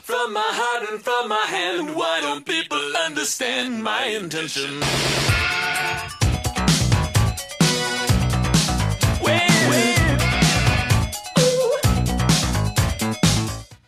From my heart and from my hand, why don't people understand my intention?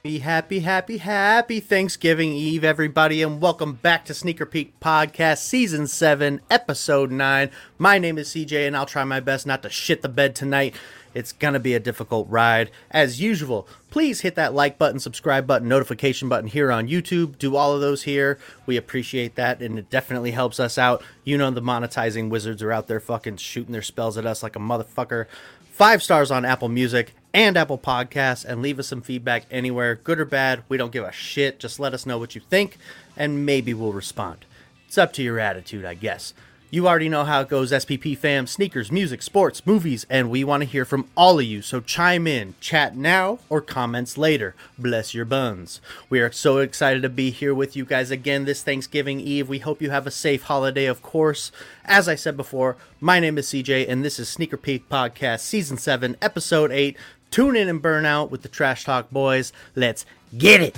Be happy, happy, happy Thanksgiving Eve, everybody, and welcome back to Sneaker Peek Podcast, Season 7, Episode 9. My name is CJ, and I'll try my best not to shit the bed tonight. It's gonna be a difficult ride. As usual, please hit that like button, subscribe button, notification button here on YouTube. Do all of those here. We appreciate that, and it definitely helps us out. You know, the monetizing wizards are out there fucking shooting their spells at us like a motherfucker. Five stars on Apple Music and Apple Podcasts, and leave us some feedback anywhere, good or bad. We don't give a shit. Just let us know what you think, and maybe we'll respond. It's up to your attitude, I guess. You already know how it goes, SPP fam. Sneakers, music, sports, movies, and we want to hear from all of you. So chime in, chat now, or comments later. Bless your buns. We are so excited to be here with you guys again this Thanksgiving Eve. We hope you have a safe holiday, of course. As I said before, my name is CJ, and this is Sneaker Peek Podcast, Season 7, Episode 8. Tune in and burn out with the Trash Talk Boys. Let's get it.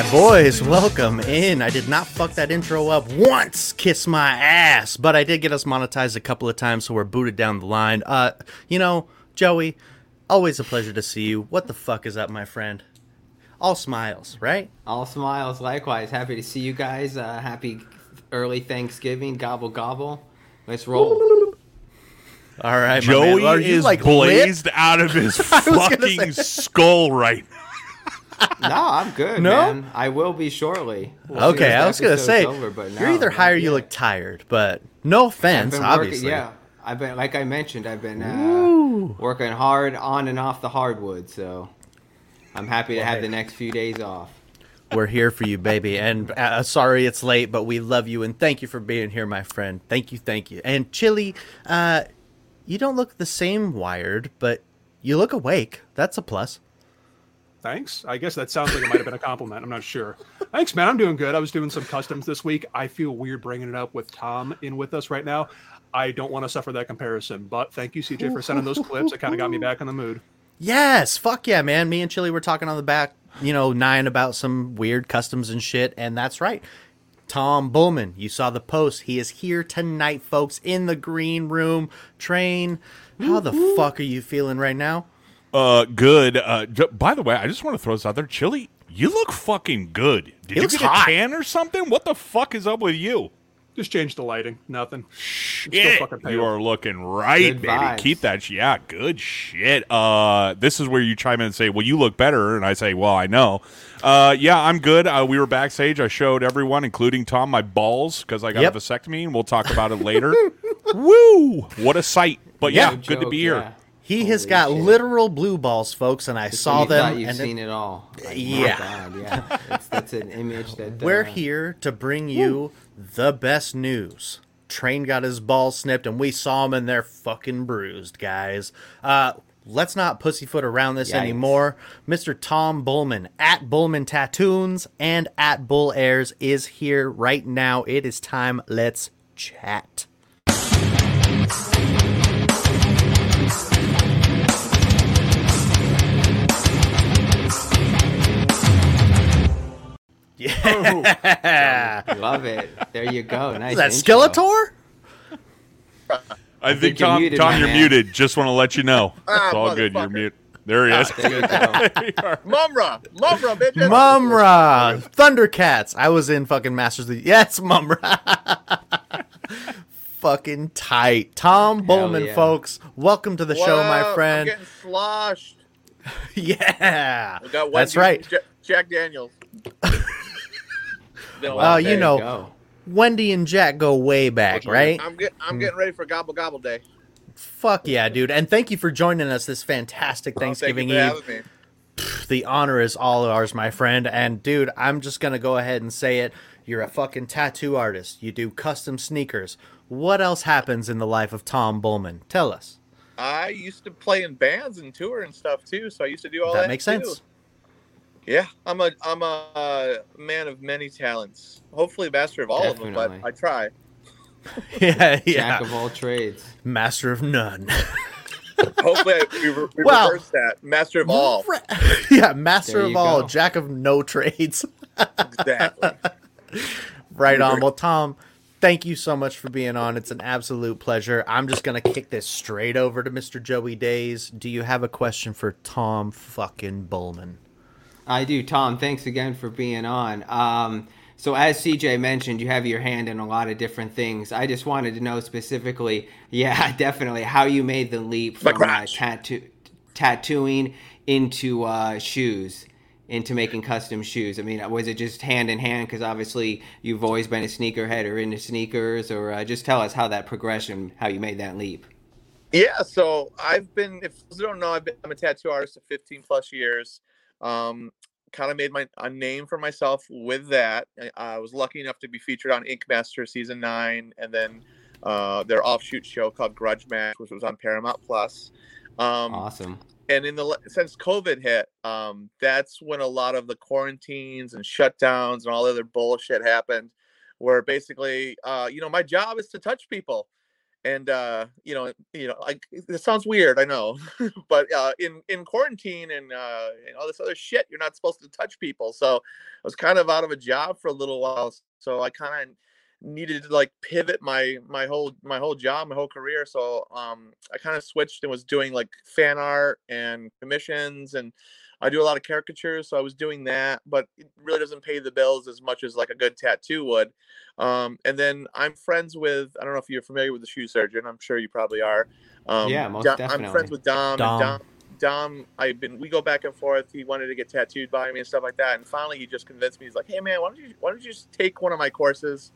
My boys, welcome in. I did not fuck that intro up once. Kiss my ass. But I did get us monetized a couple of times, so we're booted down the line. Uh, you know, Joey, always a pleasure to see you. What the fuck is up, my friend? All smiles, right? All smiles, likewise. Happy to see you guys. Uh, happy early Thanksgiving. Gobble gobble. Let's roll. All right, my Joey man. Are you, is like, blazed out of his was gonna fucking skull right now. No, I'm good, No? man. I will be shortly. We'll Okay, I was gonna say over, you're either high or you look tired, but no offense, obviously. Working, yeah, I've been like I mentioned. I've been uh, working hard on and off the hardwood, so I'm happy to have the next few days off. We're here for you, baby. And uh, sorry it's late, but we love you and thank you for being here, my friend. Thank you, thank you. And Chili, uh, you don't look the same wired, but you look awake. That's a plus. Thanks. I guess that sounds like it might have been a compliment. I'm not sure. Thanks, man. I'm doing good. I was doing some customs this week. I feel weird bringing it up with Tom in with us right now. I don't want to suffer that comparison, but thank you, CJ, for sending those clips. It kind of got me back in the mood. Yes, fuck yeah, man. Me and Chili were talking on the back, you know, nine about some weird customs and shit, and that's right. Tom Bullman, you saw the post. He is here tonight, folks, in the green room. Train, how the fuck are you feeling right now? Uh, good. Uh, j- by the way, I just want to throw this out there, Chili. You look fucking good. Did you looks get hot. a tan or something? What the fuck is up with you? Just change the lighting. Nothing. Shit, you are looking right, Good baby. vibes. Keep that. sh- Yeah, good shit. Uh, this is where you chime in and say, "Well, you look better," and I say, "Well, I know." Uh, yeah, I'm good. Uh, we were backstage. I showed everyone, including Tom, my balls because I got Yep. a vasectomy, and we'll talk about it later. Woo! What a sight! But yeah, Yeah. good to be here. yeah. He has got shit. literal blue balls, folks, and I So saw you them. Thought you've and seen it all. Like, Yeah. God, yeah. That's, that's an image that We're uh, here to bring you the best news. Train got his balls snipped, and we saw him, and they're fucking bruised, guys. Uh, let's not pussyfoot around this Yikes. anymore. Mr. Tom Bullman at Bullman Tattoons and at Bull Airs is here right now. It is time. Let's chat. Yeah. Love it. There you go. Nice. Is that intro. Skeletor? I think, think you're Tom, muted, Tom, you're man. muted. Just want to let you know. Ah, it's all good. You're motherfucker. mute. There he is. There you go. Mumm-Ra, Mumm-Ra, bitch. Mumm-Ra, Thundercats. I was in fucking Masters of the. Yes, Mumm-Ra. fucking tight. Tom Bullman, yeah. folks. Welcome to the What show, up? my I'm friend. getting sloshed. yeah, We got that's Wendy's right. J- Jack Daniels. Been Well, while. you know, go. Wendy and Jack go way back, right? I'm get, I'm getting ready for Gobble Gobble Day. Fuck yeah, dude. And thank you for joining us this fantastic Oh, thank Thanksgiving you for Eve. having me. The honor is all ours, my friend. And dude, I'm just gonna go ahead and say it. You're a fucking tattoo artist. You do custom sneakers. What else happens in the life of Tom Bullman? Tell us. I used to play in bands and tour and stuff too, so I used to do all that. that makes too. sense. Yeah, I'm a I'm a uh, man of many talents. Hopefully, master of all of them, but I try. yeah, yeah. Jack of all trades. Master of none. Hopefully, I, we, re- we Well- reverse that. Master of all. yeah, master There of all, go. jack of no trades. Exactly. Right on. Well, Tom, thank you so much for being on. It's an absolute pleasure. I'm just gonna kick this straight over to Mr. Joey Days. Do you have a question for Tom fucking Bullman? I do, Tom. Thanks again for being on. Um, so, as CJ mentioned, you have your hand in a lot of different things. I just wanted to know specifically, yeah, definitely, how you made the leap from uh, tattoo, tattooing into uh, shoes, into making custom shoes. I mean, was it just hand in hand? Because obviously, you've always been a sneakerhead or into sneakers, or uh, just tell us how that progression, how you made that leap. Yeah, so I've been, if you don't know, I've been, I'm a tattoo artist of 15 plus years. Um, kind of made my a name for myself with that. I, I was lucky enough to be featured on Ink Master season nine, and then uh, their offshoot show called Grudge Match, which was on Paramount Plus. Um, Awesome. and in the since COVID hit, um, that's when a lot of the quarantines and shutdowns and all the other bullshit happened. Where basically, uh, you know, my job is to touch people, and uh, you know, you know, like it sounds weird, I know, but uh, in in quarantine and uh, and all this other shit, you're not supposed to touch people. So I was kind of out of a job for a little while. So I kind of needed to like pivot my my whole my whole job my whole career so um i kind of switched and was doing like fan art and commissions and i do a lot of caricatures so i was doing that but it really doesn't pay the bills as much as like a good tattoo would um and then i'm friends with i don't know if you're familiar with the shoe surgeon i'm sure you probably are um Yeah, most Dom- i'm friends with dom, Dom. and dom Dom, I've been we go back and forth. He wanted to get tattooed by me and stuff like that. And finally he just convinced me, he's like, Hey man, why don't you why don't you just take one of my courses?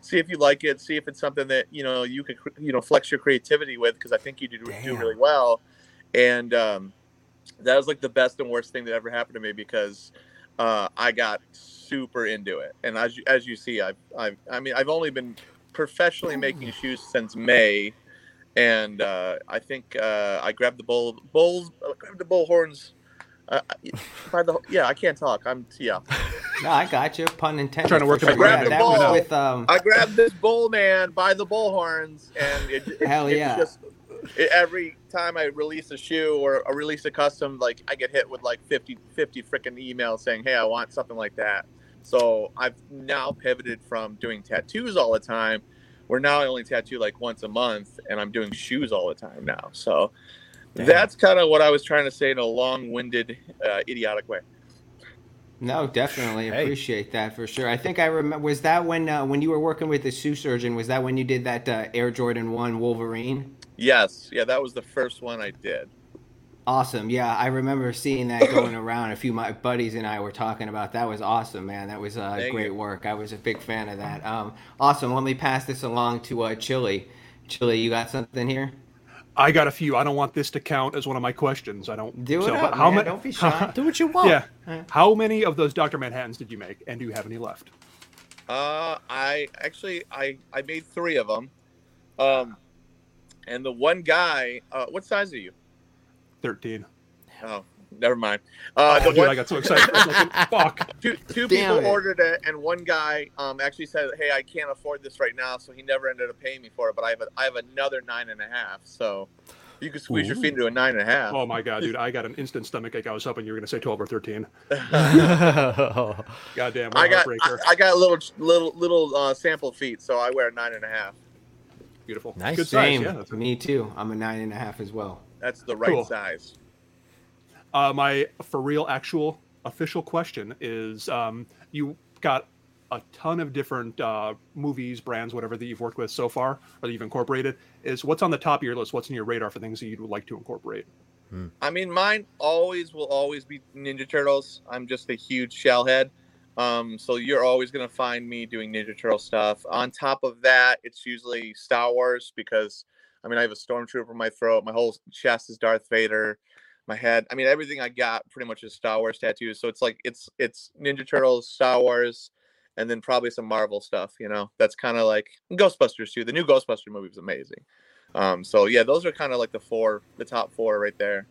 see if you like it, see if it's something that you know you could cr- you know flex your creativity with because I think you do do really well, and um, that was like the best and worst thing that ever happened to me because uh, I got super into it, and as you, as you see, I've, I've I mean I've only been professionally making shoes since May, and uh, I think uh, I grabbed the bull bulls uh, grabbed the bull horns. Uh, by the yeah, I can't talk. I'm yeah. No, I got you. Pun intended. Trying to work for the sure. Yeah, branding. that with um. I grabbed this bull man by the bull horns, and it, it, Hell it's yeah. just it, every time I release a shoe or, or release a custom, like I get hit with like 50, 50 freaking emails saying, "Hey, I want something like that." So I've now pivoted from doing tattoos all the time. Where now I only tattoo like once a month, and I'm doing shoes all the time now. So Damn. that's kind of what I was trying to say in a long-winded, uh, idiotic way. No, definitely Hey. appreciate that for sure. I think I remember. Was that when uh, when you were working with the shoe surgeon? Was that when you did that uh, Air Jordan One Wolverine? Yes, yeah, that was the first one I did. Awesome. Yeah, I remember seeing that going around. A few of my buddies and I were talking about. That was awesome, man. That was uh, great you. work. I was a big fan of that. Um, awesome. Let me pass this along to uh, Chili. Chili, you got something here? I got a few. I don't want this to count as one of my questions. I don't Do it so, up, how man. ma- Don't be shy. Do what you want. Yeah. How many of those Dr. Manhattans did you make, and do you have any left? Uh, I actually I I made three of them, um, and the one guy. Uh, what size are you? Thirteen. Oh, never mind. Uh, oh, the dude, one, I got so excited. I was like, Fuck. two two people it. ordered it, and one guy um actually said, "Hey, I can't afford this right now," so he never ended up paying me for it. But I have a, I have another nine and a half, so you could squeeze your feet into a nine and a half. Oh my god, dude! I got an instant stomach ache. I was hoping you were going to say twelve or thirteen. Goddamn, what I a got I. I got little little little uh, sample feet, so I wear nine and a half. Beautiful. Nice. Good size. Same. Yeah. that's- Me too. I'm a nine and a half as well. That's the right Cool. size. Uh, my for real, actual, official question is: um, You got a ton of different uh, movies, brands, whatever that you've worked with so far, or that you've incorporated. Is what's on the top of your list? What's in your radar for things that you'd like to incorporate? I mean, mine always will always be Ninja Turtles. I'm just a huge shellhead. Um, so you're always gonna find me doing Ninja Turtle stuff. On top of that, it's usually Star Wars because I mean I have a stormtrooper in my throat, my whole chest is Darth Vader, my head. I mean everything I got pretty much is Star Wars tattoos. So it's like it's it's Ninja Turtles, Star Wars, and then probably some Marvel stuff. You know, that's kind of like Ghostbusters too. The new Ghostbuster movie was amazing. Um, so yeah, those are kind of like the four, the top four right there.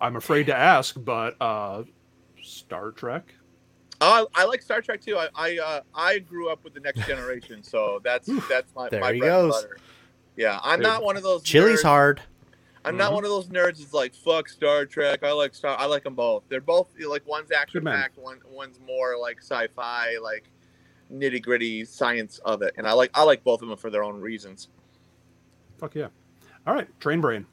I'm afraid to ask, but uh, Star Trek. Oh, I, like Star Trek too. I I, uh, I grew up with the Next Generation, so that's that's my There my he bread and butter. Yeah, I'm Dude, not one of those. Chili's nerds- hard. I'm not Mhm. one of those nerds that's like fuck Star Trek. I like Star. I like them both. They're both like one's action packed, one one's more like sci-fi, like nitty gritty science of it. And I like I like both of them for their own reasons. Fuck yeah. All right, Train Brain.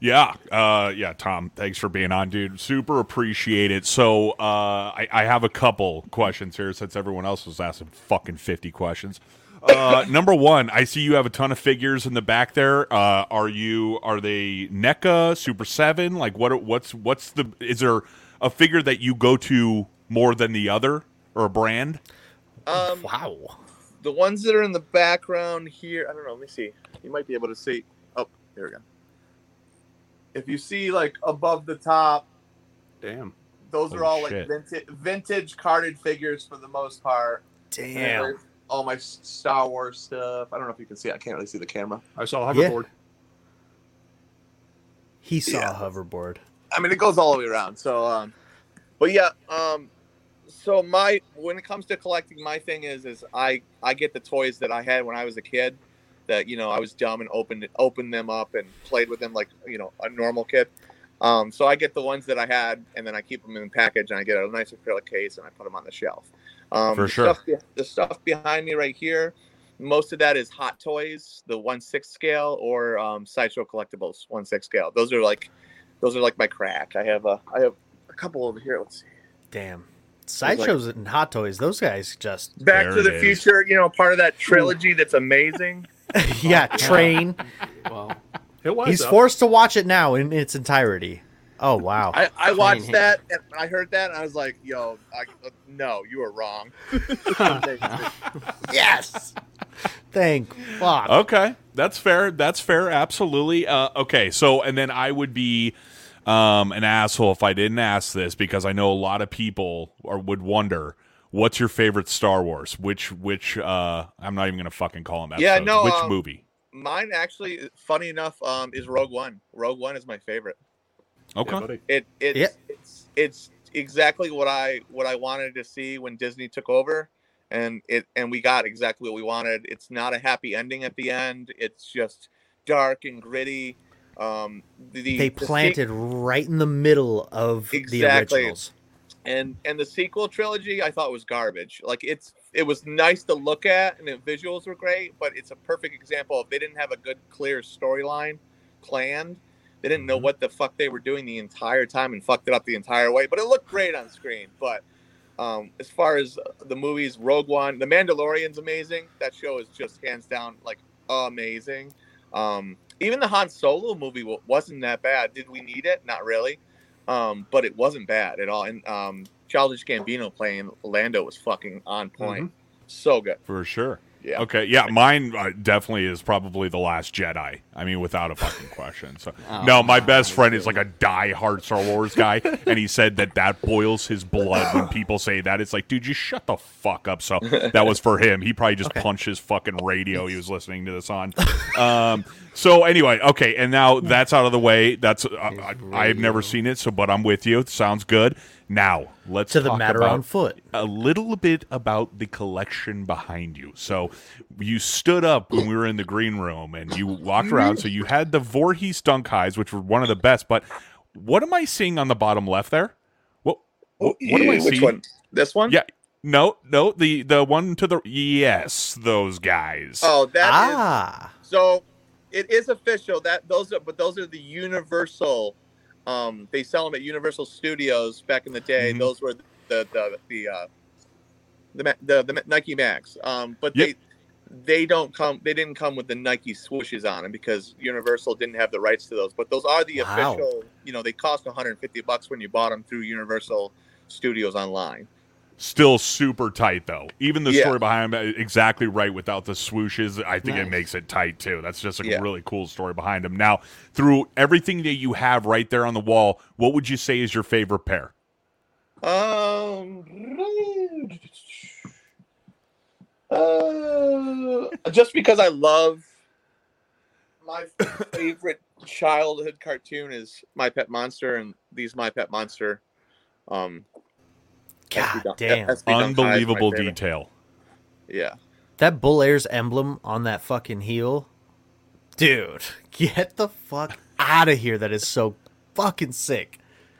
Yeah, uh, yeah, Tom, thanks for being on, dude. Super appreciate it. So, uh, I, I have a couple questions here since everyone else was asking fucking fifty questions. Uh, number one, I see you have a ton of figures in the back there. Uh, are you are they NECA Super Seven? Like, what? What's what's the? Is there a figure that you go to more than the other, or a brand? Um, Wow. the ones that are in the background here, I don't know. Let me see. You might be able to see. Oh, here we go. If you see like above the top, Damn. those are Holy all like vintage, vintage carded figures for the most part. Damn. All my Star Wars stuff. I don't know if you can see. I can't really see the camera. I saw a Yeah. hoverboard. He saw Yeah. a hoverboard. I mean, it goes all the way around. So, um, but yeah, um, so my when it comes to collecting, my thing is is I I get the toys that I had when I was a kid. That you know I was dumb and opened opened them up and played with them like you know a normal kid. Um, so I get the ones that I had, and then I keep them in a package, and I get a nice acrylic case, and I put them on the shelf. Um, For the sure. Stuff, the stuff behind me right here, most of that is Hot Toys, the one six scale, or um, Sideshow Collectibles one six scale. Those are like, those are like my crack. I have a, I have a couple over here. Let's see. Damn. Sideshows and Hot Toys, those guys just Back to the is. Future, you know, part of that trilogy that's amazing. yeah, train. Well, It was. He's though. forced to watch it now in its entirety. Oh wow. I, I watched Train that and I heard that and I was like, yo, I, uh, no, you were wrong. yes. Thank fuck. Okay, that's fair. That's fair. Absolutely. Uh, okay, so and then I would be um, an asshole if I didn't ask this because I know a lot of people or would wonder what's your favorite Star Wars. Which which uh, I'm not even gonna fucking call them. Yeah, no, Which um, movie? Mine actually, funny enough, um, is Rogue One. Rogue One is my favorite. Okay. Yeah. It it's Yeah. it's it's exactly what I what I wanted to see when Disney took over, and it and we got exactly what we wanted. It's not a happy ending at the end. It's just dark and gritty. Um, the, They the planted right in the middle of the Exactly. originals. And and the sequel trilogy I thought was garbage. Like it's it was nice to look at and the visuals were great, but it's a perfect example of they didn't have a good clear storyline planned. They didn't know Mhm. what the fuck they were doing the entire time and fucked it up the entire way. But it looked great on screen. But um, as far as the movies, Rogue One, The Mandalorian's amazing. That show is just hands down like amazing. Um, even the Han Solo movie wasn't that bad. Did we need it? Not really um, but it wasn't bad at all. And um, Childish Gambino playing Lando was fucking on point. So good. For sure. Yeah. Okay. Yeah, mine uh, definitely is probably the Last Jedi. I mean, without a fucking question. So Oh, no, my best friend is like a die-hard Star Wars guy, and he said that that boils his blood when people say that. It's like, dude, just shut the fuck up. So that was for him. He probably just punched his fucking radio he was listening to this on. Um, so anyway, okay, and now that's out of the way. That's uh, I, I've never seen it, so but I'm with you. It Sounds good. Now let's To the talk matter about on foot. a little bit about the collection behind you. So you stood up when we were in the green room and you walked around. So you had the Voorhees dunk highs, which were one of the best. But what am I seeing on the bottom left there? What what, what am I Which seeing? one? This one? Yeah. No, no, the the one to the yes, those guys. Oh, that Ah. so. It is official that those are, but those are the Universal. Um, they sell them at Universal Studios back in the day. Mhm. Those were the the the uh, the, the the Nike Max. Um, but Yep. they they don't come. They didn't come with the Nike swooshes on them because Universal didn't have the rights to those. But those are the Wow. official. You know, they cost 150 bucks when you bought them through Universal Studios online. Still super tight though. Even the Yeah. story behind them, exactly right without the swooshes. I think it makes it tight too. That's just like Yeah. a really cool story behind them. Now, through everything that you have right there on the wall, what would you say is your favorite pair? Um, Uh, just because I love my favorite childhood cartoon is My Pet Monster, and these My Pet Monster. Um, SB God Dunk- damn. SB Dunk High is my Unbelievable detail. Yeah, That Bull Airs emblem on that fucking heel. Dude, get the fuck out of here. That is so fucking sick.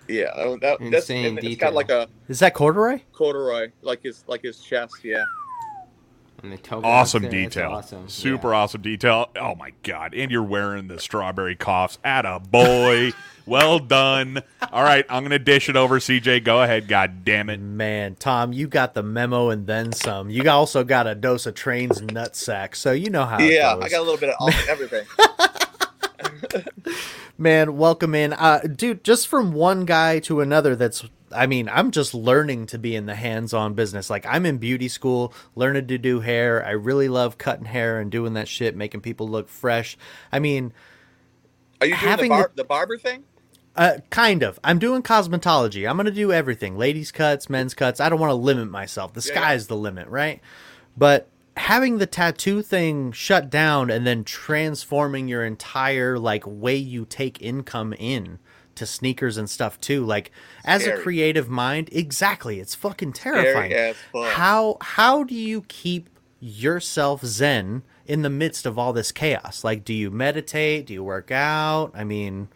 yeah. That, that's, Insane and it's detail. got like a Is that corduroy? corduroy, like his like his chest. Yeah. And the token Awesome up there, it's detail. Awesome. Super awesome detail. Oh my god. And you're wearing the strawberry coughs. At a boy. well done. All right, I'm gonna dish it over, CJ. Go ahead, god damn it. Man, Tom, you got the memo and then some. You also got a dose of trains nutsack, so you know how it yeah, goes. I got a little bit of all, everything. Man, welcome in. Uh, dude, just from one guy to another, that's, I mean, I'm just learning to be in the hands on business. Like, I'm in beauty school, learning to do hair. I really love cutting hair and doing that shit, making people look fresh. I mean, Are you doing the, bar- the- the barber thing? uh, kind of. I'm doing cosmetology. I'm going to do everything ladies' cuts, men's cuts. I don't want to limit myself. The Yeah, sky's the limit, right? But having the tattoo thing shut down and then transforming your entire like way you take income in to sneakers and stuff too like as a creative mind exactly it's fucking terrifying fuck. how how do you keep yourself zen in the midst of all this chaos like do you meditate do you work out i mean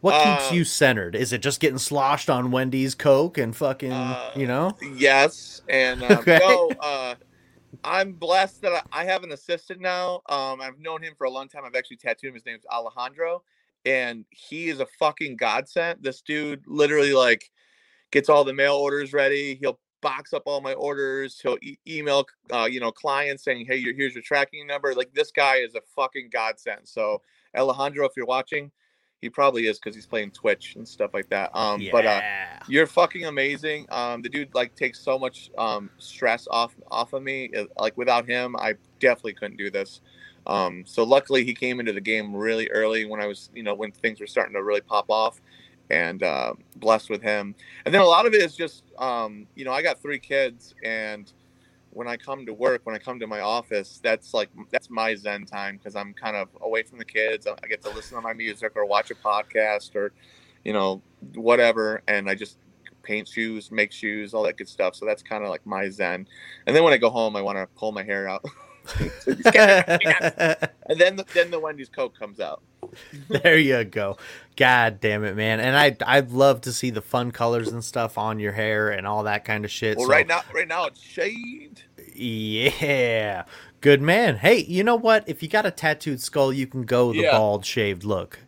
what keeps Uh, you centered is it just getting sloshed on wendy's coke and fucking Uh, you know Yes, and um, Okay. no, uh, I'm blessed that I, I have an assistant now. Um, I've known him for a long time. I've actually tattooed him. His name's Alejandro, and he is a fucking godsend. This dude literally like gets all the mail orders ready. He'll box up all my orders. He'll e- email uh, you know clients saying, "Hey, your- here's your tracking number." Like this guy is a fucking godsend. So Alejandro, if you're watching, he probably is because he's playing Twitch and stuff like that. Um, but uh, you're fucking amazing. Um, the dude like takes so much um stress off off of me. Uh, Like without him, I definitely couldn't do this. Um, so luckily he came into the game really early when I was, you know, when things were starting to really pop off, and uh, blessed with him. And then a lot of it is just, um, you know, I got three kids, and when I come to work, when I come to my office, that's like that's my zen time because I'm kind of away from the kids. I get to listen to my music or watch a podcast or, you know, whatever, and I just paint shoes, make shoes, all that good stuff. So that's kind of like my zen. And then when I go home, I want to pull my hair out. and then the, then the Wendy's Coke comes out. there you go. God damn it, man. And I I'd love to see the fun colors and stuff on your hair and all that kind of shit. Well, So, right now, right now it's shaved. Yeah. Good man. Hey, you know what? If you got a tattooed skull, you can go the Yeah. bald shaved look.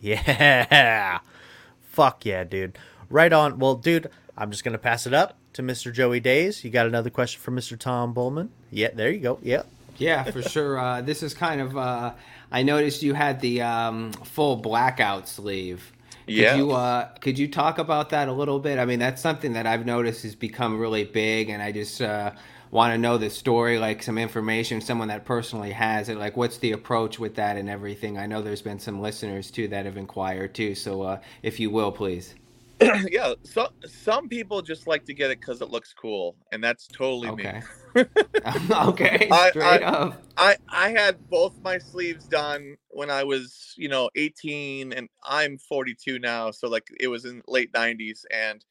Yeah. Fuck yeah, dude. Right on. Well, dude, I'm just gonna pass it up to Mr. Joey Days. You got another question for Mr. Tom Bullman? Yeah, there you go. Yep. Yeah, for sure. Uh, this is kind of. Uh, I noticed you had the um, full blackout sleeve. Could Yeah. you uh, could you talk about that a little bit? I mean, that's something that I've noticed has become really big, and I just uh, want to know the story, like some information, someone that personally has it. Like, what's the approach with that and everything? I know there's been some listeners too that have inquired too. So, uh, if you will, please. yeah. So some people just like to get it because it looks cool, and that's totally me. Okay. okay. I- Straight I- up. I I had both my sleeves done when I was, you know, 18 and I'm 42 now, so like it was in late 90s and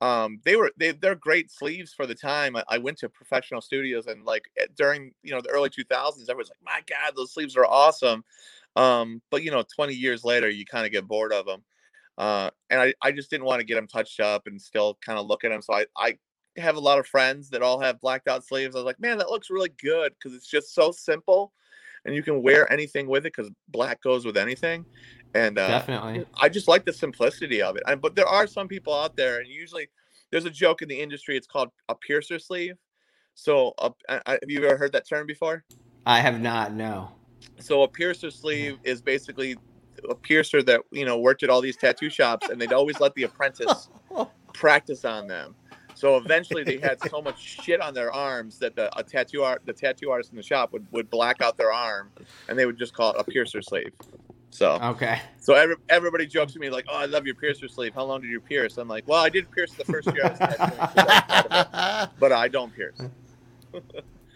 um they were they they're great sleeves for the time. I, I went to professional studios and like eh, during, you know, the early 2000s everyone's like, "My god, those sleeves are awesome." Um but you know, 20 years later you kind of get bored of them. Uh and I I just didn't want to get them touched up and still kind of look at them, so I I have a lot of friends that all have blacked out sleeves. I was like, man, that looks really good because it's just so simple, and you can wear anything with it because black goes with anything. And uh, Definitely. I just like the simplicity of it. And, but there are some people out there, and usually there's a joke in the industry. It's called a piercer sleeve. So, uh, I- I- have you ever heard that term before? I have not. No. So, a piercer sleeve is basically a piercer that you know worked at all these tattoo shops, and they'd always let the apprentice practice on them. So eventually, they had so much shit on their arms that the a tattoo art, the tattoo artist in the shop would, would black out their arm, and they would just call it a piercer sleeve. So, Okay. so every, everybody jokes to me like, "Oh, I love your piercer sleeve. How long did you pierce?" I'm like, "Well, I did pierce the first year I was tattooing, so that's part of it, but I don't pierce."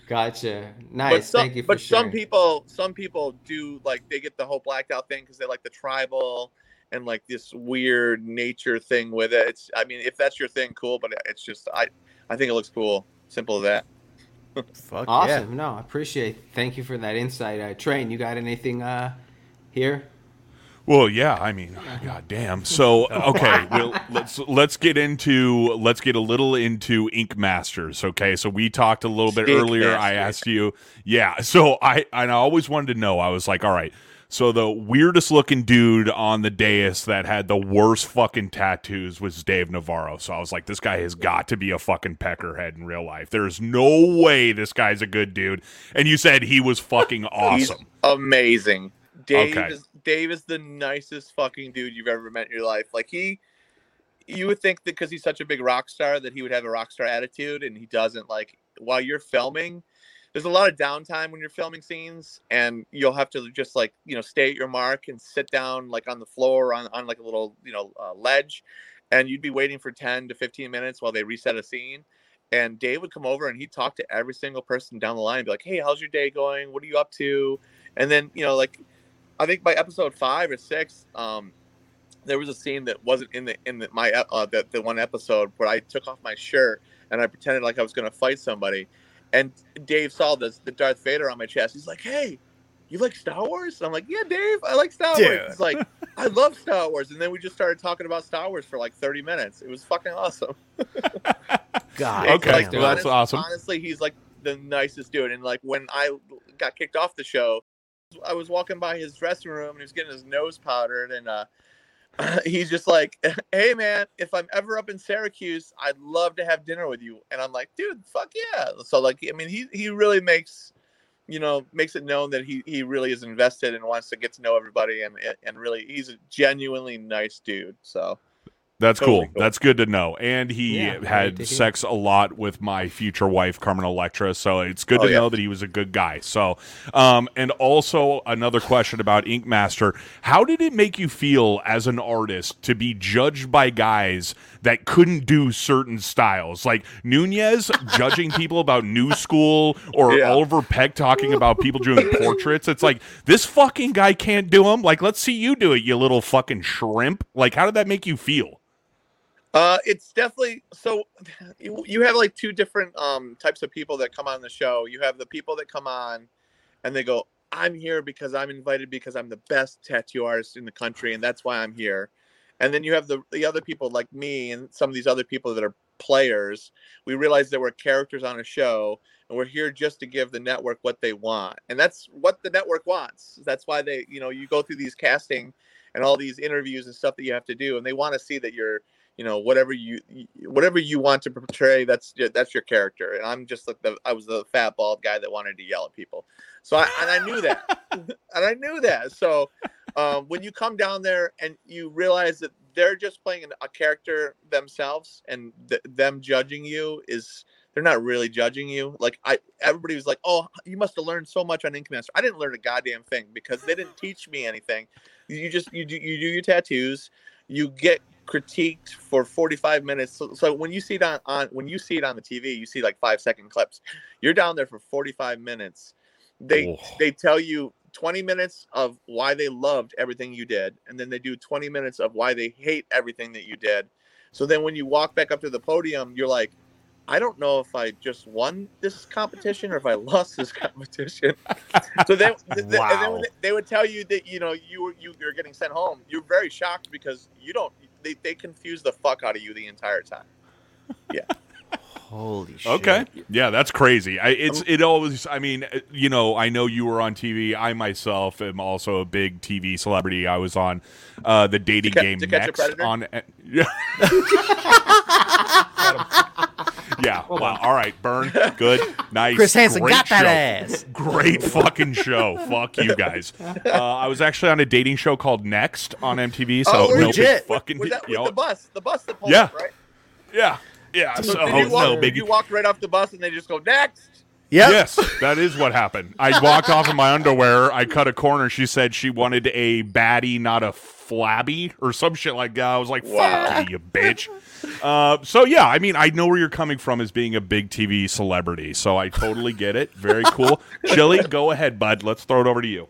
Gotcha. but Nice. some, Thank you for but some people some people do like they get the whole blacked out thing because they like the tribal and like this weird nature thing with it it's i mean if that's your thing cool but it's just i i think it looks cool simple as that Fuck yeah. Awesome. No, I appreciate. Thank you for that insight. Uh, Train, you got anything uh, here? Well, yeah, I mean, god damn. So, okay, well, let's let's get into let's get a little into Ink Masters, okay? So we talked a little bit Ink earlier. I asked you. Yeah, so I and I always wanted to know. I was like, all right. So the weirdest looking dude on the dais that had the worst fucking tattoos was Dave Navarro. So I was like, this guy has got to be a fucking peckerhead in real life. There's no way this guy's a good dude. And you said he was fucking awesome. Amazing. Dave Okay. is Dave is the nicest fucking dude you've ever met in your life. Like he, you would think that because he's such a big rock star that he would have a rock star attitude, and he doesn't. Like while you're filming, there's a lot of downtime when you're filming scenes, and you'll have to just like you know stay at your mark and sit down like on the floor on on like a little you know uh, ledge, and you'd be waiting for 10 to 15 minutes while they reset a scene. And Dave would come over and he'd talk to every single person down the line, and be like, "Hey, how's your day going? What are you up to?" And then you know, like, I think by episode five or six, um, there was a scene that wasn't in the in the, my uh, the, the one episode where I took off my shirt and I pretended like I was going to fight somebody, and Dave saw this the Darth Vader on my chest. He's like, "Hey, you like Star Wars?" And I'm like, "Yeah, Dave, I like Star Dude. Wars." He's like, "I love Star Wars," and then we just started talking about Star Wars for like 30 minutes. It was fucking awesome. God. Okay, like, well, that's awesome. Honestly, he's like the nicest dude. And like when I got kicked off the show, I was walking by his dressing room and he was getting his nose powdered, and uh, he's just like, "Hey man, if I'm ever up in Syracuse, I'd love to have dinner with you." And I'm like, "Dude, fuck yeah!" So like, I mean, he he really makes you know makes it known that he he really is invested and wants to get to know everybody and and really he's a genuinely nice dude. So That's Totally cool. cool. That's good to know. And he Yeah, had sex a lot with my future wife, Carmen Electra. So it's good Oh, to yeah. know that he was a good guy. So, um, and also another question about Ink Master: How did it make you feel as an artist to be judged by guys that couldn't do certain styles, like Nunez judging people about New School, or Yeah. Oliver Peck talking about people doing portraits? It's like this fucking guy can't do them. Like, let's see you do it, you little fucking shrimp. Like, how did that make you feel? Uh, it's definitely so. You, have like two different um types of people that come on the show. You have the people that come on, and they go, "I'm here because I'm invited because I'm the best tattoo artist in the country, and that's why I'm here." And then you have the the other people like me and some of these other people that are players. We realize that we're characters on a show, and we're here just to give the network what they want, and that's what the network wants. That's why they, you know, you go through these casting and all these interviews and stuff that you have to do, and they want to see that you're you know whatever you whatever you want to portray that's that's your character. And i'm just like the i was the fat bald guy that wanted to yell at people. So i and i knew that. And i knew that. So um, when you come down there and you realize that they're just playing a character themselves and th- them judging you is they're not really judging you. Like i everybody was like oh you must have learned so much on ink master i didn't learn a goddamn thing because they didn't teach me anything. You just you do you do your tattoos. You get critiqued for 45 minutes. So, so when you see it on, on when you see it on the tv you see like five second clips. You're down there for 45 minutes. They Oh. they tell you 20 minutes of why they loved everything you did and then they do 20 minutes of why they hate everything that you did. So then when you walk back up to the podium you're like i don't know if i just won this competition or if i lost this competition. So then, th- th- and then they, they would tell you that you know you were you, you're getting sent home. You're very shocked because you don't they, they confuse the fuck out of you the entire time Yeah. Holy shit. Okay. Yeah, that's crazy. I, it's it always. I mean, uh, you know, I know you were on TV. I myself am also a big TV celebrity. I was on uh, the dating To Ca- game To Catch a next Predator? on. uh, Yeah. yeah. Wow. All right. Burn. Good. Nice. Chris Hansen Great got that ass. Great fucking show. Fuck you guys. Uh, I was actually on a dating show called Next on MTV. So Oh, no legit. big fucking. with, that, you with know, the bus the bus that pulled Yeah. up, right yeah. Yeah. So did you, walk, no did you walk right off the bus and they just go next Yep. Yes, that is what happened. I walked off in my underwear. I cut a corner. She said she wanted a baddie, not a flabby, or some shit like that. I was like, Wow. "Fuck you, bitch." Uh, so yeah, I mean, I know where you're coming from as being a big TV celebrity, so I totally get it. Very cool. Chili, go ahead, bud. Let's throw it over to you.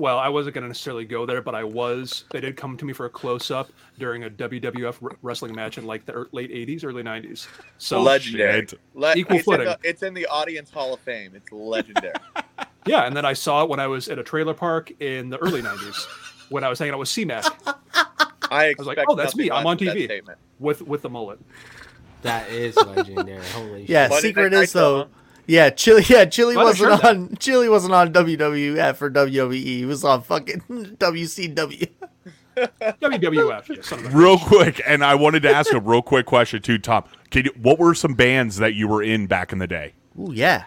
Well, I wasn't going to necessarily go there, but I was. They did come to me for a close up during a WWF wrestling match in like the late 80s, early 90s. So, legendary. Le- Equal it's, in footing. the, it's in the audience hall of fame. It's legendary. yeah. And then I saw it when I was at a trailer park in the early 90s when I was hanging out with C-Mac I, was like, "Oh, that's me. I'm on TV." with, with the mullet. That is legendary. Holy Yeah, Monday secret Night is though. Nitro. Yeah, Chili. Yeah, Chili Well, wasn't heard that. on. Chili wasn't on WWF or WWE. He was on fucking WCW. WWF. Yeah, son of Real quick, and I wanted to ask a real quick question too, Tom. Can you, what were some bands that you were in back in the day? Oh yeah.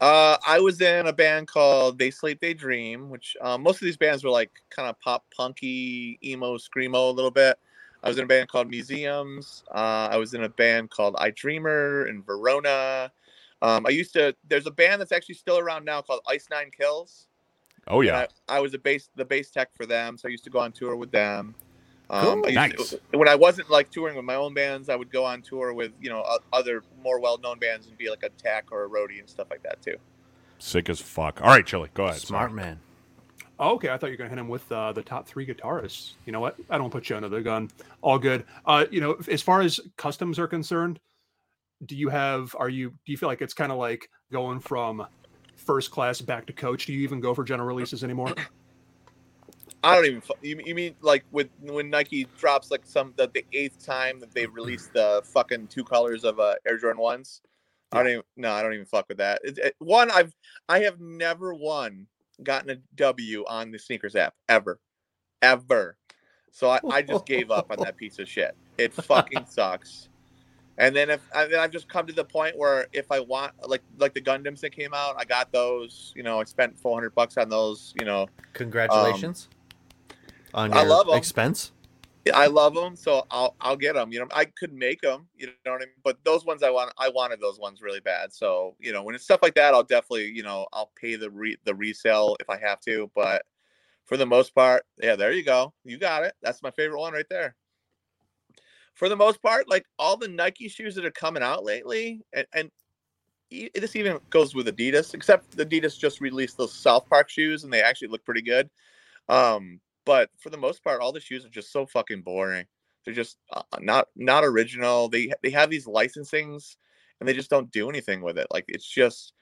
Uh, I was in a band called They Sleep They Dream, which um, most of these bands were like kind of pop punky, emo, screamo a little bit. I was in a band called Museums. Uh, I was in a band called I Dreamer in Verona. Um, I used to. There's a band that's actually still around now called Ice Nine Kills. Oh yeah, I, I was a bass the bass tech for them, so I used to go on tour with them. Um, Cool. I used Nice. to- when I wasn't like touring with my own bands, I would go on tour with you know other more well known bands and be like a tech or a roadie and stuff like that too. sick as fuck. All right, Chili, go ahead. Smart Sorry. man. Oh, okay. I thought you were going to hit him with uh, the top three guitarists. You know what? I don't put you under the gun. All good. Uh, you know, as far as customs are concerned, do you have? Are you? Do you feel like it's kind of like going from first class back to coach? Do you even go for general releases anymore? I don't even. You, mean like with when Nike drops like some the, the eighth time that they released the fucking two colors of uh, Air Jordan ones? I don't even. No, I don't even fuck with that. It, it- one, I've I have never won gotten a W on the sneakers app ever, ever. So I, I just gave up on that piece of shit. It fucking sucks. And then if and then I've just come to the point where if I want like like the Gundams that came out, I got those. You know, I spent four hundred bucks on those. You know, Congratulations um, on I your love 'em. expense. Yeah, I love them, so I'll I'll get them. You know, I could make them. You know what I mean? But those ones I want, I wanted those ones really bad. So you know, when it's stuff like that, I'll definitely you know I'll pay the re, the resale if I have to. But for the most part, yeah, there you go. You got it. That's my favorite one right there. For the most part, like all the Nike shoes that are coming out lately, and and this even goes with Adidas, except Adidas just released those South Park shoes, and they actually look pretty good. Um, but for the most part, all the shoes are just so fucking boring. They're just uh, not not original. They they have these licensings, and they just don't do anything with it. Like it's just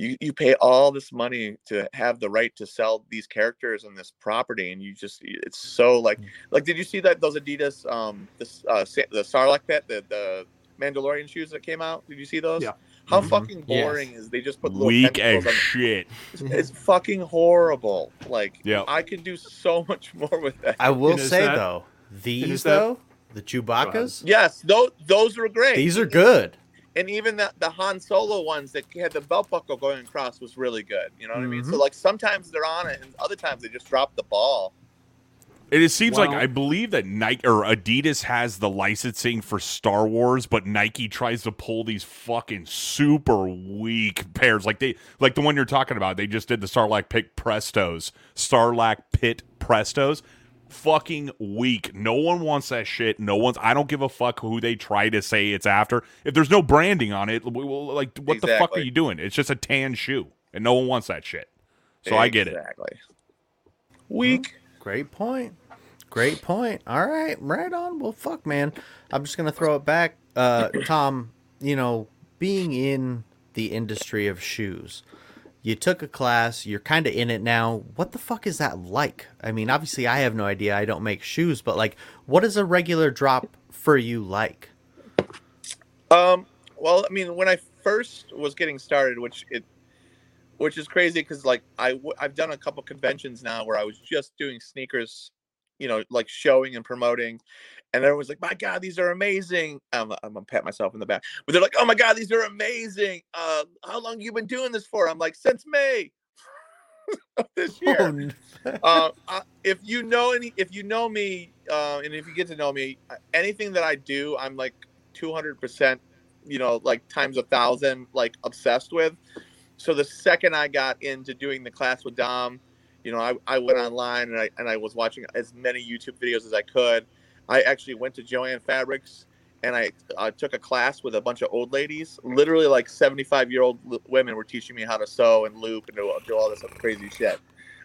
you you pay all this money to have the right to sell these characters and this property, and you just it's so like like did you see that those Adidas um this uh the Sarlacc pit the the Mandalorian shoes that came out? Did you see those? Yeah. How Mhm. fucking Yes. boring is they just put little Weak tentacles as on- shit. it's, it's fucking horrible. Like Yeah. I could do so much more with that. I will say that- though, these is that- though, the Chewbacca's, Yes, those those were great. these are good. And even the, the Han Solo ones that had the belt buckle going across was really good. You know what I mean? So Mhm. like sometimes they're on it, and other times they just drop the ball. It, it seems like I believe that Nike or Adidas has the licensing for Star Wars, but Nike tries to pull these fucking super weak pairs. Like they, like the one you're talking about. They just did the Sarlacc Pit Prestos, Sarlacc Pit Prestos. Fucking weak. No one wants that shit. No one's. I don't give a fuck who they try to say it's after. If there's no branding on it, we will- like what the fuck are you doing? It's just a tan shoe, and no one wants that shit. So I get it. Exactly. Weak. Great point. Great point. All right, right on. Well, fuck, man. I'm just gonna throw it back, uh, Tom. You know, being in the industry of shoes, you took a class. You're kind of in it now. What the fuck is that like? I mean, obviously, I have no idea. I don't make shoes, but like, what is a regular drop for you like? Um. Well, I mean, when I first was getting started, which it, which is crazy because like I w- I've done a couple conventions now where I was just doing sneakers, you know, like showing and promoting, and everyone's like, "My God, these are amazing!" I'm, I'm gonna pat myself in the back, but they're like, "Oh my God, these are amazing! Uh, how long you been doing this for?" I'm like, "Since May." of this year. Oh, n- uh, I- if you know any, if you know me, uh, and if you get to know me, uh, anything that I do, I'm like 200 percent you know, like times a thousand, like obsessed with. So the second I got into doing the class with Dom, you know, I, I went online and I and I was watching as many YouTube videos as I could. I actually went to Jo-Ann Fabrics and I, I took a class with a bunch of old ladies. Literally, like seventy-five year old women were teaching me how to sew and loop and do, do all this crazy shit.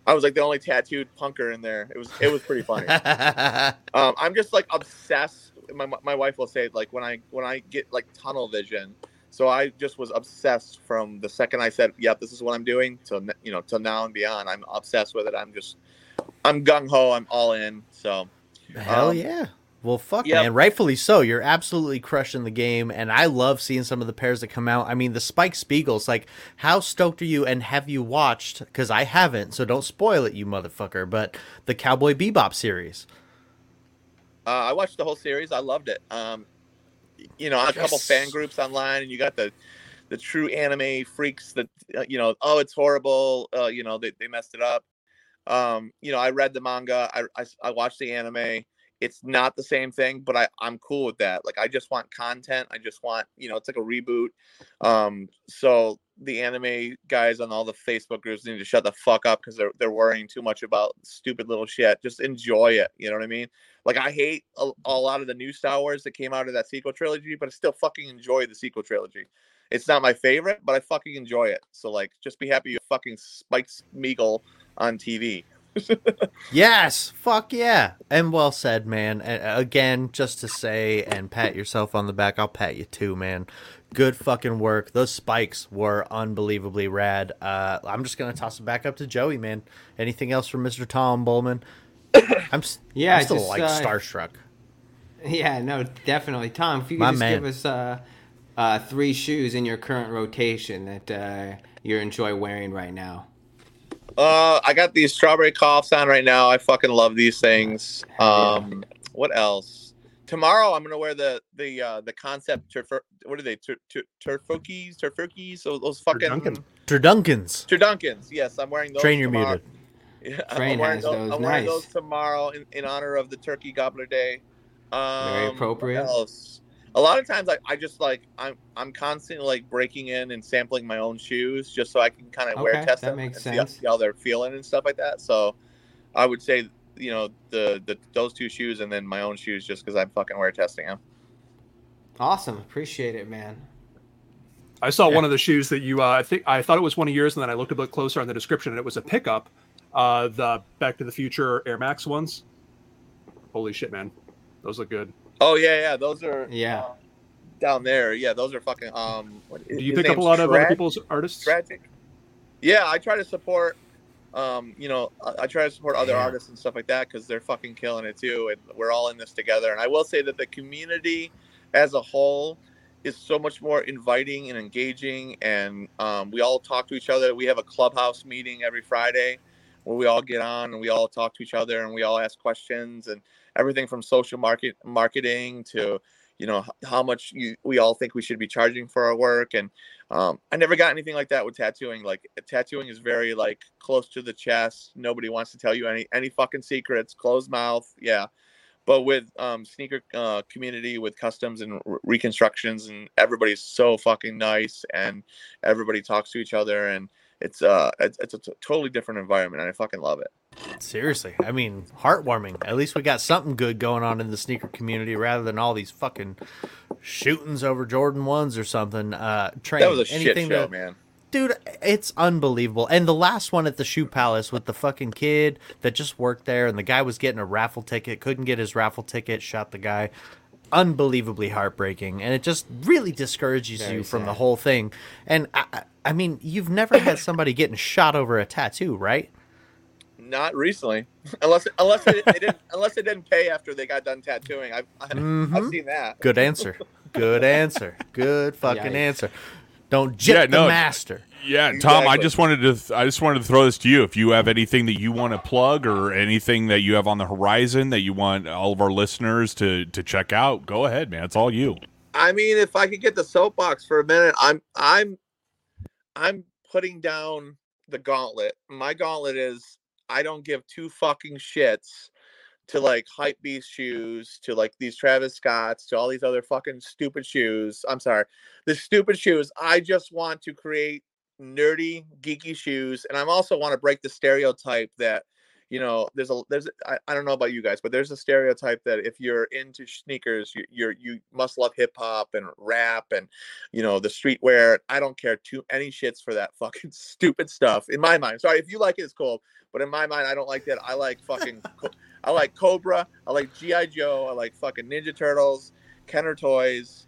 I was like the only tattooed punker in there. It was it was pretty funny. um, I'm just like obsessed. My, my wife will say like when I when I get like tunnel vision. So I just was obsessed from the second I said, "Yep, this is what I'm doing," till you know, till now and beyond. I'm obsessed with it. I'm just, I'm gung ho. I'm all in. So Hell Um, yeah. Well, fuck, yep. man. Rightfully so. You're absolutely crushing the game, and I love seeing some of the pairs that come out. I mean, the Spike Spiegels. Like, how stoked are you? And have you watched? Because I haven't, so don't spoil it, you motherfucker. But the Cowboy Bebop series. Uh, I watched the whole series. I loved it. Um, you know, a couple fan groups online, and you got the the true anime freaks that uh, you know, oh, it's horrible. Uh, you know, they, they messed it up. Um, you know, I read the manga. I, I I watched the anime. It's not the same thing, but I I'm cool with that. Like, I just want content. I just want you know, it's like a reboot. Um, so the anime guys on all the Facebook groups need to shut the fuck up because they're they're worrying too much about stupid little shit. Just enjoy it. You know what I mean? Like I hate a, a lot of the new Star Wars that came out of that sequel trilogy, but I still fucking enjoy the sequel trilogy. It's not my favorite, but I fucking enjoy it. So like, just be happy you fucking Spike Spiegel on TV. Yes, fuck yeah. And well said, man. A- again, just to say and pat yourself on the back, I'll pat you too, man. Good fucking work. Those spikes were unbelievably rad. Uh, I'm just gonna toss it back up to Joey, man. Anything else from Mr. Tom Bullman? I'm, Yeah, I'm still just, like uh, starstruck. Yeah, no, definitely. Tom, if you could My just man. give us uh, uh, three shoes in your current rotation that uh, you enjoy wearing right now. Uh, I got these strawberry coughs on right now. I fucking love these things. Um, what else? Tomorrow I'm gonna wear the the uh the concept turf. What are they? Tur- tur- Turfokis, turfokis. So those fucking Turdunkins. Turdunkins. Turdunkins. Yes, I'm wearing those. Train, you're tomorrow. muted. Yeah, Train I'm wearing has those. those, I'm wearing nice. those tomorrow in, in honor of the Turkey Gobbler Day. Um, Very what else? A lot of times, I, I just like I'm I'm constantly like breaking in and sampling my own shoes just so I can kind of wear test that them makes and see how, see how they're feeling and stuff like that. So I would say you know the the those two shoes and then my own shoes just because I'm fucking wear testing them. Awesome. Appreciate it, man. I saw Yeah. one of the shoes that you. Uh, I think I thought it was one of yours, and then I looked a bit closer on the description, and it was a pickup. Uh, the Back to the Future Air Max ones. Holy shit, man! Those look good. Oh yeah, yeah, those are Yeah. uh, down there. Yeah, those are fucking. Um, what, Do you pick up a name's lot of other people's artists? tragic. Yeah, I try to support. Um, you know, I, I try to support other Yeah. artists and stuff like that because they're fucking killing it too, and we're all in this together. And I will say that the community, as a whole, is so much more inviting and engaging, and um, we all talk to each other. We have a clubhouse meeting every Friday where we all get on and we all talk to each other and we all ask questions and everything from social market marketing to you know how much you, we all think we should be charging for our work and um, I never got anything like that with tattooing. Like tattooing is very like close to the chest. Nobody wants to tell you any any fucking secrets. Closed mouth. Yeah. But with um, sneaker uh, community, with customs and re- reconstructions, and everybody's so fucking nice, and everybody talks to each other, and it's uh it's, it's a t- totally different environment, and I fucking love it. Seriously, I mean, heartwarming. At least we got something good going on in the sneaker community rather than all these fucking shootings over Jordan ones or something. Uh, train, That was a shit anything show, to- man. dude it's unbelievable and the last one at the shoe palace with the fucking kid that just worked there and the guy was getting a raffle ticket couldn't get his raffle ticket shot the guy unbelievably heartbreaking and it just really discourages Very you from the whole thing and I, I- I mean you've never had somebody getting shot over a tattoo right Not recently, unless unless they, they didn't unless they didn't pay after they got done tattooing. I've I, I've Mhm. seen that. good answer good answer good fucking Yikes. answer don't jet Yeah, the no, master Yeah, Tom. I just wanted to. Th- I just wanted to throw this to you. If you have anything that you want to plug or anything that you have on the horizon that you want all of our listeners to to check out, go ahead, man. It's all you. I mean, if I could get the soapbox for a minute, I'm I'm I'm putting down the gauntlet. My gauntlet is I don't give two fucking shits to like hype beast shoes to like these Travis Scotts to all these other fucking stupid shoes. I'm sorry, the stupid shoes. I just want to create nerdy, geeky shoes, and I also want to break the stereotype that you know there's a there's I, don't know about you guys, but there's a stereotype that if you're into sneakers, you, you're you must love hip hop and rap and you know the streetwear. I don't care too any shits for that fucking stupid stuff in my mind. Sorry if you like it, it's cool, but in my mind, I don't like that. I like fucking. I like Cobra. I like GI Joe. I like fucking Ninja Turtles, Kenner toys.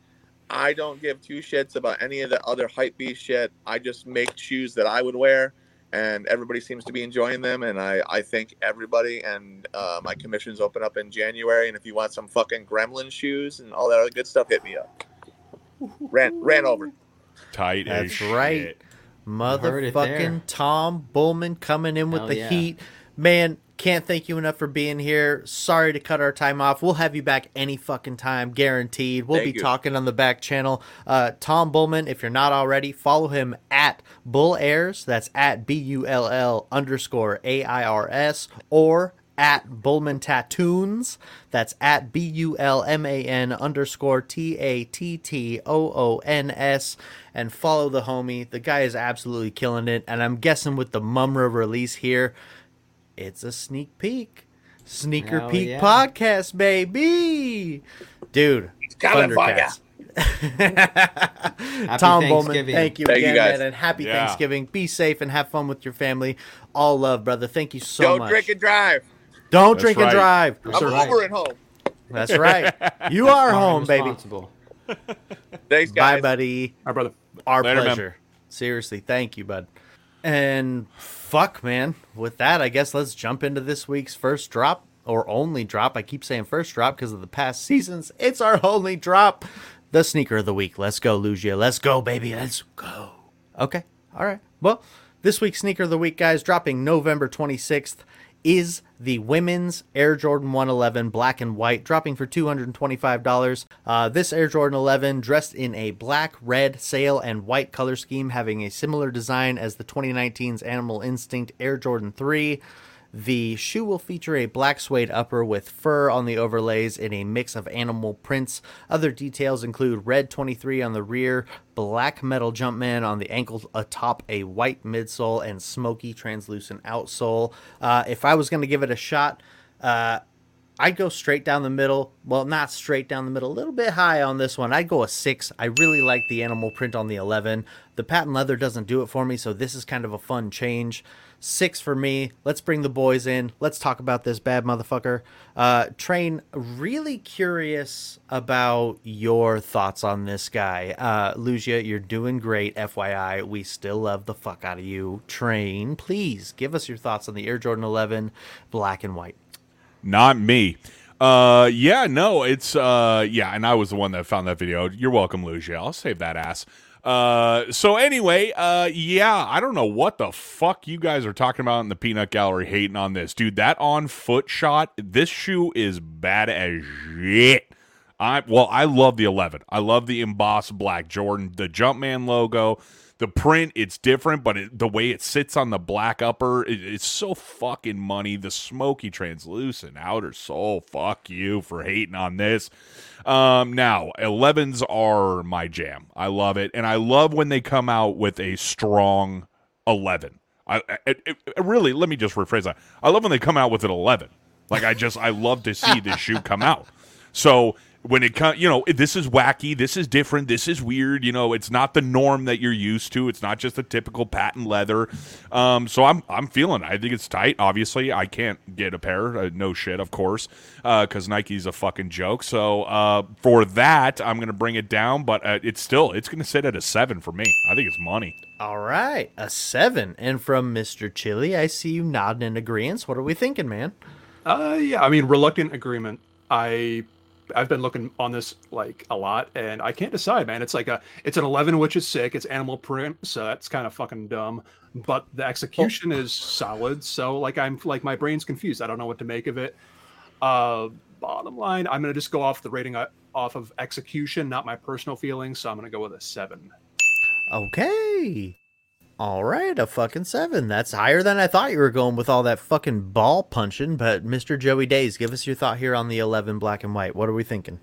I don't give two shits about any of the other hype beast shit. I just make shoes that I would wear, and everybody seems to be enjoying them. And I, I thank everybody. And uh, my commissions open up in January. And if you want some fucking Gremlin shoes and all that other good stuff, hit me up. Ran ran over. Tight That's right. shit. Heard. Motherfucking Tom Bullman coming in with Hell the yeah. heat. Man, can't thank you enough for being here. Sorry to cut our time off. We'll have you back any fucking time, guaranteed. We'll Thank be you. talking on the back channel. Uh, Tom Bullman, if you're not already, follow him at Bull Airs. That's at B U L L underscore A I R S or at Bullman Tattoons. That's at B U L M A N underscore T A T T O O N S. And follow the homie. The guy is absolutely killing it. And I'm guessing with the Mumm-Ra release here, it's a sneak peek. Sneaker Hell Peek yeah. podcast, baby. Dude, coming for. Thundercats. Tom Bullman, Thanksgiving. thank you Thank you, again, guys. man, and happy Yeah. Thanksgiving. Be safe and have fun with your family. All love, brother. Thank you so much. Don't drink and drive. Don't That's drink right. and drive. That's I'm right. Uber at home. That's right. You are home, baby. Responsible. Thanks, Bye, buddy. Our brother. Our Later, man. pleasure. Seriously, thank you, bud. And fuck, man. With that, I guess let's jump into this week's first drop or only drop. I keep saying first drop because of the past seasons. It's our only drop. The sneaker of the week. Let's go, Lugia. Let's go, baby. Let's go. Okay. All right. Well, this week's sneaker of the week, guys, dropping November 26th, is the women's Air Jordan 111 black and white, dropping for $225. Uh, this Air Jordan 11, dressed in a black, red, sail, and white color scheme, having a similar design as the 2019's Animal Instinct Air Jordan 3. The shoe will feature a black suede upper with fur on the overlays in a mix of animal prints. Other details include red 23 on the rear, black metal Jumpman on the ankle atop a white midsole, and smoky translucent outsole. Uh, if I was going to give it a shot, uh, I'd go straight down the middle. Well, not straight down the middle, a little bit high on this one. I'd go a six. I really like the animal print on the 11. The patent leather doesn't do it for me, so this is kind of a fun change. Six for me. Let's bring the boys in. Let's talk about this bad motherfucker. Uh, Train, really curious about your thoughts on this guy. Uh, Lugia, you're doing great. FYI, we still love the fuck out of you. Train, please give us your thoughts on the Air Jordan 11 black and white. Not me. Uh, yeah, no, it's uh, yeah, and I was the one that found that video. You're welcome, Lugia. I'll save that ass. Uh, so anyway, uh, yeah, I don't know what the fuck you guys are talking about in the peanut gallery hating on this, dude. That on foot shot, this shoe is bad as shit. I well, I love the 11. I love the embossed black Jordan, the Jumpman logo, the print. It's different, but it, the way it sits on the black upper, it, it's so fucking money. The smoky translucent outer sole. Fuck you for hating on this. Um, now 11s are my jam. I love it, and I love when they come out with a strong 11. I, it, it, really let me just rephrase that. I love when they come out with an 11. Like I just I love to see this shoe come out. So when it comes, you know, this is wacky, this is different, this is weird. You know, it's not the norm that you're used to. It's not just a typical patent leather. Um, so I'm I'm feeling. it. I think it's tight. Obviously, I can't get a pair. Uh, no shit, of course, because Nike's a fucking joke. So uh, for that, I'm gonna bring it down. But uh, it's still it's gonna sit at a seven for me. I think it's money. All right, a seven. And from Mr. Chili, I see you nodding in agreement. What are we thinking, man? Uh, yeah, I mean, reluctant agreement. I, I've been looking on this like a lot, and I can't decide, man. It's like a, it's an 11, which is sick. It's animal print, so that's kind of fucking dumb. But the execution is solid. So like, I'm like my brain's confused. I don't know what to make of it. Uh, bottom line, I'm gonna just go off the rating uh, off of execution, not my personal feelings. So I'm gonna go with a seven. Okay. All right, a fucking seven. That's higher than I thought you were going with all that fucking ball punching. But Mr. Joey Days, give us your thought here on the 11 black and white. What are we thinking?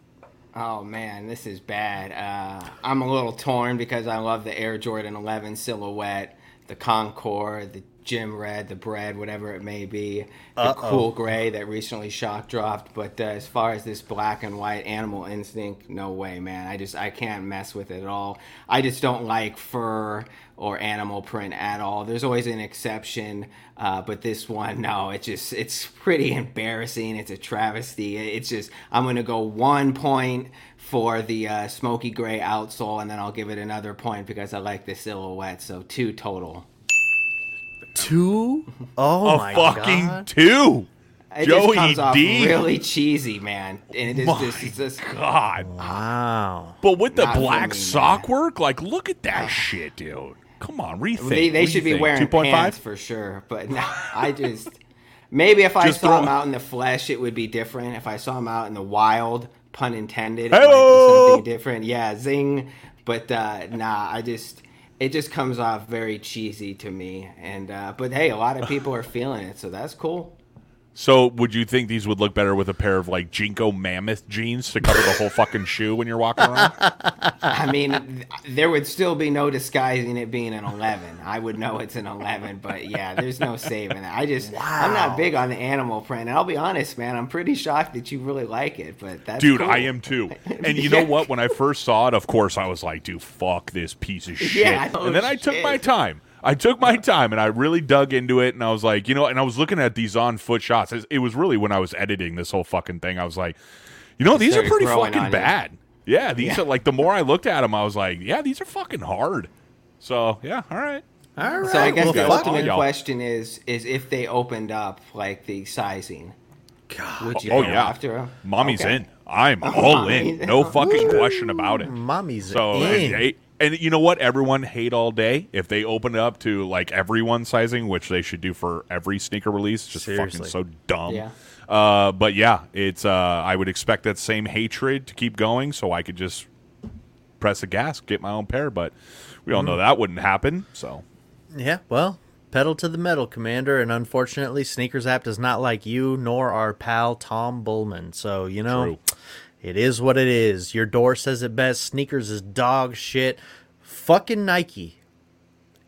Oh man, this is bad. Uh, I'm a little torn because I love the Air Jordan 11 silhouette, the Concord, the Gym Red, the Bread, whatever it may be, the Uh-oh. Cool Gray that recently shock dropped. But uh, as far as this black and white Animal Instinct, no way, man. I just I can't mess with it at all. I just don't like fur or animal print at all. There's always an exception, uh, but this one, no, it's just it's pretty embarrassing. It's a travesty. It's just I'm gonna go one point for the uh, smoky gray outsole, and then I'll give it another point because I like the silhouette. So two total. Two? Oh a my fucking god. two. It Joey just comes off D. really cheesy, man. And it is My just, it's just God. Wow. But with the Not for black me, sock work, like, look at that shit, dude. Come on, rethink. they, they should you be think? wearing 2.5? pants for sure. But no, I just maybe if I Just saw throw- him out in the flesh, it would be different. If I saw him out in the wild, pun intended, it might Hey-o! be something different. Yeah, zing. But uh, nah, I just it just comes off very cheesy to me. And uh, but hey, a lot of people are feeling it, so that's cool. So, would you think these would look better with a pair of like JNCO Mammoth jeans to cover the whole fucking shoe when you're walking around? I mean, there would still be no disguising it being an 11. I would know it's an 11, but yeah, there's no saving that. I just, I'm not big on the animal print. And I'll be honest, man, I'm pretty shocked that you really like it, but that's Dude, cool. I am too. And you know what? When I first saw it, of course, I was like, dude, fuck this piece of shit. Yeah, and then I took my time. I took my time and I really dug into it. And I was like, you know, and I was looking at these on foot shots. It it was really when I was editing this whole fucking thing. I was like, you know, these are pretty fucking on you. bad. Yeah, these Yeah. are like the more I looked at them, I was like, yeah, these are fucking hard. So, yeah, all right. All right. So I guess well, the ultimate y'all. question is, is if they opened up like the sizing, God. would you Oh, go yeah. after them? Mommy's Okay. in. I'm all in. No fucking question about it. Mommy's So in. and, and you know what? Everyone hate all day. If they open it up to like everyone sizing, which they should do for every sneaker release, just Seriously. fucking so dumb. Yeah. Uh, but yeah, it's. Uh, I would expect that same hatred to keep going, so I could just press the gas, get my own pair. But we all Mm-hmm. know that wouldn't happen. So Yeah, well, pedal to the metal, Commander. And unfortunately, SNKRS App does not like you nor our pal Tom Bullman. So, you know, True. It is what it is. Your door says it best. Sneakers is dog shit. Fucking Nike.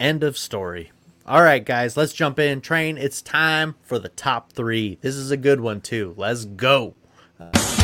End of story. All right, guys, let's jump in. Train, it's time for the top three. This is a good one, too. Let's go. Uh,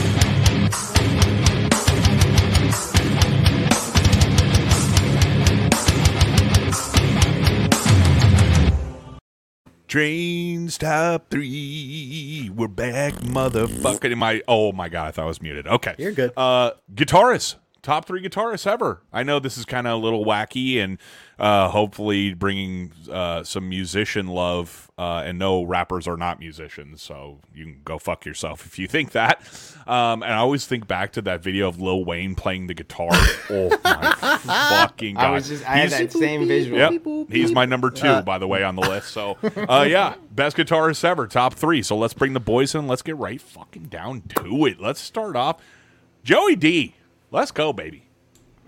Trains top three. We're back, motherfucker. I? Oh my god, I thought I was muted. Okay, You're good. Uh, guitarists, top three guitarists ever. I know this is kind of a little wacky, and uh, hopefully bringing uh, some musician love. Uh, and no, rappers are not musicians, so you can go fuck yourself if you think that. Um, and I always think back to that video of Lil Wayne playing the guitar. oh my fucking god! I was just, I had He's- that same visual. Yep. He's my number two, by the way, on the list. So, uh, yeah, best guitarist ever, top three. So let's bring the boys in. Let's get right fucking down to it. Let's start off. Joey D. Let's go, baby.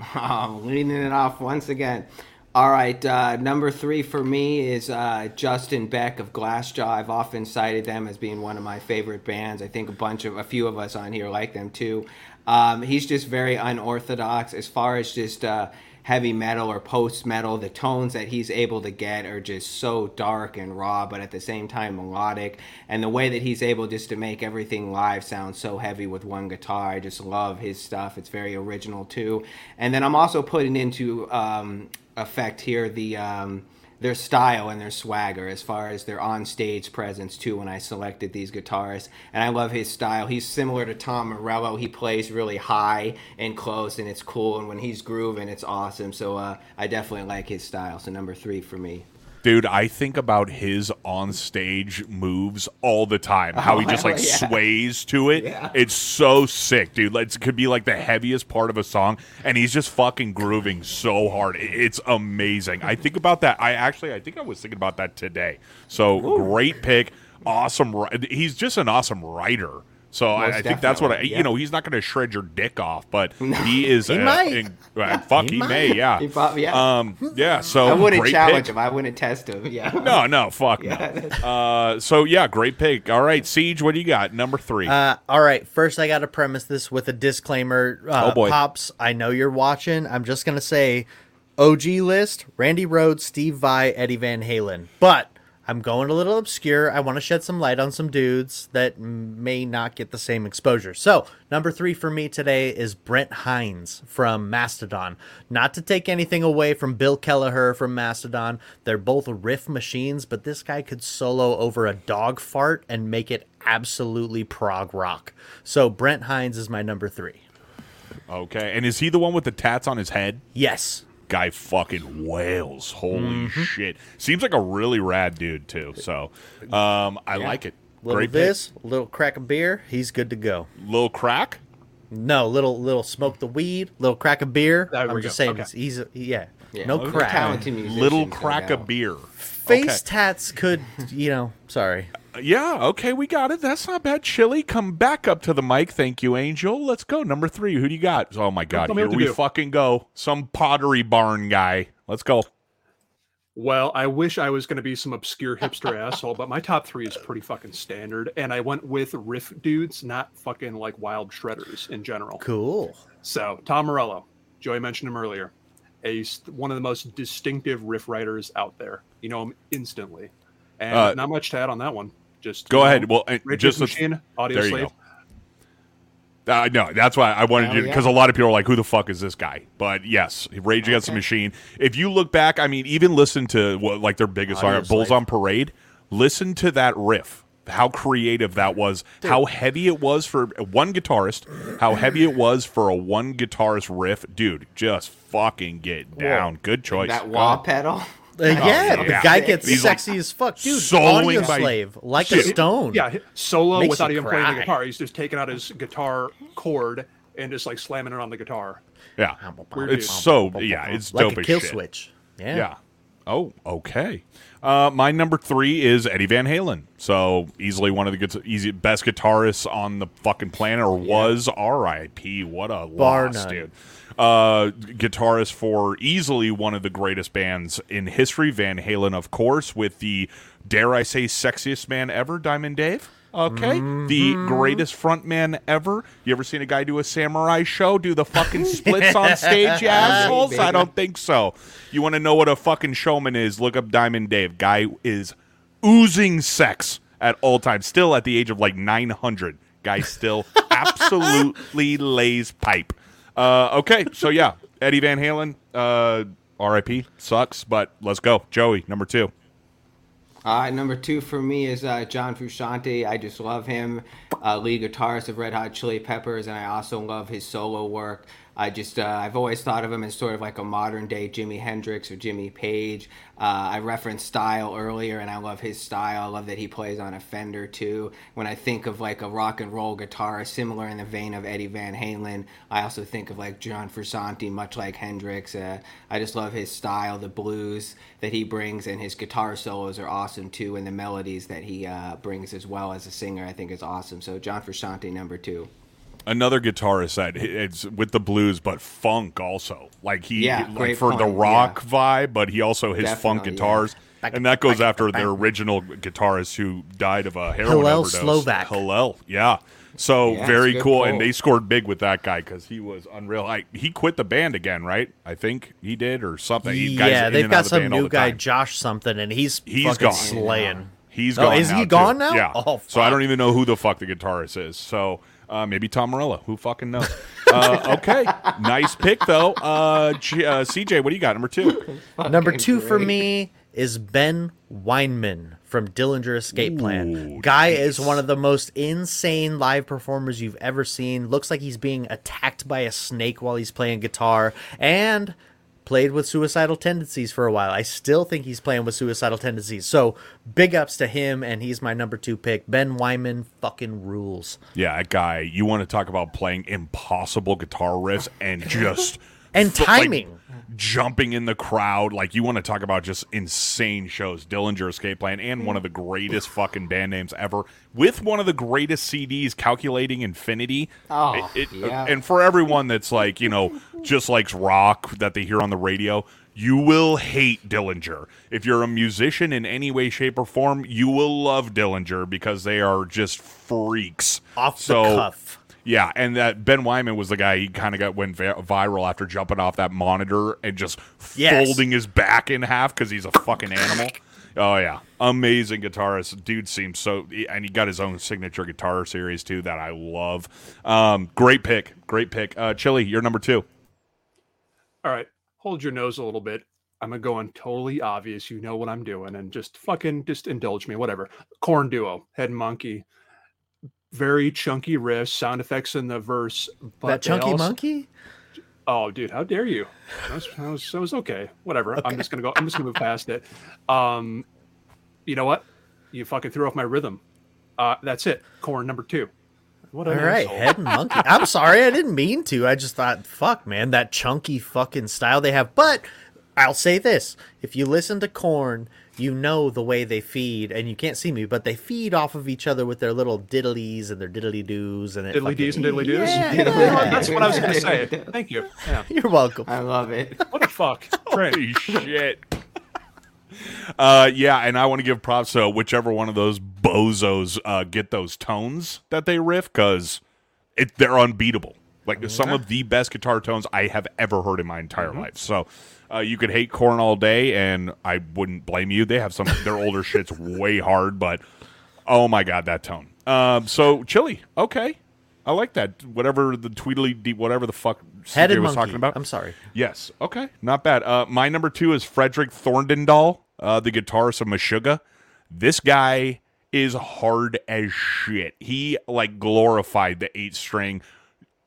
Oh, leading it off once again. All right, uh, number three for me is uh, Justin Beck of Glassjaw. I've often cited them as being one of my favorite bands. I think a bunch of a few of us on here like them too. Um, he's just very unorthodox as far as just uh, heavy metal or post metal. The tones that he's able to get are just so dark and raw, but at the same time melodic. And the way that he's able just to make everything live sound so heavy with one guitar, I just love his stuff. It's very original too. And then I'm also putting into um, effect here the. Um, their style and their swagger as far as their on stage presence too when I selected these guitarists. And I love his style. He's similar to Tom Morello. He plays really high and close and it's cool and when he's grooving it's awesome. So uh, I definitely like his style. So number three for me. Dude, I think about his on stage moves all the time. How he Oh, just like yeah. sways to it. Yeah. It's so sick, dude. Like, It could be like the heaviest part of a song, and he's just fucking grooving so hard. It's amazing. I think about that. I actually, I think I was thinking about that today. So great pick, awesome. He's just an awesome writer. So I, I think that's what I, yeah. you know, he's not going to shred your dick off, but he is. He uh, might. in- uh, fuck, He he, may, yeah. He prob- yeah. Um, yeah. So I wouldn't great challenge pick. him. I wouldn't test him. Yeah. No, no, fuck Yeah. no. Uh, so yeah, great pick. All right, Siege, what do you got? Number three. Uh, all right, first I got to premise this with a disclaimer. Uh, Oh, boy. Pops, I know you're watching. I'm just gonna say, OG list: Randy Rhoads, Steve Vai, Eddie Van Halen. But I'm going a little obscure. I want to shed some light on some dudes that may not get the same exposure. So number three for me today is Brent Hinds from Mastodon. Not to take anything away from Bill Kelliher from Mastodon, they're both riff machines, but this guy could solo over a dog fart and make it absolutely prog rock. So Brent Hinds is my number three. okay, and is he the one with the tats on his head? Yes. Guy fucking wails. Holy Mm-hmm. shit! Seems like a really rad dude too. So, um, I like it. Little Great this, a little crack of beer, he's good to go. little crack. No, little little smoke the weed, little crack of beer. There I'm just go. saying, Okay. he's, he's yeah, Yeah. no They're crack. talented Little crack of beer. Face Okay. tats could, you know, sorry. Yeah, okay, we got it. That's not bad. Chili, come back up to the mic. Thank you, Angel. Let's go. Number three. Who do you got? Oh my god, here we do. fucking go. Some pottery barn guy. Let's go. Well, I wish I was going to be some obscure hipster asshole, but my top three is pretty fucking standard, and I went with riff dudes, not fucking like wild shredders in general. Cool. So Tom Morello, Joey mentioned him earlier, a s- one of the most distinctive riff writers out there. You know him instantly, and Uh, not much to add on that one. Just Go you ahead. know, Well, uh, Rage just Against the Machine, Audio there you Slave. go. Uh, no, that's why I wanted Hell you yeah. because a lot of people are like, "Who the fuck is this guy?" But yes, Rage Against the Machine. If you look back, I mean, even listen to what like their biggest Audio song, "Bulls on Parade." Listen to that riff. How creative that was. How heavy it was for one guitarist. How heavy it was for a one guitarist riff, dude. Just fucking get down. Good choice. That Go wah pedal. Uh, yeah, the yeah. guy gets He's like sexy as fuck, dude. soloing Audio by- slave, like a stone. Yeah, solo Makes without you even playing the guitar. He's just taking out his guitar cord and just like slamming it on the guitar. Yeah, Weird it's dude. so yeah, it's like dope a as kill shit. switch. Yeah. Yeah. Oh, okay. Uh, my number three is Eddie Van Halen. So easily one of the good, easy best guitarists on the fucking planet, or was R.I.P. What a Bar loss, none. dude. Uh, guitarist for easily one of the greatest bands in history, Van Halen, of course, with the dare I say sexiest man ever, Diamond Dave. Okay, the Mm-hmm. greatest frontman ever. You ever seen a guy do a samurai show, do the fucking splits on stage, you assholes? I don't think so. You want to know what a fucking showman is? Look up Diamond Dave. Guy is oozing sex at all times. Still at the age of like 900. Guy still absolutely lays pipe. Uh, okay, so yeah, Eddie Van Halen, uh, RIP, sucks, but let's go. Joey, number two. Uh, number two for me is uh, John Frusciante. I just love him, uh, lead guitarist of Red Hot Chili Peppers, and I also love his solo work. I just uh, I've always thought of him as sort of like a modern day Jimi Hendrix or Jimmy Page. Uh, I referenced style earlier, and I love his style. I love that he plays on a Fender too. When I think of like a rock and roll guitarist similar in the vein of Eddie Van Halen, I also think of like John Frusciante, much like Hendrix. Uh, I just love his style, the blues that he brings, and his guitar solos are awesome too, and the melodies that he uh, brings as well as a singer, I think is awesome. So John Frusciante, number two. Another guitarist that it's with the blues but funk also like he Yeah, like great for the point, rock vibe but he also his funk Definitely, yeah. guitars and that goes after their original guitarist who died of a heroin Hillel overdose Slovak. Hillel yeah so Yeah, very it's a good cool pull. and they scored big with that guy because he was unreal I, he quit the band again right i think he did or something He- yeah, in they've got of the some new guy, time. Josh something, and he's He's fucking gone. slaying. He's Oh, gone. is now, he too. gone now? Yeah. Oh, so I don't even know who the fuck the guitarist is. So uh, maybe Tom Morello. Who fucking knows? uh, okay, nice pick though. Uh, G- uh, CJ, what do you got? Number two. Number two for me is Ben Weinman from Dillinger Escape Plan. Ooh, Guy nice. is one of the most insane live performers you've ever seen. Looks like he's being attacked by a snake while he's playing guitar and played with suicidal tendencies for a while. I still think he's playing with suicidal tendencies. So big ups to him, and he's my number two pick. Ben Weinman fucking rules. Yeah, that guy. You want to talk about playing impossible guitar riffs and just And fu- like, timing. Jumping in the crowd. Like you want to talk about just insane shows. Dillinger Escape Plan and one of the greatest fucking band names ever with one of the greatest CDs, Calculating Infinity. Oh, It- it- yeah. And for everyone that's like, you know, just likes rock that they hear on the radio, you will hate Dillinger. If you're a musician in any way, shape, or form, you will love Dillinger because they are just freaks. Off the cuff. Yeah, and that Ben Weinman was the guy. He kind of got went vi- viral after jumping off that monitor and just Yes. folding his back in half because he's a fucking animal. Oh yeah, amazing guitarist. Dude seems so, and he got his own signature guitar series too that I love. Um, great pick, great pick. Uh, Chili, you're number two. All right, hold your nose a little bit. I'm gonna go on totally obvious. You know what I'm doing, and just fucking just indulge me. Whatever. Korn duo, Head Munky. Very chunky riffs, sound effects in the verse. But that chunky also- monkey? Oh, dude, how dare you? That was, that was, that was okay. Whatever. I'm just gonna go. I'm just gonna move past it. Um, you know what? You fucking threw off my rhythm. Uh, that's it. Korn number two. What All asshole. head monkey. I'm sorry, I didn't mean to. I just thought, fuck, man, that chunky fucking style they have. But I'll say this: if you listen to Korn, you know the way they feed, and you can't see me, but they feed off of each other with their little diddlies and their diddly doos and it Diddly dees and fucking- diddly doos. Yeah, You yeah. That's what I was gonna say. Thank you. Yeah. You're welcome. I love it. What the fuck? Holy shit. Uh, yeah, and I want to give props to whichever one of those bozos uh, get those tones that they riff because it they're unbeatable. Like some of the best guitar tones I have ever heard in my entire life. So uh, you could hate Korn all day, and I wouldn't blame you. They have some their older shit's way hard, but oh my god, that tone. Um, so Chili, okay, I like that. Whatever the tweedly deep, whatever the fuck Head CJ was monkey. talking about. I'm sorry. Yes. Okay. Not bad. Uh, my number two is Fredrik Thordendal, uh, the guitarist of Meshuggah. This guy is hard as shit. He like glorified the eight string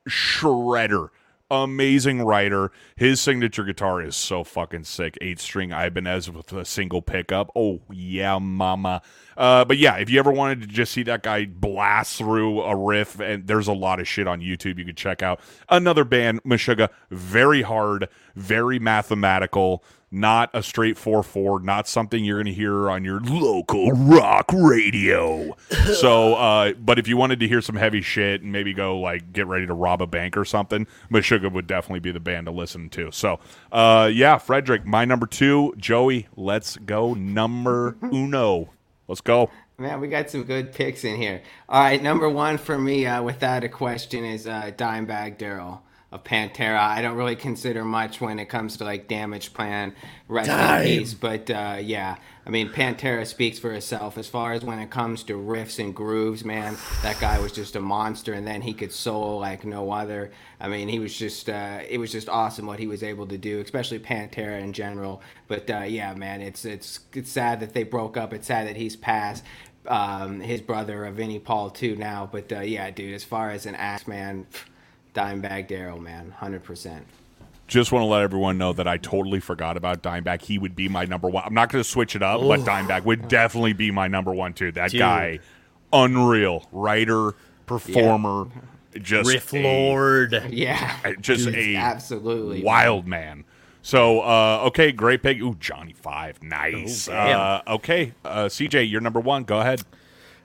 shredder. Amazing writer. His signature guitar is so fucking sick. Eight string Ibanez with a single pickup. Oh yeah, mama. Uh, but yeah, if you ever wanted to just see that guy blast through a riff, and there's a lot of shit on YouTube you could check out. Another band, Meshuggah, very hard, very mathematical. Not a straight four four. Not something you're going to hear on your local rock radio. so, uh, but if you wanted to hear some heavy shit and maybe go like get ready to rob a bank or something, Meshuggah would definitely be the band to listen to. So, uh, yeah, Fredrik, my number two. Joey, let's go number uno. Let's go. Man, we got some good picks in here. All right, number one for me, uh, without a question, is uh, Dimebag Darrell of Pantera. I don't really consider much when it comes to like Damageplan, Rest Dime. in Peace, but uh, yeah, I mean Pantera speaks for itself as far as when it comes to riffs and grooves. Man, that guy was just a monster, and then he could solo like no other. I mean, he was just uh, it was just awesome what he was able to do, especially Pantera in general. But uh, yeah, man, it's it's it's sad that they broke up. It's sad that he's passed um, his brother uh, Vinnie Paul too now. But uh, yeah, dude, as far as an ass man, Dimebag Darrell, man, hundred percent. Just want to let everyone know that I totally forgot about Dimebag. He would be my number one. I'm not going to switch it up, but Dimebag would definitely be my number one too. That Dude. guy, unreal writer, performer, just Riff a- Lord. Yeah, just Dude, a absolutely wild man. So uh, okay, great pick. Ooh, Johnny Five, nice. Ooh, uh, okay, uh, CJ, you're number one. Go ahead.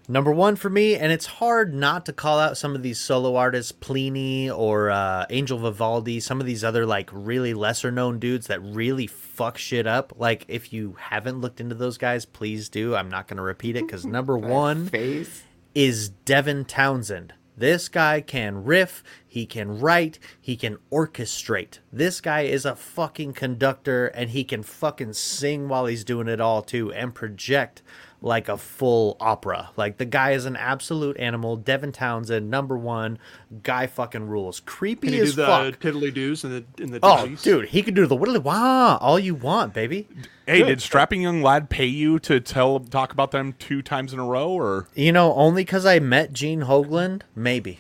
Number one for me, and it's hard not to call out some of these solo artists, Plini or uh, Angel Vivaldi, some of these other like really lesser known dudes that really fuck shit up. Like if you haven't looked into those guys, please do. I'm not going to repeat it because number one face. is Devin Townsend. This guy can riff, he can write, he can orchestrate. This guy is a fucking conductor and he can fucking sing while he's doing it all too and project like a full opera. Like the guy is an absolute animal. Devin Townsend, number one, guy fucking rules. Creepy Can you do as the fuck. tiddly doos and the in the Oh, diddlies? dude, he could do the whittly wah all you want, baby. Hey, Good. did Strapping Young Lad pay you to tell talk about them two times in a row, or You know, only because I met Gene Hoglan, maybe.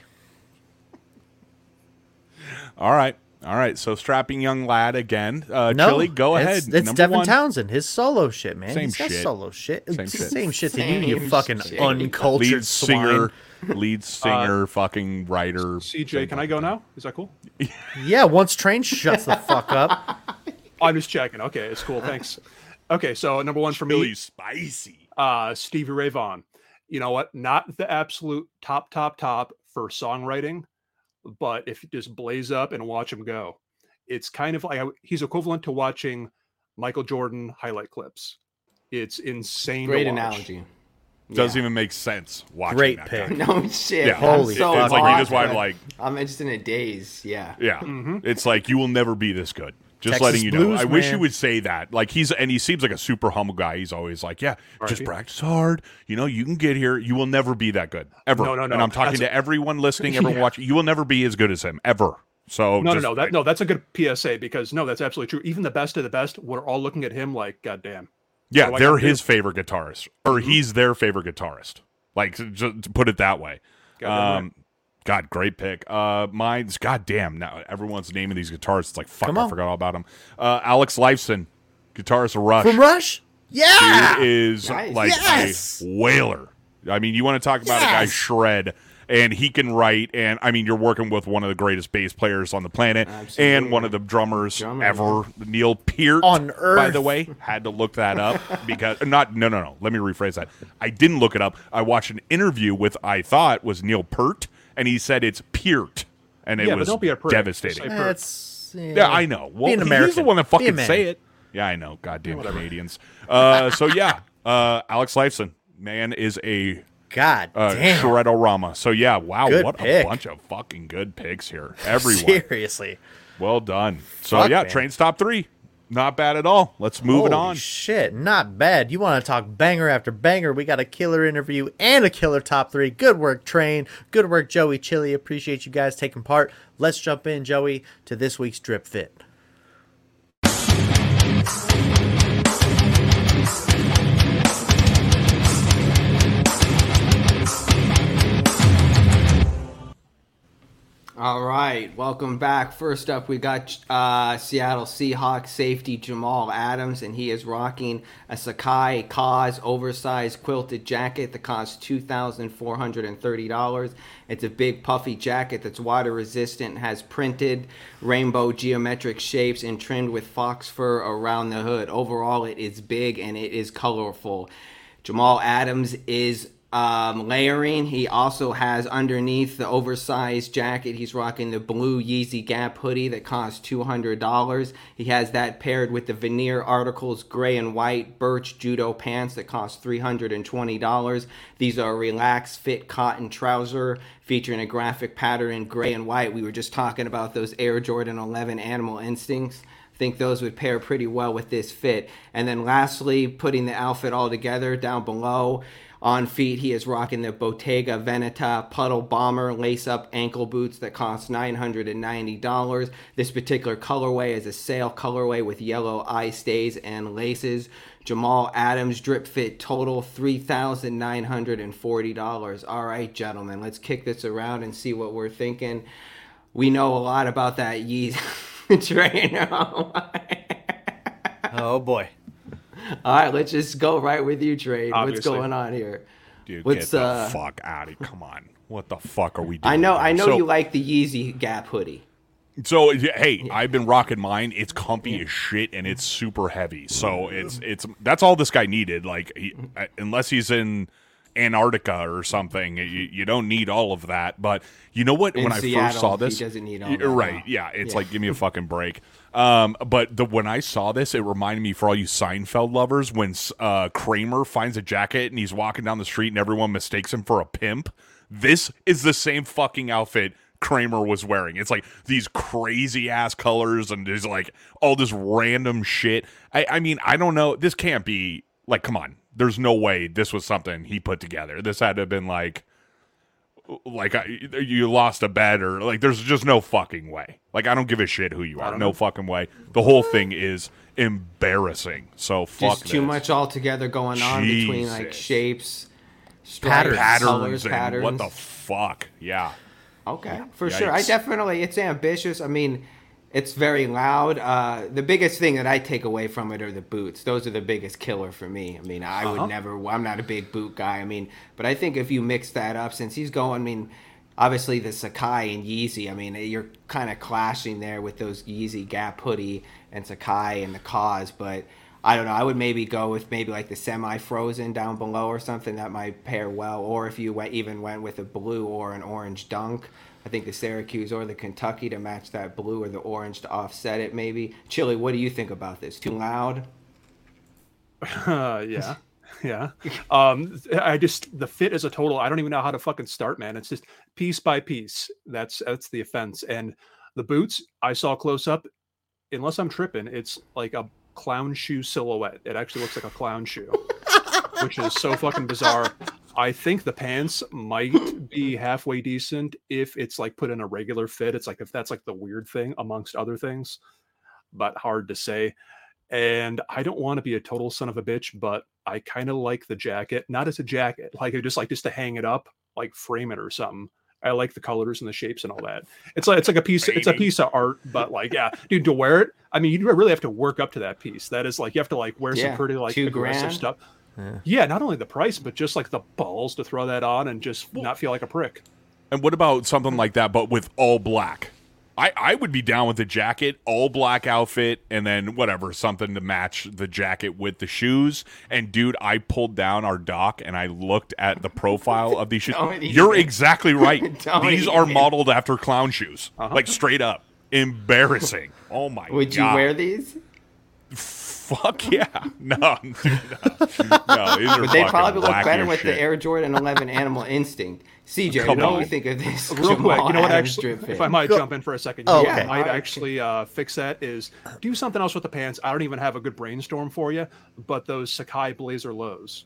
all right, all right? So Strapping Young Lad again. Uh, No, Chili, go it's, ahead. It's Number Devin one. Townsend, his solo shit, man. Same He's got shit. solo shit. Same Same shit. shit. Same shit to you, you fucking shit. uncultured lead swine. singer lead singer, fucking writer. CJ, can I go now? Is that cool? Yeah, once train shuts the fuck up. I'm just checking. Okay, it's cool. Thanks. Okay, so number one for me, spicy. uh, Stevie Ray Vaughan. You know what? Not the absolute top, top, top for songwriting, but if you just blaze up and watch him go, it's kind of like he's equivalent to watching Michael Jordan highlight clips. It's insane. Great to watch. analogy. Doesn't Yeah. even make sense watching Great that pick. guy. No shit. Yeah, Holy so fuck. It's like you lost, just want man. like I'm just in a daze. Yeah. Yeah, Mm-hmm. it's like you will never be this good. Just Texas letting you know. Blues, I wish man. you would say that. Like he's and he seems like a super humble guy. He's always like, yeah, just practice hard. You know, you can get here. You will never be that good ever. No, no, no. And I'm talking That's- to everyone listening, everyone Yeah. watching. You will never be as good as him ever. So No, just, no, no. That no, that's a good PSA because no, that's absolutely true. Even the best of the best, we're all looking at him like, God damn. yeah, they're gotta do? his favorite guitarist, or Mm-hmm. he's their favorite guitarist. Like to, to put it that way. Goddamn. Um, God, great pick. Uh, mine's goddamn. Now everyone's naming these guitarists. It's like fuck, I forgot all about him. Uh, Alex Lifeson, guitarist of Rush. From Rush? Yeah. Dude is Nice. like Yes! a whaler. I mean, you want to talk about a guy shred, and he can write. And I mean, you're working with one of the greatest bass players on the planet, Absolutely. and one of the drummers Drummer, ever, Neil Peart. On Earth, by the way, had to look that up because not. No, no, no. Let me rephrase that. I didn't look it up. I watched an interview with I thought was Neil Peart, and he said it's Peart, and it Yeah, but was don't be a prick. devastating. That's yeah. Yeah, I know. Well, Be an he's the one that fucking say it. Yeah, I know. Goddamn Canadians. Uh, so yeah, uh, Alex Lifeson, man, is a God uh, damn. shredorama. So yeah, wow, Good what pick. a bunch of fucking good picks here. Everyone, Seriously. well done. So Fuck, yeah, man. train stop three, not bad at all. Let's move it Holy on. Shit, not bad. You want to talk banger after banger? We got a killer interview and a killer top three. Good work, Train. Good work, Joey Chili. Appreciate you guys taking part. Let's jump in, Joey, to this week's drip fit. All right, welcome back. First up, we got uh, Seattle Seahawks safety Jamal Adams, and he is rocking a Sacai KAWS oversized quilted jacket that costs two thousand four hundred and thirty dollars. It's a big puffy jacket that's water resistant, has printed rainbow geometric shapes, and trimmed with fox fur around the hood. Overall, it is big and it is colorful. Jamal Adams is um, layering. He also has underneath the oversized jacket, he's rocking the blue Yeezy Gap hoodie that costs $200. He has that paired with the veneer articles gray and white birch judo pants that cost $320. These are relaxed fit cotton trouser featuring a graphic pattern in gray and white. We were just talking about those Air Jordan 11 Animal Instincts think those would pair pretty well with this fit. And then lastly, putting the outfit all together down below. On feet, he is rocking the Bottega Veneta Puddle Bomber lace up ankle boots that cost $990. This particular colorway is a sale colorway with yellow eye stays and laces. Jamal Adams drip fit total $3,940. All right, gentlemen, let's kick this around and see what we're thinking. We know a lot about that Yeezy trainer. Oh boy. All right, let's just go right with you, Trade. What's going on here? Dude, What's, get the uh, fuck out of Come on. What the fuck are we doing? I know, here? I know So- you like the Yeezy Gap hoodie. So yeah, hey, I've been rocking mine. It's comfy as shit and it's super heavy. So it's it's that's all this guy needed. Like he, unless he's in Antarctica or something, you, you don't need all of that. But you know what? In when I first saw he this, doesn't need all that, right? Yeah, it's Yeah. like give me a fucking break. Um, but the when I saw this, it reminded me for all you Seinfeld lovers when uh, Kramer finds a jacket and he's walking down the street and everyone mistakes him for a pimp. This is the same fucking outfit Kramer was wearing. It's like these crazy ass colors and there's like all this random shit. I, I mean, I don't know. This can't be like, come on. There's no way this was something he put together. This had to have been like, like I, you lost a bet or like there's just no fucking way. Like I don't give a shit who you are. No fucking way. The whole thing is embarrassing. So fuck Just too this. much altogether going on between like shapes, stripes, Patterns. patterns colors, patterns. what the fuck? Yeah. Okay, for sure. I definitely it's ambitious. I mean, It's very loud. Uh, the biggest thing that I take away from it are the boots. Those are the biggest killer for me. I mean, I Uh-huh. would never. I'm not a big boot guy. I mean, but I think if you mix that up, since he's going, I mean, obviously the Sacai and Yeezy. I mean, you're kind of clashing there with those Yeezy Gap hoodie and Sacai and the KAWS, but. I don't know. I would maybe go with maybe like the semi-frozen down below or something that might pair well. Or if you went, even went with a blue or an orange dunk, I think the Syracuse or the Kentucky to match that blue or the orange to offset it. Maybe Chili. What do you think about this? Too loud? Uh, yeah. Yeah. Um, I just the fit is a total. I don't even know how to fucking start, man. It's just piece by piece. That's that's the offense. And the boots I saw close up. Unless I'm tripping, it's like a clown shoe silhouette. It actually looks like a clown shoe, which is so fucking bizarre. I think the pants might be halfway decent if it's like put in a regular fit. It's like if that's like the weird thing amongst other things, but hard to say and I don't want to be a total son of a bitch, but I kind of like the jacket, not as a jacket, like I just like just to hang it up, like frame it or something. I like the colors and the shapes and all that. It's like it's like a piece. It's a piece of art, but like yeah, dude, to wear it, I mean, you really have to work up to that piece. That is like you have to like wear Yeah, some pretty like aggressive grand. stuff. Yeah. not only the price, but just like the balls to throw that on and just not feel like a prick. And what about something like that, but with all black? I, I would be down with the jacket, all black outfit, and then whatever, something to match the jacket with the shoes. And dude, I pulled down our dock and I looked at the profile of these shoes. Don't You're even. exactly right. These are even. modeled after clown shoes, uh-huh. like straight up. Embarrassing. Oh my god. Would you wear these? Fuck yeah. No. dude, no. no these are But they probably look better as with shit. the Air Jordan 11 Animal Instinct. CJ, Come what do on. you think of this? Real quick, you know what? Actually, if? I might jump in for a second, Oh, you know okay. I might actually uh, fix that is do something else with the pants. I don't even have a good brainstorm for you, but those Sacai Blazer lows,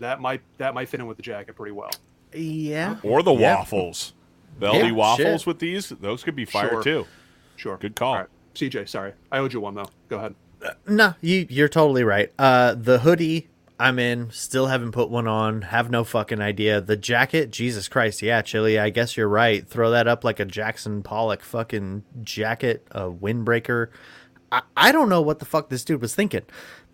that might that might fit in with the jacket pretty well. Yeah. Or the Yeah. waffles. The Yeah, LD waffles shit. with these, those could be fire Sure. too. Sure, Good call. All right. CJ, sorry, I owed you one though. Go ahead. No, you you're totally right. Uh the hoodie I'm in, still haven't put one on, have no fucking idea. The jacket, Jesus Christ, yeah, Chili, I guess you're right. Throw that up like a Jackson Pollock fucking jacket, a windbreaker. I, I don't know what the fuck this dude was thinking.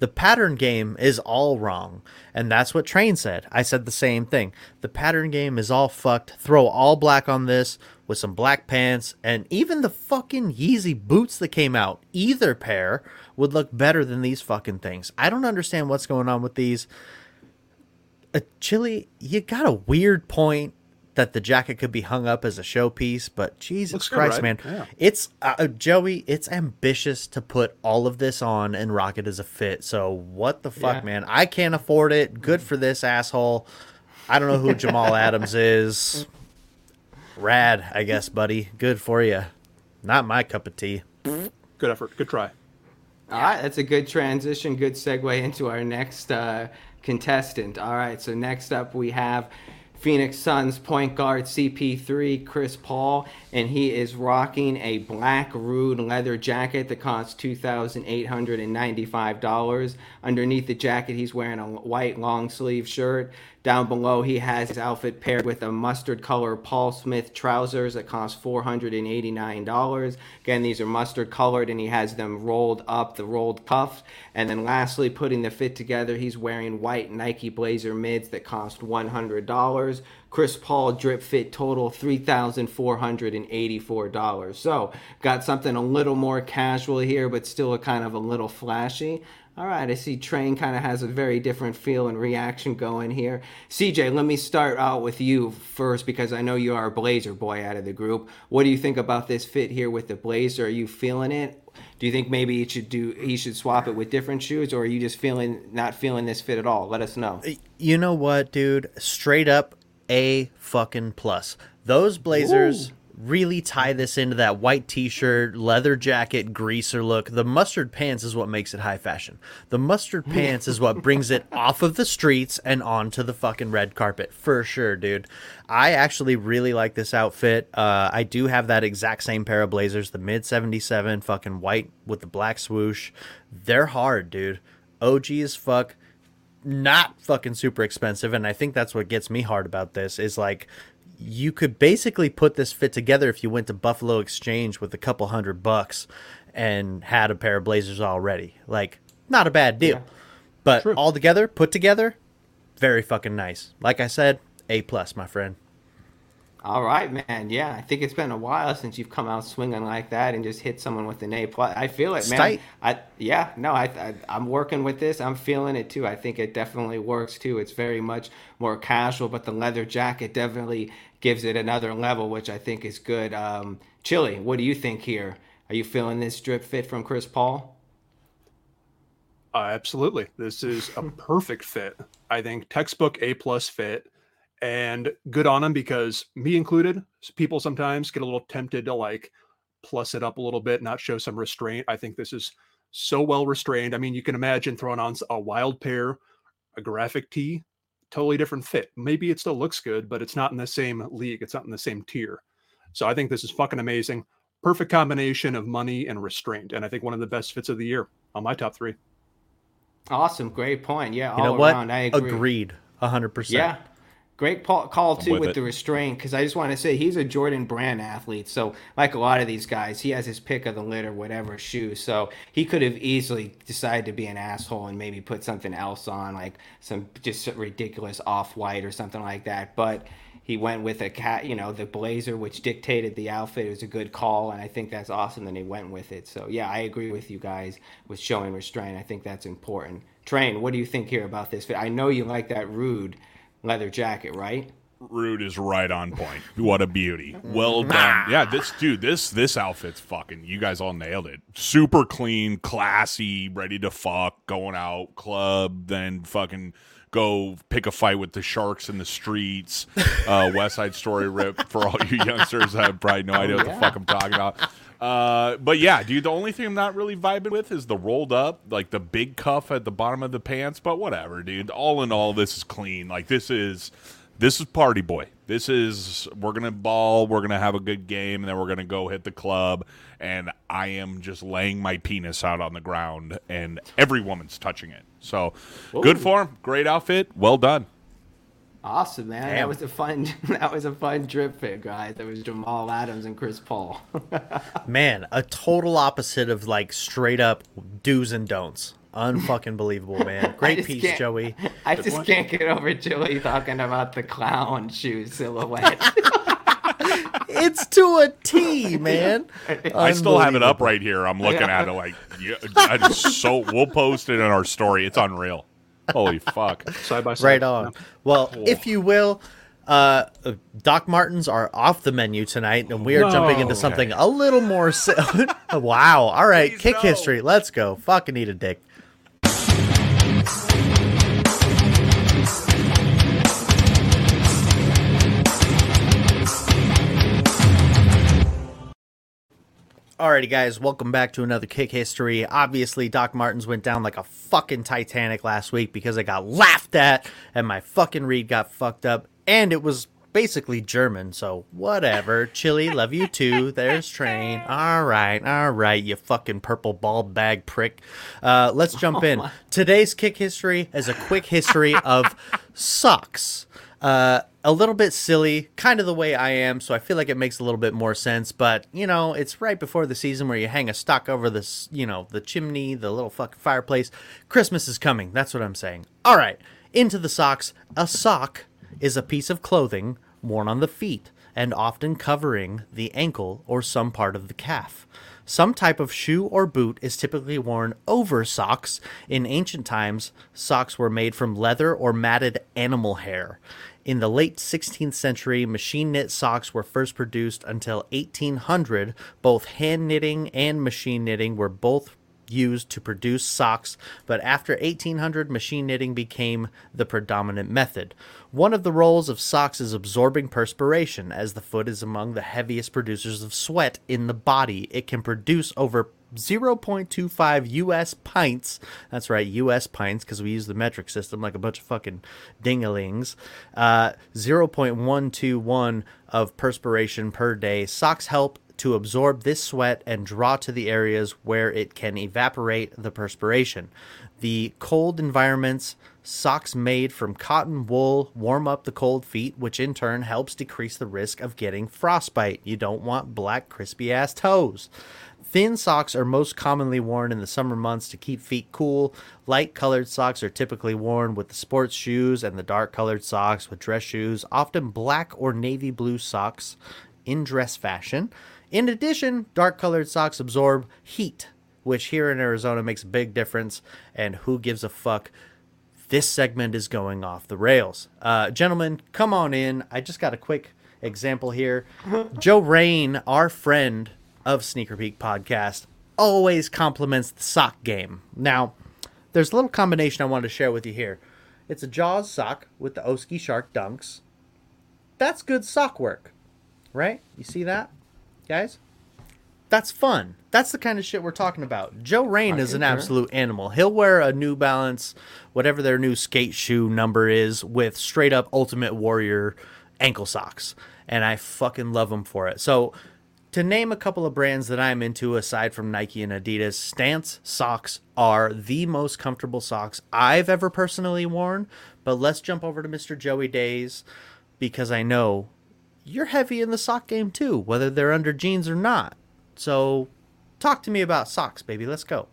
The pattern game is all wrong. And that's what Train said. I said the same thing. The pattern game is all fucked. Throw all black on this with some black pants and even the fucking Yeezy boots that came out. Either pair would look better than these fucking things. I don't understand what's going on with these. Uh, Chili, you got a weird point that the jacket could be hung up as a showpiece, but Jesus Looks good, Christ, right? man, Yeah. it's uh, uh, Joey. It's ambitious to put all of this on and rock it as a fit. So what the fuck, Yeah. man? I can't afford it. Good for this asshole. I don't know who Jamal Adams is. Rad, I guess, buddy. Good for you. Not my cup of tea. Good effort. Good try. All right, that's a good transition, good segue into our next uh, contestant. All right, so next up we have Phoenix Suns point guard CP3 Chris Paul, and he is rocking a black Rhude leather jacket that costs two thousand eight hundred and ninety-five dollars. Underneath the jacket, he's wearing a white long sleeve shirt. Down below, he has his outfit paired with a mustard color Paul Smith trousers that cost $489. Again, these are mustard colored and he has them rolled up, the rolled cuffs. And then lastly, putting the fit together, he's wearing white Nike Blazer mids that cost $100. Chris Paul drip fit total $3,484. So, got something a little more casual here, but still a kind of a little flashy. All right, I see Train kind of has a very different feel and reaction going here. CJ, let me start out with you first because I know you are a Blazer boy out of the group. What do you think about this fit here with the Blazer? Are you feeling it? Do you think maybe he should do he should swap it with different shoes, or are you just feeling not feeling this fit at all? Let us know. You know what, dude? Straight up A fucking plus. Those blazers really tie this into that white t-shirt, leather jacket, greaser look. The mustard pants is what makes it high fashion. The mustard pants is what brings it off of the streets and onto the fucking red carpet for sure, dude. I actually really like this outfit. Uh, I do have that exact same pair of blazers, the mid 77 fucking white with the black swoosh. They're hard, dude. OG as fuck not fucking super expensive and i think that's what gets me hard about this is like you could basically put this fit together if you went to Buffalo Exchange with a couple hundred bucks and had a pair of Blazers already. Like, not a bad deal. But True. all together, put together, very fucking nice. Like I said, A plus, my friend. All right, man. Yeah, I think it's been a while since you've come out swinging like that and just hit someone with an A plus. I feel it, man. tight. I yeah, no, I, I I'm working with this. I'm feeling it too. I think it definitely works too. It's very much more casual, but the leather jacket definitely gives it another level, which I think is good. Um, Chili, what do you think here? Are you feeling this drip fit from Chris Paul? Uh, absolutely. This is a perfect fit. I think textbook A plus fit and good on them because me included, people sometimes get a little tempted to like plus it up a little bit, not show some restraint. I think this is so well restrained. I mean, you can imagine throwing on a wild pair, a graphic tee, totally different fit. Maybe it still looks good, but it's not in the same league. It's not in the same tier. So I think this is fucking amazing. Perfect combination of money and restraint. And I think one of the best fits of the year on my top three. Awesome, great point. Yeah, You all know what? around, I agree. Agreed. 100%. Yeah. Great call too with with, the restraint because I just want to say he's a Jordan Brand athlete. So like a lot of these guys, he has his pick of the litter, whatever shoe. So he could have easily decided to be an asshole and maybe put something else on, like some just ridiculous off white or something like that. But he went with a cat, you know, the blazer, which dictated the outfit. It was a good call, and I think that's awesome that he went with it. So yeah, I agree with you guys with showing restraint. I think that's important. Train, what do you think here about this? I know you like that Rhude leather jacket, right? Rhude is right on point. What a beauty. Well done. Yeah, this dude, this this outfit's fucking you guys all nailed it. Super clean, classy, ready to fuck, going out, club, then fucking go pick a fight with the sharks in the streets. Uh West Side Story rip for all you youngsters that have probably no idea what the yeah. fuck I'm talking about. Uh, but yeah, dude, the only thing I'm not really vibing with is the rolled up, like the big cuff at the bottom of the pants. But whatever, dude. All in all, this is clean. Like this is this is party boy. This is we're gonna ball, we're gonna have a good game, and then we're gonna go hit the club. And I am just laying my penis out on the ground, and every woman's touching it. So good form, great outfit, well done. Awesome, man. Damn. That was a fun. That was a fun drip fit, guys. That was Jamal Adams and Chris Paul. Man, a total opposite of like straight up do's and don'ts. Unfucking believable, man. Great piece, Joey. I just can't get over Joey talking about the clown shoe silhouette. It's to a T, man. I still have it up right here. I'm looking at it like, yeah, so. We'll post it in our story. It's unreal. Holy fuck. Side by side. Right on. Well, if you will, uh, Doc Martens are off the menu tonight, and we are jumping into No. something a little more. Si- wow. All right. Please Kick no. history. Let's go. Fucking eat a dick. Alrighty, guys, welcome back to another Kick History. Obviously, Doc Martens went down like a fucking Titanic last week because I got laughed at and my fucking read got fucked up, and it was basically German, so whatever. Chili, love you too. There's Train. Alright, alright, you fucking purple ball bag prick. Uh, let's jump in. Today's Kick History is a quick history of socks. Uh, a little bit silly, kind of the way I am, so I feel like it makes a little bit more sense. But you know, it's right before the season where you hang a stock over this, you know, the chimney, the little fucking fireplace. Christmas is coming. That's what I'm saying. All right, into the socks. A sock is a piece of clothing worn on the feet and often covering the ankle or some part of the calf. Some type of shoe or boot is typically worn over socks. In ancient times, socks were made from leather or matted animal hair. In the late 16th century, machine knit socks were first produced until 1800. Both hand knitting and machine knitting were both used to produce socks, but after 1800, machine knitting became the predominant method. One of the roles of socks is absorbing perspiration, as the foot is among the heaviest producers of sweat in the body. It can produce over 0.25 US pints. That's right, US pints, because we use the metric system like a bunch of fucking dingalings. Uh, 0.121 of perspiration per day. Socks help to absorb this sweat and draw to the areas where it can evaporate the perspiration. The cold environments Socks made from cotton wool warm up the cold feet, which in turn helps decrease the risk of getting frostbite. You don't want black, crispy ass toes. Thin socks are most commonly worn in the summer months to keep feet cool. Light colored socks are typically worn with the sports shoes, and the dark colored socks with dress shoes, often black or navy blue socks in dress fashion. In addition, dark colored socks absorb heat, which here in Arizona makes a big difference. And who gives a fuck? This segment is going off the rails. Uh, gentlemen, come on in. I just got a quick example here. Joe Rain, our friend of Sneaker Peek podcast, always compliments the sock game. Now, there's a little combination I wanted to share with you here. It's a Jaws sock with the Oski Shark dunks. That's good sock work, right? You see that, guys? That's fun. That's the kind of shit we're talking about. Joe Rain is an absolute animal. He'll wear a New Balance, whatever their new skate shoe number is, with straight up Ultimate Warrior ankle socks. And I fucking love him for it. So, to name a couple of brands that I'm into aside from Nike and Adidas, Stance socks are the most comfortable socks I've ever personally worn. But let's jump over to Mr. Joey Days because I know you're heavy in the sock game too, whether they're under jeans or not. So, talk to me about socks, baby. Let's go.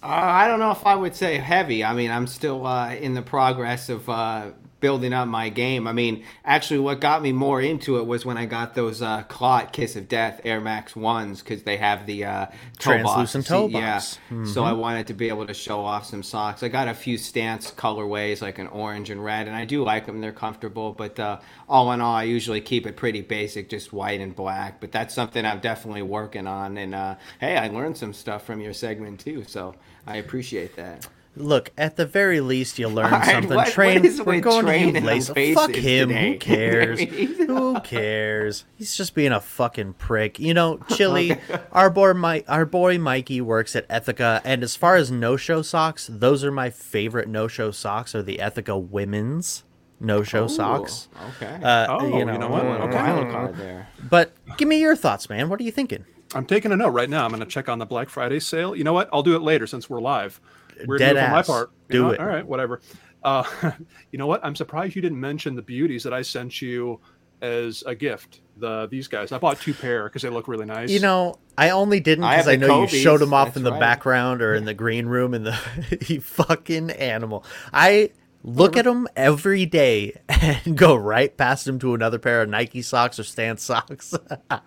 Uh, I don't know if I would say heavy. I mean, I'm still uh, in the progress of uh, building up my game. I mean, actually, what got me more into it was when I got those uh, Clot Kiss of Death Air Max ones because they have the uh, toe Translucent box. toe box. Yeah. box. So I wanted to be able to show off some socks. I got a few stance colorways like an orange and red, and I do like them. They're comfortable, but uh, all in all, I usually keep it pretty basic, just white and black. But that's something I'm definitely working on. And uh, hey, I learned some stuff from your segment too, so I appreciate that. Look, at the very least, you'll learn All right, something. what- Train, what is we're going Train to and lace. Fuck him. today? Who cares? Who cares? He's just being a fucking prick. You know, Chili. our boy, Mike, our boy Mikey works at Ethika, and as far as no-show socks, those are my favorite no-show socks. Are the Ethika women's no-show socks? Okay. Uh, Oh, you you know, know what? a Okay. wild card there. But give me your thoughts, man. What are you thinking? I'm taking a note right now. I'm going to check on the Black Friday sale. You know what? I'll do it later since we're live. Weird Dead move on my part. You Do know it. All right, whatever. Uh, you know what? I'm surprised you didn't mention the beauties that I sent you as a gift. The these guys. I bought two pair because they look really nice. You know, I only didn't because have I, the know you showed them off that's in the right. background or in the green room in the you fucking animal. I look at them every day and go right past them to another pair of Nike socks or Stance socks. All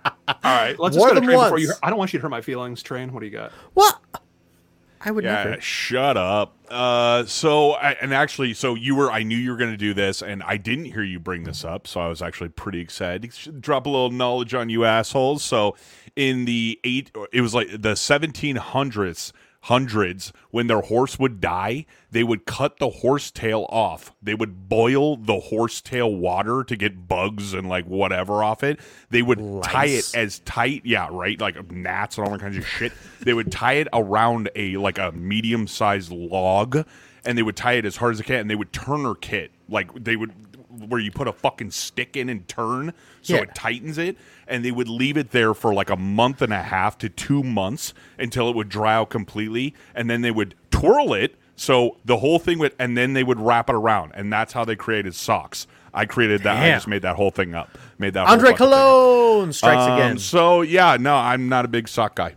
right, let's Wore just go to them train before you. I don't want you to hurt my feelings. Train. What do you got? what? I would Yeah, never. shut up. Uh, so, I, and actually, so you were, I knew you were going to do this, and I didn't hear you bring this up, so I was actually pretty excited. Drop a little knowledge on you assholes. So, in the eight, it was like the 1700s, hundreds, when their horse would die, they would cut the horse tail off. They would boil the horse tail water to get bugs and like whatever off it. They would tie it as tight, yeah, right, like gnats and all that kinds of shit. They would tie it around a like a medium sized log, and they would tie it as hard as they can, and they would turner kit like they would where you put a fucking stick in and turn so Yeah. it tightens it and they would leave it there for like a month and a half to two months until it would dry out completely and then they would twirl it so the whole thing would and then they would wrap it around and that's how they created socks i created that i just made that whole thing up made that whole Andre. Cologne strikes Um, again. So yeah, no, I'm not a big sock guy.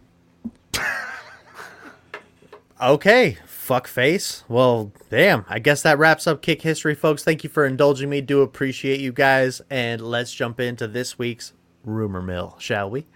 Okay, fuck face. Well, damn. I guess that wraps up kick history, folks. Thank you for indulging me. Do appreciate you guys. And let's jump into this week's rumor mill, shall we?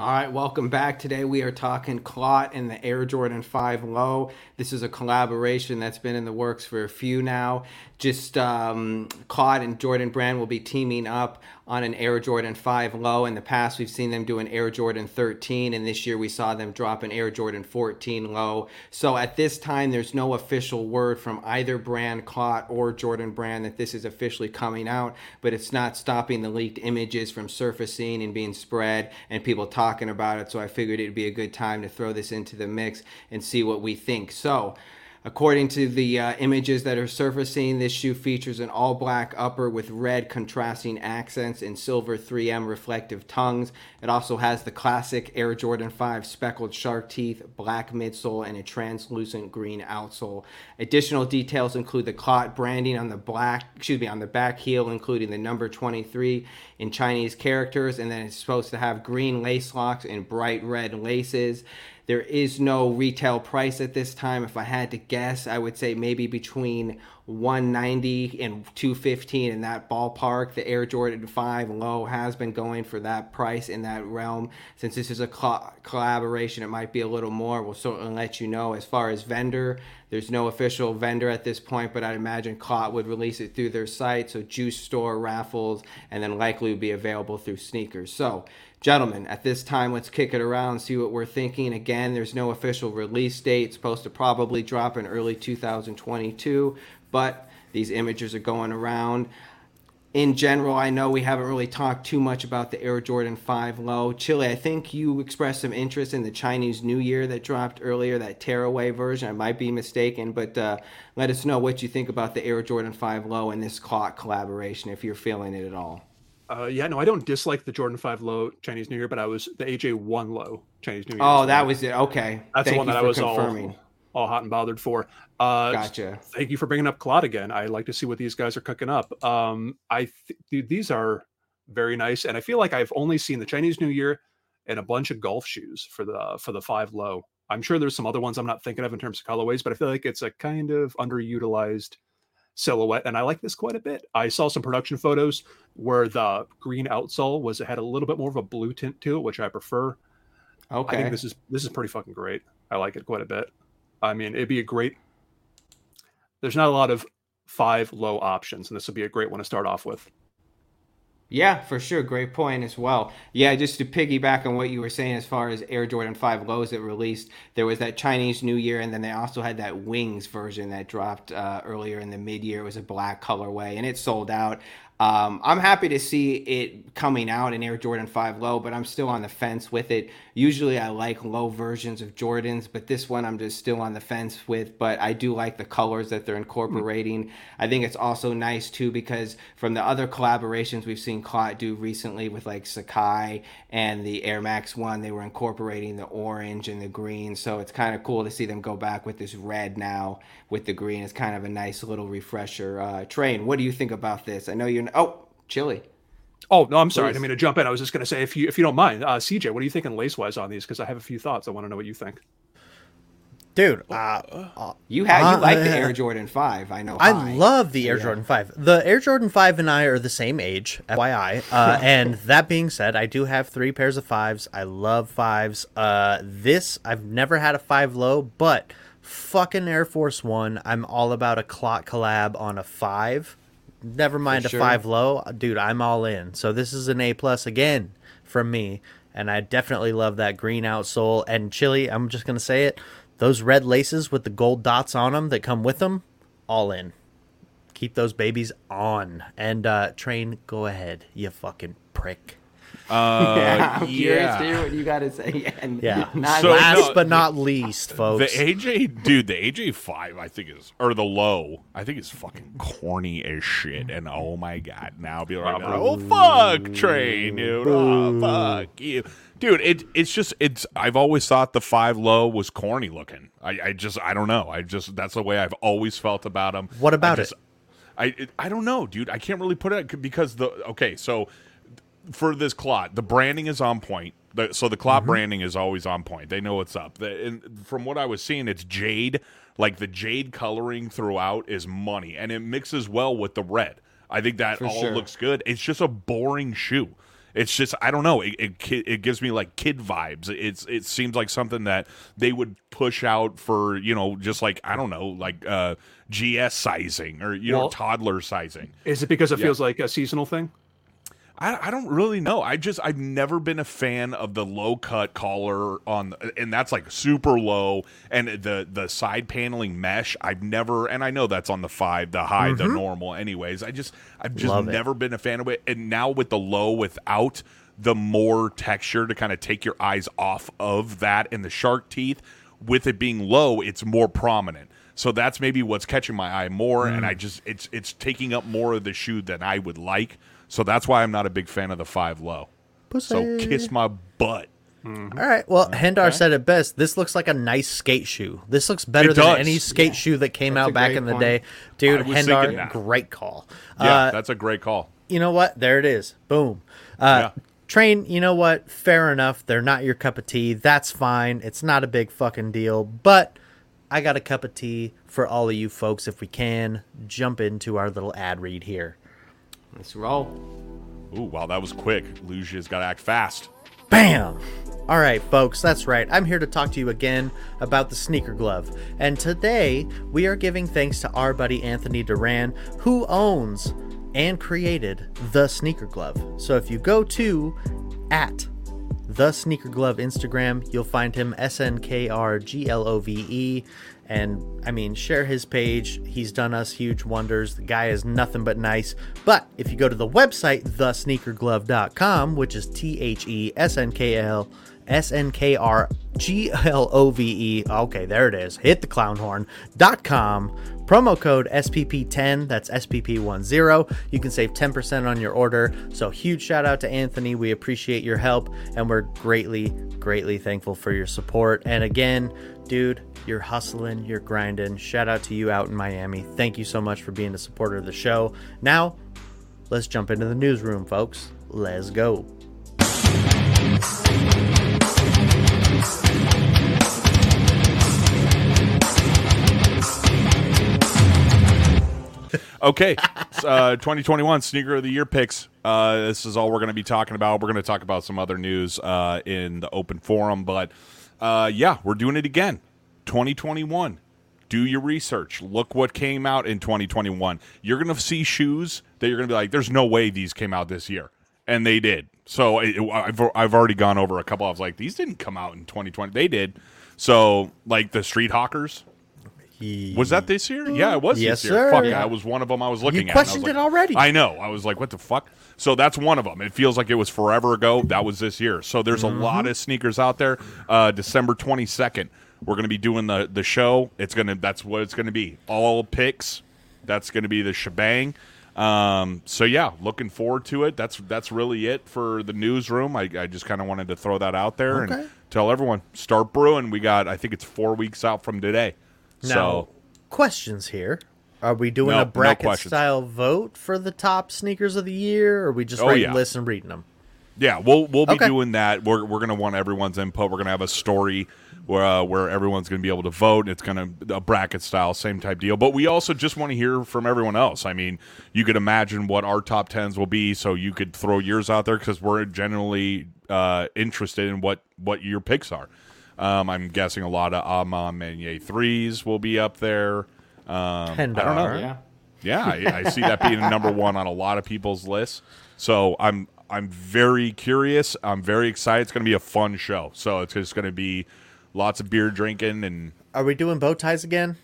All right, welcome back. Today we are talking Clot and the Air Jordan 5 Low. This is a collaboration that's been in the works for a few now. Just um, Clot and Jordan Brand will be teaming up on an Air Jordan 5 Low. In the past, we've seen them do an Air Jordan 13, and this year we saw them drop an Air Jordan 14 Low. So at this time, there's no official word from either brand, Clot or Jordan Brand, that this is officially coming out, but it's not stopping the leaked images from surfacing and being spread and people talking about it. So I figured it'd be a good time to throw this into the mix and see what we think. So, According to the uh, images that are surfacing, this shoe features an all black upper with red contrasting accents and silver 3M reflective tongues. It also has the classic Air Jordan 5 speckled shark teeth, black midsole, and a translucent green outsole. Additional details include the clot branding on the black, excuse me, on the back heel, including the number 23 in Chinese characters, and then it's supposed to have green lace locks and bright red laces. There is no retail price at this time. If I had to guess, I would say maybe between 190 and 215 in that ballpark. The Air Jordan 5 low has been going for that price in that realm. Since this is a co- collaboration, it might be a little more. We'll certainly let you know. As far as vendor, there's no official vendor at this point, but I'd imagine Clot would release it through their site. So Juice Store raffles, and then likely would be available through SNKRS. So Gentlemen, at this time, let's kick it around, see what we're thinking. Again, there's no official release date. It's supposed to probably drop in early 2022, but these images are going around. In general, I know we haven't really talked too much about the Air Jordan 5 low. Chili, I think you expressed some interest in the Chinese New Year that dropped earlier, that tearaway version. I might be mistaken, but uh, let us know what you think about the Air Jordan 5 low and this Clot collaboration if you're feeling it at all. Uh, yeah, no, I don't dislike the Jordan Five Low Chinese New Year, but I was the AJ One Low Chinese New Year. Oh, that was it. Okay, that's Thank the one that I was confirming. all all hot and bothered for. Uh, Gotcha. Thank you for bringing up Clot again. I like to see what these guys are cooking up. Um, I th- dude, these are very nice, and I feel like I've only seen the Chinese New Year and a bunch of golf shoes for the for the Five Low. I'm sure there's some other ones I'm not thinking of in terms of colorways, but I feel like it's a kind of underutilized silhouette and i like this quite a bit. I saw some production photos where the green outsole was had a little bit more of a blue tint to it which i prefer. Okay, i think this is this is pretty fucking great. I like it quite a bit. I mean it'd be a great there's not a lot of five low options and this would be a great one to start off with Yeah, for sure. Great point as well. Yeah, just to piggyback on what you were saying as far as Air Jordan 5 lows that released, there was that Chinese New Year, and then they also had that Wings version that dropped uh, earlier in the mid year. It was a black colorway, and it sold out. Um, I'm happy to see it coming out in Air Jordan 5 low, but I'm still on the fence with it. Usually I like low versions of Jordans, but this one I'm just still on the fence with. But I do like the colors that they're incorporating. I think it's also nice too because from the other collaborations we've seen Clot do recently with like Sacai and the Air Max 1, they were incorporating the orange and the green. So it's kind of cool to see them go back with this red now with the green. It's kind of a nice little refresher. Uh, Train, what do you think about this? I know you're. Oh, Chili. oh no i'm sorry i Please. didn't mean to jump in i was just going to say if you if you don't mind uh cj what are you thinking lace wise on these because i have a few thoughts i want to know what you think Dude, uh, You have Uh, you like the uh, Air Jordan 5, I know. I high. love the Air Yeah. Jordan 5. The Air Jordan 5 and I are the same age, FYI. Uh, and that being said, I do have three pairs of fives. I love fives. Uh, this, I've never had a five low, but fucking Air Force One, I'm all about a Clot collab on a five. Never mind a five low. Dude, I'm all in. So this is an A plus again from me. And I definitely love that green outsole. And Chili, I'm just going to say it. Those red laces with the gold dots on them that come with them, all in. Keep those babies on. And uh train, go ahead, you fucking prick. Uh, Yeah, I'm curious to hear what you got to say. And Yeah. not So, Last no, but not least, folks. The. AJ dude, the AJ five I think is or the low, I think is fucking corny as shit. And oh my god, now be like, oh fuck train, dude. Oh fuck you. Dude, it it's just it's I've always thought the five low was corny looking. I, I just I don't know. I just that's the way I've always felt about them. What about I just, it? I it, I don't know, dude. I can't really put it because the okay, so for this clot, the branding is on point. The, so the clot branding is always on point. They know what's up. The, and from what I was seeing, it's jade. Like the jade coloring throughout is money, and it mixes well with the red. I think that all sure. looks good. It's just a boring shoe. It's just I don't know. It, it it gives me like kid vibes. It's it seems like something that they would push out for you know just like I don't know like uh, GS sizing or you know toddler sizing. is it because it Yeah. feels like a seasonal thing I, I don't really know. I just I've never been a fan of the low cut collar on, and that's like super low, and the the side paneling mesh. I've never, and I know that's on the five, the high, the normal. Anyways, I just I've just Love it. never been a fan of it, and now with the low without the more texture to kind of take your eyes off of that and the shark teeth, with it being low, it's more prominent. So that's maybe what's catching my eye more, and Mm. I just it's it's taking up more of the shoe than I would like. So that's why I'm not a big fan of the five low. So kiss my butt. All right. Well, Hendar said it best. This looks like a nice skate shoe. This looks better than any skate shoe that came That's out back great in the point. day. Dude, I was thinking Hendar, great call. Yeah, Uh, that's a great call. you know what? There it is. Boom. Uh, Yeah. Train, you know what? Fair enough. They're not your cup of tea. That's fine. It's not a big fucking deal. But I got a cup of tea for all of you folks. If we can, jump into our little ad read here. Let's roll. Ooh, wow, that was quick. Lucia's got to act fast. Bam! All right, folks, that's right. I'm here to talk to you again about the sneaker glove. And today, we are giving thanks to our buddy Anthony Duran, who owns and created the sneaker glove. So if you go to at the sneaker glove Instagram, you'll find him S N K R G L O V E. And I mean, share his page. He's done us huge wonders. The guy is nothing but nice. But if you go to the website, thesneakerglove.com, which is T H E S N K L S N K R G L O V E. Okay, there it is. Hit the clown horn.com. Promo code SPP10, that's SPP10. You can save 10% on your order. So, huge shout out to Anthony. We appreciate your help and we're greatly, greatly thankful for your support. And again, dude, you're hustling, you're grinding. Shout out to you out in Miami. Thank you so much for being a supporter of the show. Now, let's jump into the newsroom, folks. Let's go. Okay, uh, 2021 sneaker of the year picks. Uh, this is all we're going to be talking about. We're going to talk about some other news uh, in the open forum, but uh, yeah, we're doing it again. 2021. Do your research. Look what came out in 2021. You're going to see shoes that you're going to be like, "There's no way these came out this year," and they did. So it, I've I've already gone over a couple. I was like, "These didn't come out in 2020." They did. So like the Street Hawkers. Was that this year? Yeah, it was Yes, this year. sir. Fuck, Yeah. I was one of them I was looking You at. questioned like- it already. I know. I was like, what the fuck? So that's one of them. It feels like it was forever ago. That was this year. So there's Mm-hmm. a lot of sneakers out there. Uh, December 22nd, we're going to be doing the the show. It's to that's what it's going to be. All picks. That's going to be the shebang. Um, so yeah, looking forward to it. That's that's really it for the newsroom. I, I just kind of wanted to throw that out there Okay. and tell everyone start brewing. We got I think it's four weeks out from today. Now, so questions here. Are we doing No, no a bracket questions. style vote for the top sneakers of the year? Or are we just Oh, writing yeah. lists and reading them? Yeah, we'll we'll be Okay. doing that. We're we're gonna want everyone's input. We're gonna have a story where uh, where everyone's gonna be able to vote. It's gonna a bracket style, same type deal. But we also just want to hear from everyone else. I mean, you could imagine what our top tens will be, so you could throw yours out there because we're generally uh, interested in what what your picks are. Um, I'm guessing a lot of A Ma Maniére threes will be up there. Um, I don't know. Yeah. Yeah, I, I see that being number one on a lot of people's lists. So I'm I'm very curious. I'm very excited. It's going to be a fun show. So it's just going to be lots of beer drinking and Are we doing bow ties again?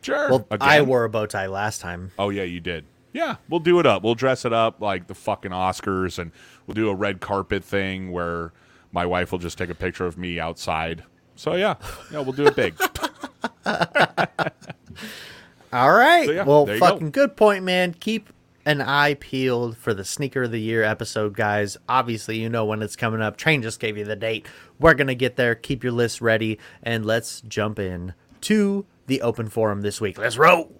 sure. Well, again. I wore a bow tie last time. Oh yeah, you did. Yeah, we'll do it up. We'll dress it up like the fucking Oscars, and we'll do a red carpet thing where my wife will just take a picture of me outside. So yeah, yeah, we'll do it big. All right. So, yeah, well, there you go. fucking good point, man. Keep an eye peeled for the sneaker of the year episode, guys. Obviously, you know when it's coming up. Train just gave you the date. We're gonna get there. Keep your list ready, and let's jump in to the open forum this week. Let's roll.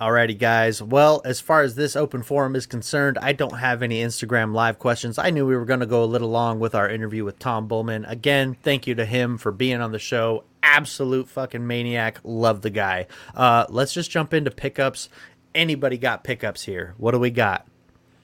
Alrighty, guys. Well, as far as this open forum is concerned, I don't have any Instagram live questions. I knew we were going to go a little long with our interview with Tom Bullman. Again, thank you to him for being on the show. Absolute fucking maniac. Love the guy. Uh, let's just jump into pickups. Anybody got pickups here? What do we got?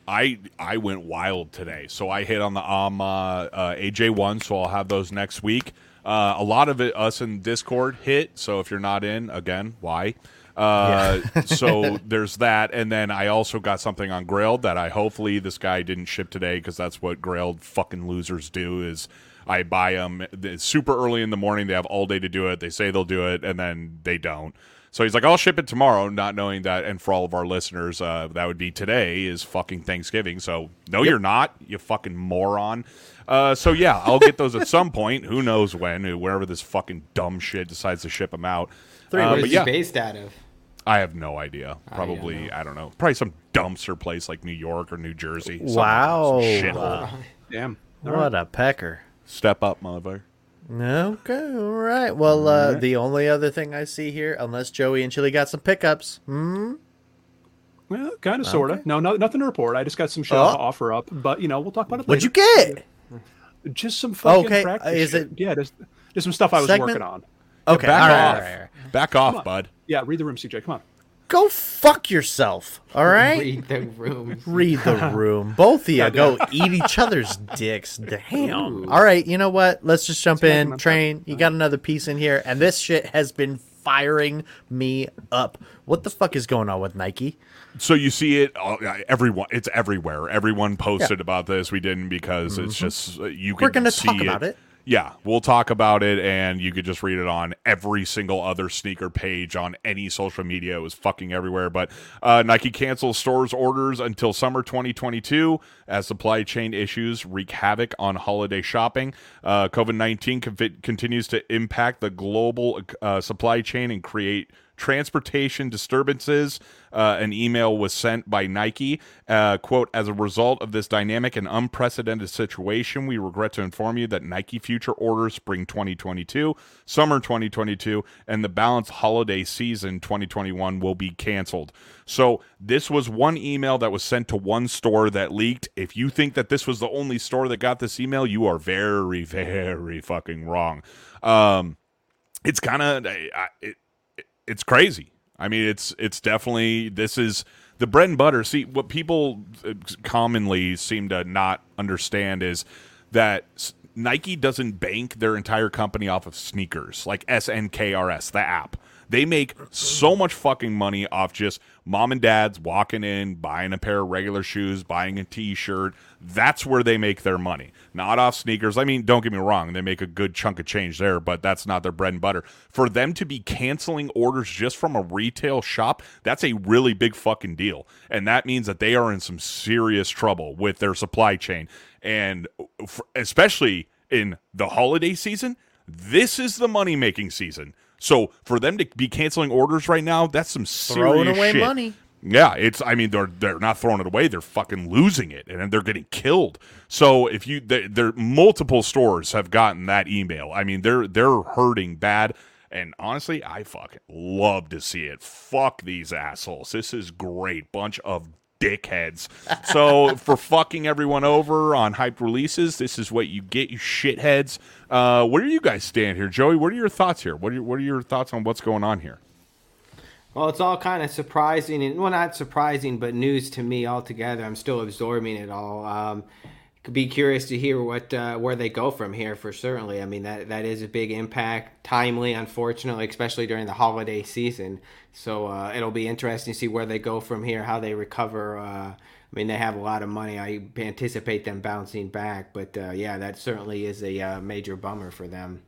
I I went wild today, so I hit on the um uh, uh, AJ one, so I'll have those next week. Uh, a lot of it us in Discord hit, so if you're not in, again, why? Uh, so there's that, and then I also got something on Grailed that I hopefully this guy didn't ship today because that's what Grailed fucking losers do. Is I buy them super early in the morning. They have all day to do it. They say they'll do it, and then they don't. So he's like, I'll ship it tomorrow, not knowing that. And for all of our listeners, uh, that would be today is fucking Thanksgiving. So no, you're not, you fucking moron. Uh, so yeah, I'll get those at some point. Who knows when? Wherever this fucking dumb shit decides to ship them out. Three Uh, but yeah, based out of? I have no idea. don't Probably, know. I don't know. Probably some dumpster place like New York or New Jersey. Wow. some shithole. Damn. All What right. a pecker. Step up, motherfucker. Okay, all right. Well, uh, the only other thing I see here, unless Joey and Chili got some pickups, hmm? Well, kind of, sort of. No, no, nothing to report. I just got some shit Oh. to offer up, but you know, we'll talk about it What'd you later. get? Just some fucking Okay, practice. is shit. it- Yeah, just, just some stuff I was Segment? working on. Okay, Back all right, off. all right, all right. Back off, bud. Yeah, read the room, CJ. Come on. Go fuck yourself, all right? Read the room. Read the room. Both of you go eat each other's dicks. Damn. Ooh. All right, you know what? Let's just jump make in. them Train, you got another piece in here, and this shit has been firing me up. What the fuck is going on with Nike? So you see it, uh, everyone. It's everywhere. Everyone posted about this. We didn't because it's just uh, you. Mm-hmm. We're gonna see talk about it. Yeah, we'll talk about it, and you could just read it on every single other sneaker page on any social media. It was fucking everywhere. But uh, Nike cancels stores orders until summer 2022 as supply chain issues wreak havoc on holiday shopping. Uh, COVID 19 continues to impact the global uh, supply chain and create transportation disturbances. Uh, an email was sent by Nike. Uh, quote, as a result of this dynamic and unprecedented situation, we regret to inform you that Nike future orders spring 2022, summer 2022, and the balance holiday season 2021 will be canceled. So this was one email that was sent to one store that leaked. If you think that this was the only store that got this email, you are very, very fucking wrong. Um, it's kind of it's crazy. I mean, it's it's definitely this is the bread and butter. See, what people uh, commonly seem to not understand is that Nike doesn't bank their entire company off of sneakers, like SNKRS, the app. They make so much fucking money off just mom and dads walking in, buying a pair of regular shoes, buying a t shirt. That's where they make their money, not off sneakers. I mean, don't get me wrong, they make a good chunk of change there, but that's not their bread and butter. For them to be canceling orders just from a retail shop, that's a really big fucking deal. And that means that they are in some serious trouble with their supply chain. And f- especially in the holiday season, this is the money making season. So for them to be canceling orders right now, that's some serious Throwing away shit. money. Yeah, it's. I mean, they're they're not throwing it away; they're fucking losing it, and they're getting killed. So if you, there, there multiple stores have gotten that email. I mean, they're they're hurting bad. And honestly, I fucking love to see it. Fuck these assholes. This is great. Bunch of dickheads. So for fucking everyone over on hyped releases, this is what you get, you shitheads. Uh, where do you guys stand here, Joey? What are your thoughts here? What are your, what are your thoughts on what's going on here? Well, it's all kind of surprising, and well, not surprising, but news to me altogether. I'm still absorbing it all. Um, be curious to hear what uh, where they go from here. For certainly, I mean that that is a big impact. Timely, unfortunately, especially during the holiday season. So uh, it'll be interesting to see where they go from here, how they recover. Uh, I mean, they have a lot of money. I anticipate them bouncing back, but uh, yeah, that certainly is a uh, major bummer for them.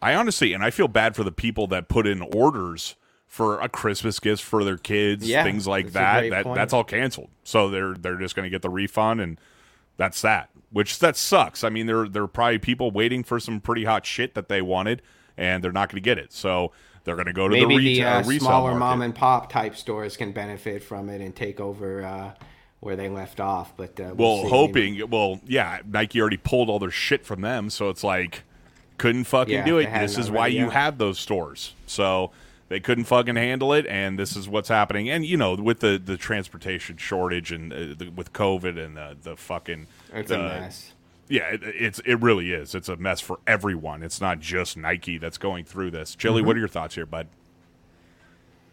I honestly, and I feel bad for the people that put in orders for a Christmas gift for their kids, Yeah, things like that. That point. that's all canceled. So they're they're just going to get the refund, and that's that. Which that sucks. I mean, there there are probably people waiting for some pretty hot shit that they wanted, and they're not going to get it. So they're going to go to Maybe the, the retail, uh, resale smaller market. mom and pop type stores can benefit from it and take over uh, where they left off. But uh, well, see. hoping. Well, yeah, Nike already pulled all their shit from them, so it's like couldn't fucking Yeah, do it. This is why you have those stores. So they couldn't fucking handle it, and this is what's happening. And you know, with the the transportation shortage and uh, the, with COVID and the the fucking it's the, a mess. Yeah, it, it's it really is. It's a mess for everyone. It's not just Nike that's going through this. Chili, Mm-hmm. what are your thoughts here, bud?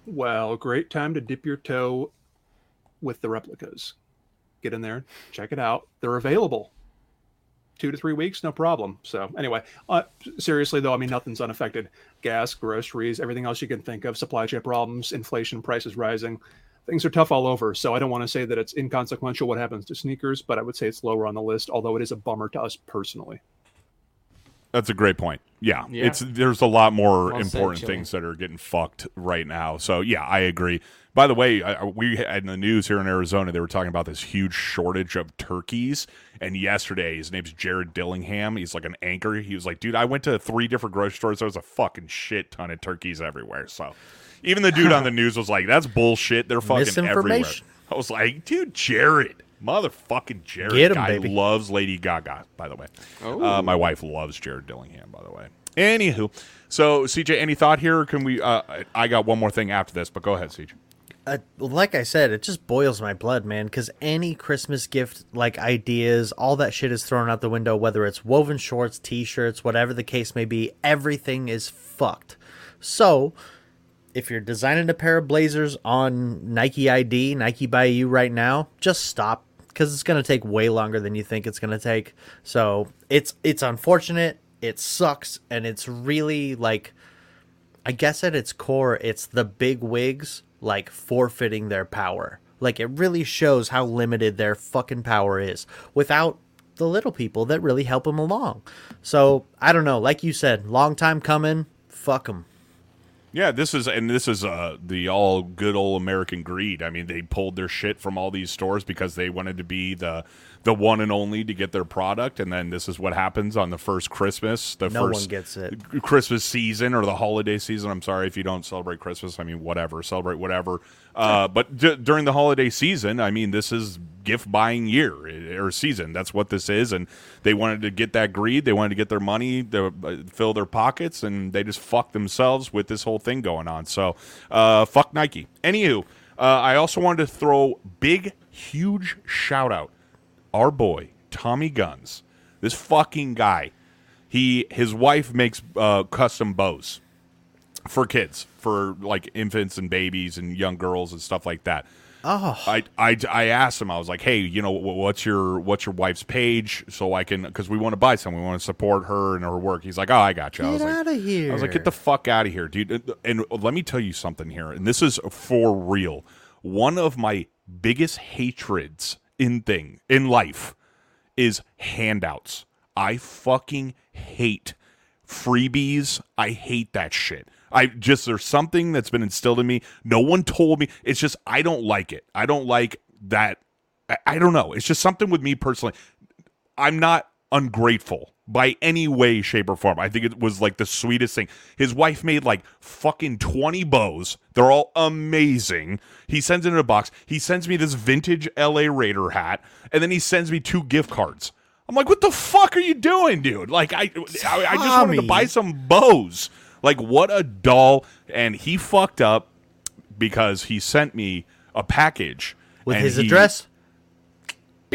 Well, great time to dip your toe with the replicas. Get in there, check it out. They're available. Two to three weeks, no problem. So, anyway, uh, seriously though, I mean, nothing's unaffected. Gas, groceries, everything else you can think of, supply chain problems, inflation, prices rising. Things are tough all over. So, I don't want to say that it's inconsequential what happens to sneakers, but I would say it's lower on the list, although it is a bummer to us personally. That's a great point. Yeah, Yeah. it's there's a lot more Well important Chili. things that are getting fucked right now. So yeah, I agree. By the way, I, I- we had in the news here in Arizona, they were talking about this huge shortage of turkeys. And yesterday, his name's Jared Dillingham. He's like an anchor. He was like, "Dude, I went to three different grocery stores. There was a fucking shit ton of turkeys everywhere." So even the dude on the news was like, "That's bullshit. They're fucking everywhere." I was like, "Dude, Jared." Motherfucking Jared Get 'em, guy baby. loves Lady Gaga, by the way. Uh, my wife loves Jared Dillingham, by the way. Anywho, so CJ, any thought here? Or can we? Uh, I- I got one more thing after this, but go ahead, CJ. Uh, like I said, it just boils my blood, man. Because any Christmas gift, like ideas, all that shit is thrown out the window. Whether it's woven shorts, T-shirts, whatever the case may be, everything is fucked. So, if you're designing a pair of blazers on Nike ID, Nike by you right now, just stop because it's gonna take way longer than you think it's gonna take. So it's it's unfortunate. It sucks, and it's really like I guess at its core, it's the big wigs like forfeiting their power. Like it really shows how limited their fucking power is without the little people that really help them along. So I don't know. Like you said, long time coming. Fuck them. Yeah, this is and this is uh the all good old American greed. I mean, they pulled their shit from all these stores because they wanted to be the the one and only to get their product, and then this is what happens on the first Christmas, the No first one gets it. Christmas season or the holiday season. I'm sorry if you don't celebrate Christmas. I mean, whatever, celebrate whatever. Uh, but d- during the holiday season, I mean, this is gift buying year or season. That's what this is, and they wanted to get that greed. They wanted to get their money, to uh, fill their pockets, and they just fucked themselves with this whole thing going on. So, uh, fuck Nike. Anywho, uh, I also wanted to throw big, huge shout out our boy Tommy Guns. This fucking guy. He his wife makes uh, custom bows for kids, for like infants and babies and young girls and stuff like that. Oh, I, I, I asked him. I was like, "Hey, you know, what's your what's your wife's page so I can because we want to buy some. We want to support her and her work." He's like, "Oh, I got you." I was get like, out of here! I was like, "Get the fuck out of here, dude!" And let me tell you something here, and this is for real. One of my biggest hatreds in thing in life is handouts. I fucking hate freebies. I hate that shit. I just there's something that's been instilled in me. No one told me. It's just I don't like it. I don't like that. I, I don't know. It's just something with me personally. I'm not ungrateful by any way, shape, or form. I think it was like the sweetest thing. His wife made like fucking 20 bows. They're all amazing. He sends it in a box. He sends me this vintage LA Raider hat, and then he sends me two gift cards. I'm like, what the fuck are you doing, dude? Like, I, I, I just wanted to buy some bows. Like, what a doll. And he fucked up because he sent me a package with his he- address.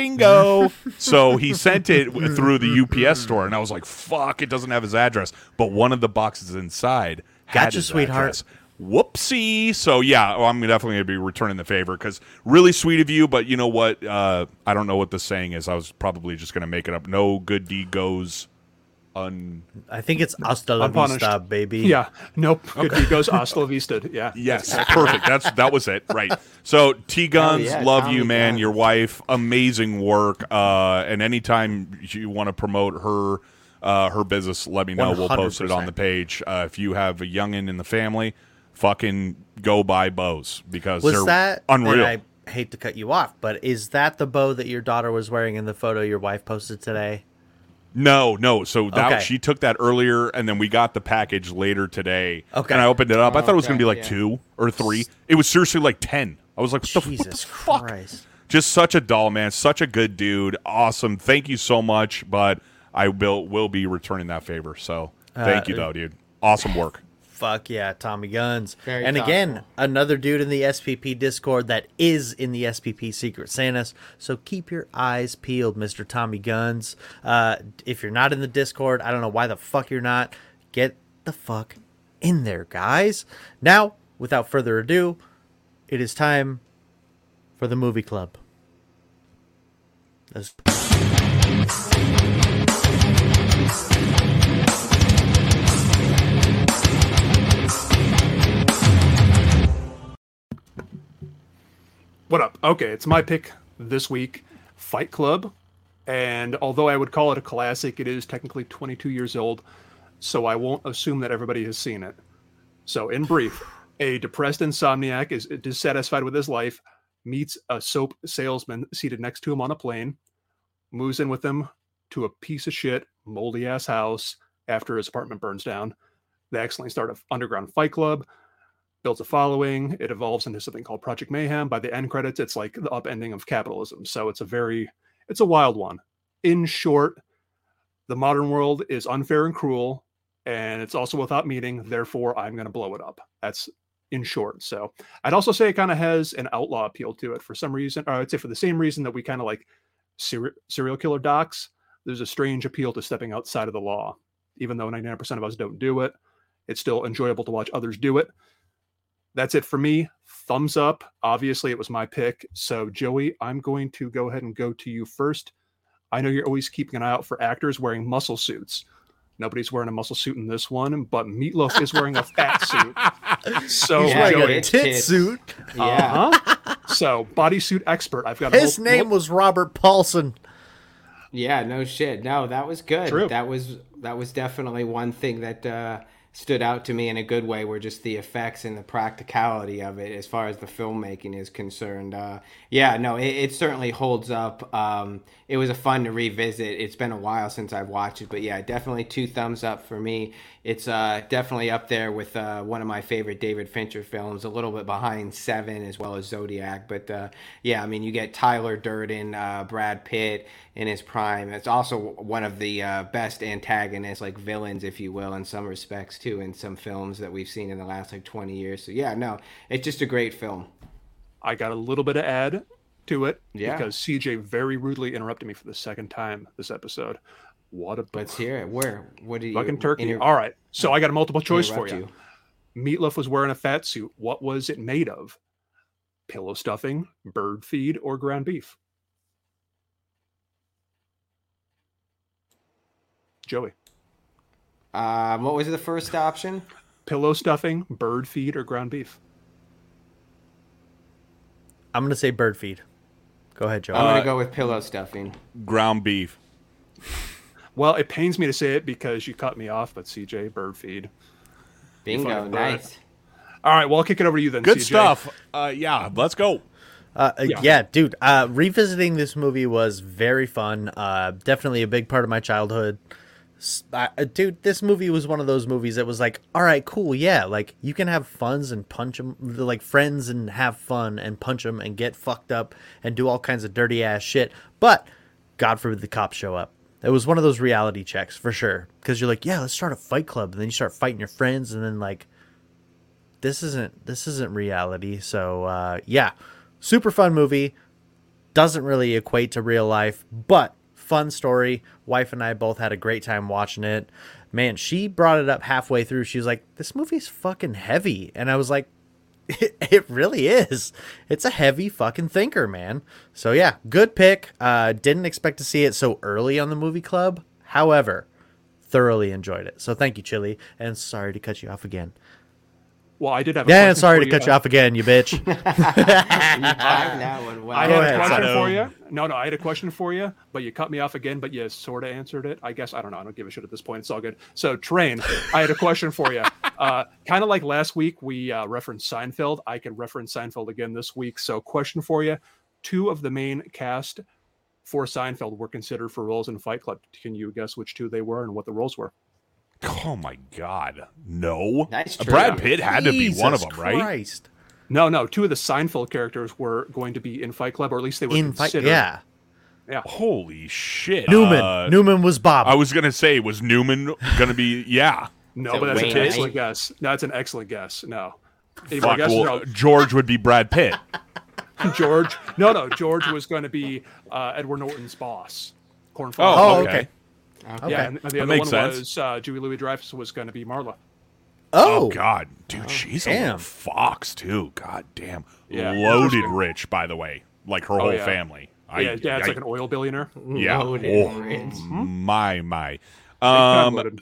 Bingo. so he sent it through the UPS store, and I was like, "Fuck!" It doesn't have his address, but one of the boxes inside had Gotcha, his sweetheart. address. Whoopsie! So yeah, well, I'm definitely gonna be returning the favor because really sweet of you, but you know what? Uh, I don't know what the saying is. I was probably just gonna make it up. No good deed goes un. I think it's hasta la Unpunished. vista, baby. Yeah. Nope. Good deed goes hasta la vista. Yeah. Yes, perfect. That's that was it. Right. So T Guns, yeah, love Tommy you, man. Guns. Your wife, amazing work. Uh, and anytime you want to promote her, uh, her business, let me know. We'll post it on the page. Uh, if you have a youngin in the family, fucking go buy bows because Was they're that unreal. and I hate to cut you off, but is that the bow that your daughter was wearing in the photo your wife posted today? No, no. So that Okay. she took that earlier, and then we got the package later today. Okay. And I opened it up. I thought it was going to be like yeah. two or three. It was seriously like ten. I was like, what the, what the Jesus fuck? Christ. Just such a doll, man. Such a good dude. Awesome. Thank you so much. But I will will be returning that favor. So thank you, Uh, though, dude. Awesome work. Fuck yeah, Tommy Guns. Very and again, another dude in the SPP Discord that is in the SPP Secret Santas. So keep your eyes peeled, Mr. Tommy Guns. Uh, if you're not in the Discord, I don't know why the fuck you're not. Get the fuck in there, guys. Now, without further ado, it is time for the movie club. Let's- What up? Okay, it's my pick this week. Fight Club And although I would call it a classic, it is technically 22 years old, so I won't assume that everybody has seen it. So, in brief, a depressed insomniac is dissatisfied with his life, meets a soap salesman seated next to him on a plane, moves in with him to a piece of shit, moldy ass house after his apartment burns down. They accidentally start an underground fight club, builds a following. It evolves into something called Project Mayhem. By the end credits, it's like the upending of capitalism. So it's a very, it's a wild one. In short, the modern world is unfair and cruel, and it's also without meaning. Therefore, I'm going to blow it up. That's in short. So I'd also say it kind of has an outlaw appeal to it for some reason, or I'd say for the same reason that we kind of like seri- serial killer docs. There's a strange appeal to stepping outside of the law, even though 99% of us don't do it. It's still enjoyable to watch others do it. That's it for me. Thumbs up. Obviously, it was my pick. So, Joey, I'm going to go ahead and go to you first. I know you're always keeping an eye out for actors wearing muscle suits. Nobody's wearing a muscle suit in this one, but Meatloaf is wearing a fat suit. So, He's Yeah, wearing Joey, a it's tit tits. suit. Yeah. uh-huh. so bodysuit expert. I've got a His whole- name was Robert Paulson. Yeah, no shit. No, that was good. True. That was that was definitely one thing that uh, stood out to me in a good way. Were just the effects and the practicality of it, as far as the filmmaking is concerned. Uh, yeah, no, it, it certainly holds up. Um, it was a fun to revisit. It's been a while since I've watched it, but yeah, definitely two thumbs up for me. It's uh, definitely up there with uh, one of my favorite David Fincher films. A little bit behind Seven as well as Zodiac, but uh, yeah, I mean, you get Tyler Durden, uh, Brad Pitt in his prime. It's also one of the uh, best antagonists, like villains, if you will, in some respects too, in some films that we've seen in the last like twenty years. So yeah, no, it's just a great film. I got a little bit of add to it Yeah. because CJ very rudely interrupted me for the second time this episode. What a Let's hear it. Where? What did you? fucking turkey! inter- All right, so I got a multiple choice for interrupt you. Meatloaf was wearing a fat suit. What was it made of? Pillow stuffing, bird feed, or ground beef? Joey, Um, what was the first option? pillow stuffing, bird feed, or ground beef? I'm gonna say bird feed. Go ahead, Joe. I'm Uh, gonna go with pillow stuffing. Ground beef. Well, it pains me to say it because you cut me off, but CJ, bird feed. Bingo, fucking nice. All right, well, I'll kick it over to you then. Good CJ. stuff. Uh, yeah, let's go. Uh, uh, yeah. Yeah. dude. Uh, revisiting this movie was very fun. Uh, definitely a big part of my childhood. I- uh, dude, this movie was one of those movies that was like, all right, cool, yeah, like you can have funs and punch them, like friends, and have fun and punch them and get fucked up and do all kinds of dirty ass shit. But God forbid the cops show up. It was one of those reality checks for sure, because you're like, yeah, let's start a fight club, and then you start fighting your friends, and then like this isn't this isn't reality. So uh, yeah, super fun movie. Doesn't really equate to real life, but fun story. Wife and I both had a great time watching it. Man, she brought it up halfway through. She was like, "This movie's fucking heavy," and I was like, "It, it really is. It's a heavy fucking thinker, man." So yeah, good pick. Uh, didn't expect to see it so early on the movie club. However, thoroughly enjoyed it. So thank you, Chili, and sorry to cut you off again. Well, I did have. A Yeah, and question sorry for to cut you off again, you bitch. Five now and wow. I Go had ahead, a question Sato. for you. No, no, I had a question for you, but you cut me off again. But you sort of answered it. I guess I don't know. I don't give a shit at this point. It's all good. So, train. I had a question for you. Uh, kind of like last week, we uh, referenced Seinfeld. I can reference Seinfeld again this week. So, question for you: Two of the main cast for Seinfeld were considered for roles in Fight Club. Can you guess which two they were and what the roles were? Oh my God, no. Nice Brad. Pitt had to be one of them, right? Christ. No, no. Two of the Seinfeld characters were going to be in Fight Club, or at least they were In fight, considered. yeah. Holy shit, Newman. Uh, Newman was Bob. I was gonna say, was Newman gonna be? Yeah. No, but that's Wayne an Knight? excellent guess. No, that's an excellent guess. No. Fuck. guesses? Well, No. George would be Brad Pitt. George. No, no. George was going to be uh, Edward Norton's boss. Cornflakes. Oh, Oh, okay. Okay. okay. Yeah, and the other makes one sense. was uh, Julie Louis Dreyfus was going to be Marla. oh, Oh God, dude, she's a damn. little fox too. God damn, Yeah. loaded rich, by the way, like her Oh, whole yeah. family. I, yeah, yeah, it's I- like an oil billionaire. yeah. Loaded Oh, rich. my my. Um, loaded.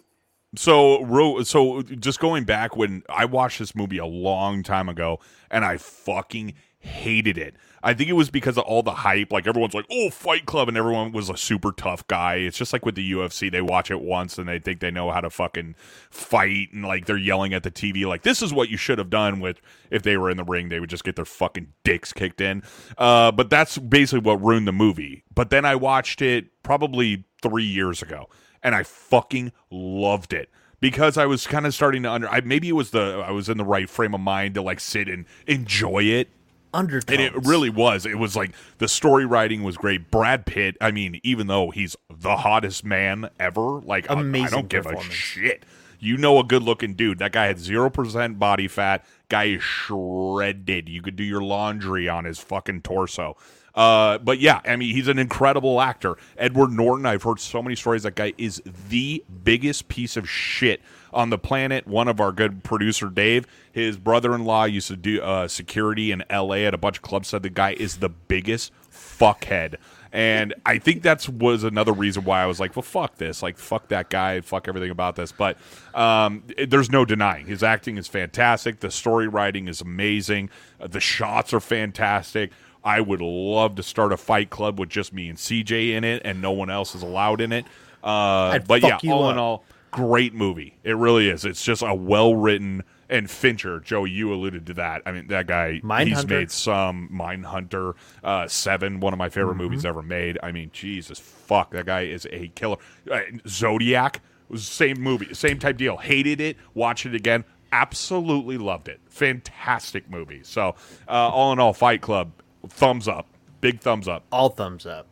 So, ro- so just going back when I watched this movie a long time ago, and I fucking hated it. I think it was because of all the hype. Like everyone's like, "Oh, Fight Club," and everyone was a super tough guy. It's just like with the UFC; they watch it once and they think they know how to fucking fight, and like they're yelling at the TV, like, "This is what you should have done." With if they were in the ring, they would just get their fucking dicks kicked in. Uh, but that's basically what ruined the movie. But then I watched it probably three years ago, and I fucking loved it because I was kind of starting to under. I, maybe it was the I was in the right frame of mind to like sit and enjoy it Undertones. and it really was. It was like the story writing was great. Brad Pitt, I mean, even though he's the hottest man ever, like I- I Amazing don't give a shit. You know a good looking dude. That guy had zero percent body fat. Guy is shredded. You could do your laundry on his fucking torso. Uh, but yeah, I mean, he's an incredible actor. Edward Norton, I've heard so many stories. That guy is the biggest piece of shit on the planet. One of our good producer, Dave, his brother in law used to do uh, security in LA at a bunch of clubs, said the guy is the biggest fuckhead. And I think that's was another reason why I was like, well, fuck this. Like, fuck that guy. Fuck everything about this. But um, it- there's no denying his acting is fantastic. The story writing is amazing. Uh, the shots are fantastic. I would love to start a fight club with just me and CJ in it, and no one else is allowed in it. Uh, but yeah, all up. in all, great movie. It really is. It's just a well written. And Fincher, Joe, you alluded to that. I mean, that guy, he's made some Mindhunter, uh, Seven, one of my favorite movies ever made. I mean, Jesus fuck, that guy is a killer. Uh, Zodiac was same movie, same type deal. Hated it, watched it again, absolutely loved it. Fantastic movie. So, uh, all in all, Fight Club, thumbs up, big thumbs up. all thumbs up.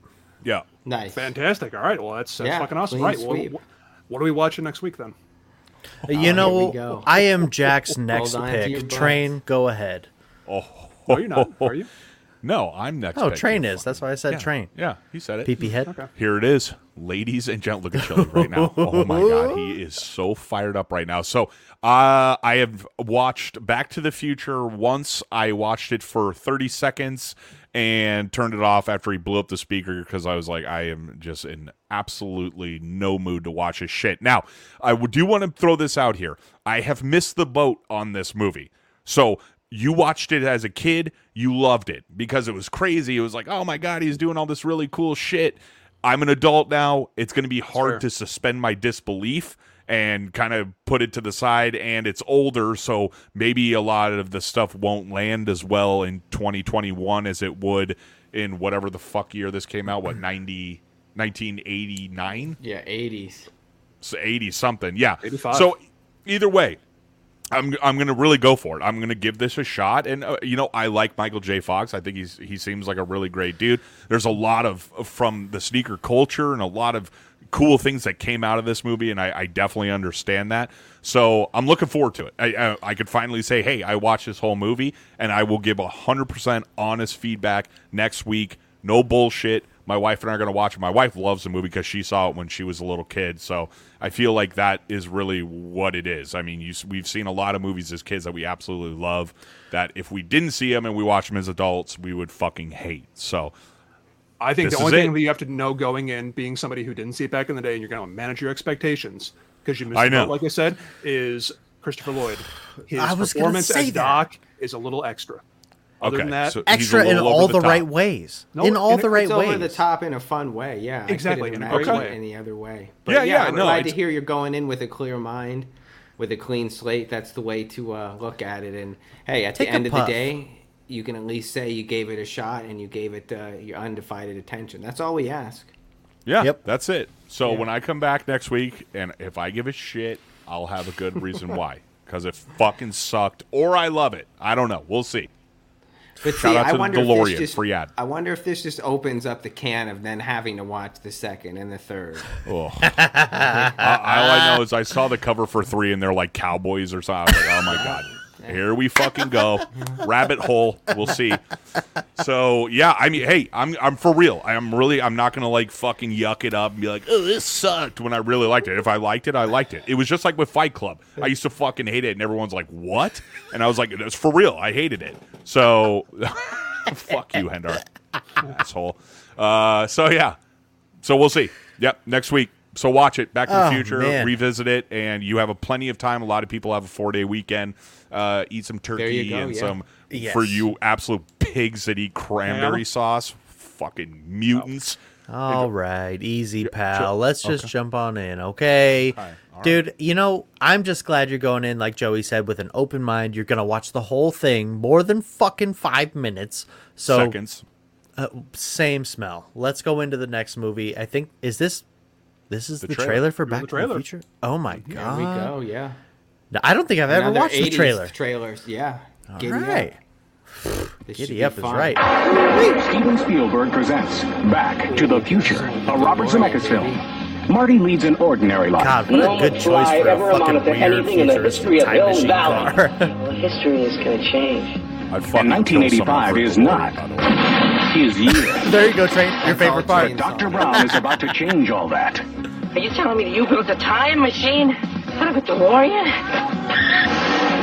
Yeah. Nice. Fantastic. All right. Well, that's, that's Yeah, fucking awesome. Right. Well, sweep. wh- what are we watching next week then? you Oh, know. I am Jack's next on pick. butts. Train, go ahead. Oh, No, you're not. Are you? No, I'm next. Oh, pick, train you is. That's why I said Yeah. train. Yeah, he said it. PP head. Okay. Here it is, ladies and gentlemen. Look at Chili right now. Oh my god, he is so fired up right now. So, uh, I have watched Back to the Future once. I watched it for thirty seconds and turned it off after he blew up the speaker because I was like, I am just in absolutely no mood to watch his shit. Now, I do want to throw this out here. I have missed the boat on this movie. So you watched it as a kid, you loved it because it was crazy. It was like, oh my God, he's doing all this really cool shit. I'm an adult now. It's going to be hard Sure. to suspend my disbelief and kind of put it to the side. And it's older, so maybe a lot of the stuff won't land as well in 2021 as it would in whatever the fuck year this came out. What, 90, 1989? Yeah, 80s. So 80 something. Yeah. 85. So either way, I'm I'm going to really go for it. I'm going to give this a shot and uh, you know, I like Michael J Fox. I think he's he seems like a really great dude. There's a lot of from the sneaker culture and a lot of cool things that came out of this movie and I, I definitely understand that. So, I'm looking forward to it. I, I I could finally say, "Hey, I watched this whole movie and I will give 100% honest feedback next week. No bullshit." My wife and I are going to watch it. My wife loves the movie because she saw it when she was a little kid. So I feel like that is really what it is. I mean, you, we've seen a lot of movies as kids that we absolutely love. That if we didn't see them and we watch them as adults, we would fucking hate. So I think This the only thing it. that you have to know going in, being somebody who didn't see it back in the day, and you're going to manage your expectations because you missed I the boat, like I said, is Christopher Lloyd. His I was gonna performance say as that. Doc is a little extra. Other okay, than that, so Extra in all the, top. right ways. No, in all in- the right it's ways. over the top in a fun way. Yeah, Exactly, I in a great way. it any other way. Yeah, yeah, I'm no, glad to hear you're going in with a clear mind, with a clean slate. That's the way to uh, look at it. And hey, at Take the end of the day, you can at least say you gave it a shot and you gave it uh, your undivided attention. That's all we ask. Yeah, Yep. that's it. So Yeah. when I come back next week, and if I give a shit, I'll have a good reason why. Because it fucking sucked, or I love it. I don't know. We'll see. But Shout see, out to the wonder if DeLorean, this just, free ad. I wonder if this just opens up the can of then having to watch the second and the third. Oh. I, all I know is I saw the cover for three, and they're like cowboys or something. I was like, oh my god, here we fucking go, rabbit hole. We'll see. So yeah, I mean, hey, I'm I'm for real. I'm really I'm not gonna like fucking yuck it up and be like, oh, this sucked when I really liked it. If I liked it, I liked it. It was just like with Fight Club. I used to fucking hate it, and everyone's like, what? And I was like, it's for real. I hated it. So fuck you, Hendar, asshole. Uh, so yeah. So we'll see. Yep, next week. So watch it. Back to the Oh, Future. man. Revisit it, and you have a plenty of time. A lot of people have a four day weekend. Uh, eat some turkey go, and yeah. some Yes. for you absolute pigs that eat cranberry Yeah. sauce. Fucking mutants. All right, easy, ju- pal. Let's just jump on in, okay? Okay, all Dude, you know, I'm just glad you're going in, like Joey said, with an open mind. You're going to watch the whole thing, more than fucking five minutes. So, Seconds. Uh, same smell. Let's go into the next movie. I think, is this. This is the, The trailer. trailer. for Back the to the. Future. Oh my There god! There we go. Yeah. No, I don't think I've ever Another watched the 80s trailer. Trailers. Yeah. All Giddy up. right, This should giddy be up is fun. right. Steven Spielberg presents Back to the Future, a Robert Zemeckis film. Marty leads an ordinary life. God, what a good choice for a fucking weird futuristic time machine car. Well, history is going to change. I'd fucking And kill someone 1985 for is glory, not. By the. His year. there you go, Train. Your That's favorite part. Dr. Brown is about to change all that. Are you telling me that you built a time machine out of a DeLorean?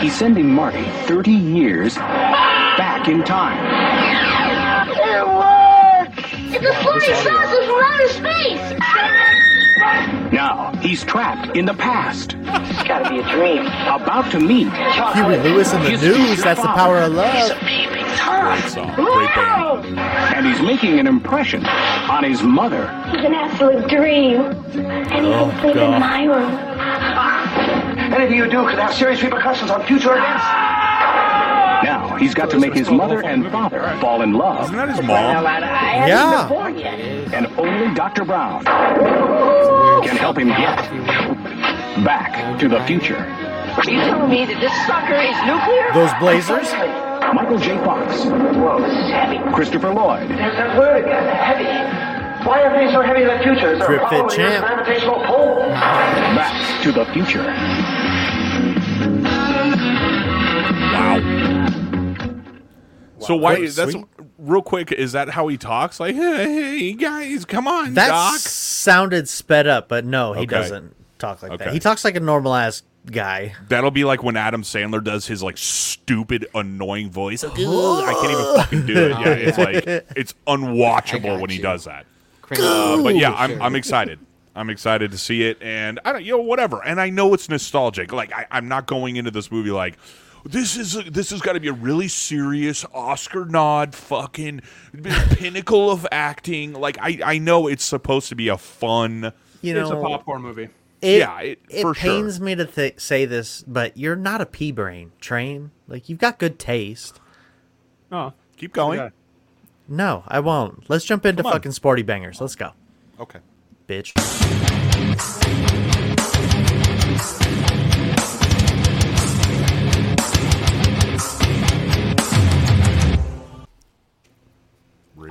He's sending Marty 30 years back in time. It's a flying saucer from outer space! Now, he's trapped in the past, It's got to be a dream. about to meet Huey Lewis in the His news. That's the power of love. Great song. Great band. and he's making an impression on his mother. It's an absolute dream. And he Oh, can sleep God. in my room. Anything you do could have serious repercussions on future events. Now, he's got to make his mother and father fall in love, Isn't that his mom? I, I haven't Yeah. been born yet. and only Dr. Brown can help him get back to the future. Are you telling me that this sucker is nuclear? Those Blazers. Michael J. Fox, Whoa, this is heavy. Christopher Lloyd, There's that word again, heavy. Why are things so heavy in the future? Is there Drip a Fit problem with your Champ. gravitational pull? back to the future. Wow. So why? Good, That's sweet. real quick. Is that how he talks? Like, hey, hey guys, come on, That Doc. sounded sped up, but no, he Okay. doesn't talk like that. He talks like a normal ass guy. That'll be like when Adam Sandler does his like stupid, annoying voice. I can't even fucking do it. Yeah, it's like it's unwatchable when he you. does that. Uh, but yeah, I'm Sure. I'm excited. I'm excited to see it, and I don't, you know, whatever. And I know it's nostalgic. Like I, I'm not going into this movie like this is a, this has got to be a really serious Oscar nod, fucking pinnacle of acting. Like I, I know it's supposed to be a fun. You know, It's a know, popcorn movie. it, Yeah, it- it for sure. pains me to th- say this, but you're not a pea brain train. Like you've got good taste. Oh, Keep going. okay. No, I won't. Let's jump into fucking sporty bangers. Let's go, Okay. bitch.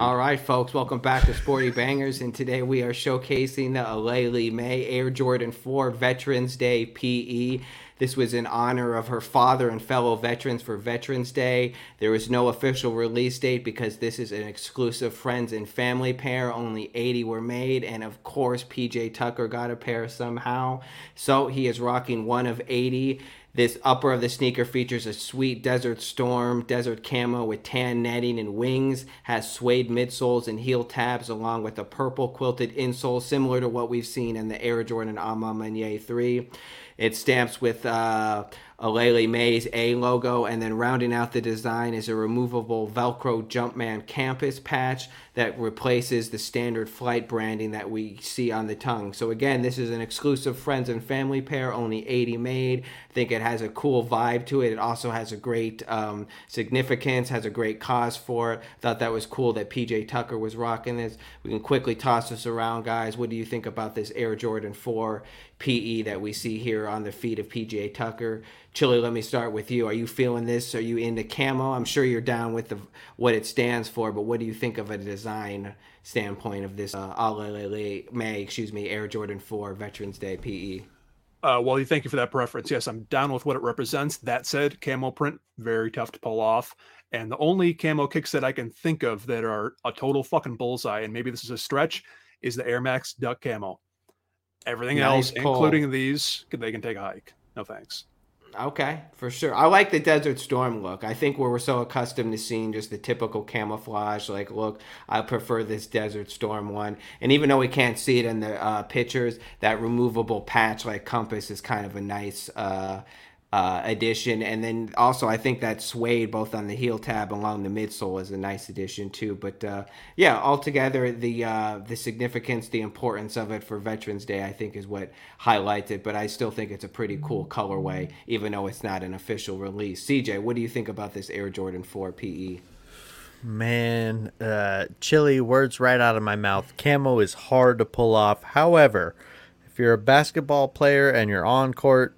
All right, folks, welcome back to Sporty Bangers, and today we are showcasing the Aleali May Air Jordan 4 Veterans Day PE. This was in honor of her father and fellow veterans for Veterans Day. There was no official release date because this is an exclusive friends and family pair. Only 80 were made, and of course, PJ Tucker got a pair somehow. So he is rocking one of 80. This upper of the sneaker features a sweet Desert Storm desert camo with tan netting and wings, has suede midsoles and heel tabs, along with a purple quilted insole similar to what we've seen in the Air Jordan A Ma Maniére 3. It stamps with uh, Aleali May's A logo, and then rounding out the design is a removable Velcro Jumpman compass patch that replaces the standard flight branding that we see on the tongue. So again, this is an exclusive friends and family pair, only 80 made. I think it has a cool vibe to it. It also has a great um, significance, has a great cause for it. Thought that was cool that PJ Tucker was rocking this. We can quickly toss this around, guys. What do you think about this Air Jordan 4 PE that we see here on the feet of PJ Tucker? Chili, let me start with you. Are you feeling this? Are you into camo? I'm sure you're down with the what it stands for, but what do you think of a design standpoint of this uh, Aleali May, excuse me, Air Jordan 4 Veterans Day? PE? Uh, well, thank you for that preference. Yes, I'm down with what it represents. That said, camo print very tough to pull off. And the only camo kicks that I can think of that are a total fucking bullseye, and maybe this is a stretch, is the Air Max Duck camo. Everything Nice else, pull. including these, they can take a hike. No thanks. Okay, for sure. I like the Desert Storm look. I think where we're so accustomed to seeing just the typical camouflage like look, I prefer this Desert Storm one. And even though we can't see it in the uh, pictures, that removable patch like compass is kind of a nice uh, uh, addition. And then also, I think that suede both on the heel tab along the midsole is a nice addition too. But uh, yeah, altogether, the uh, the significance, the importance of it for Veterans Day, I think, is what highlights it. But I still think it's a pretty cool colorway, even though it's not an official release. CJ, what do you think about this Air Jordan E? 4 PE? Man, uh, chili words right out of my mouth. Camo is hard to pull off. However, if you're a basketball player and you're on court,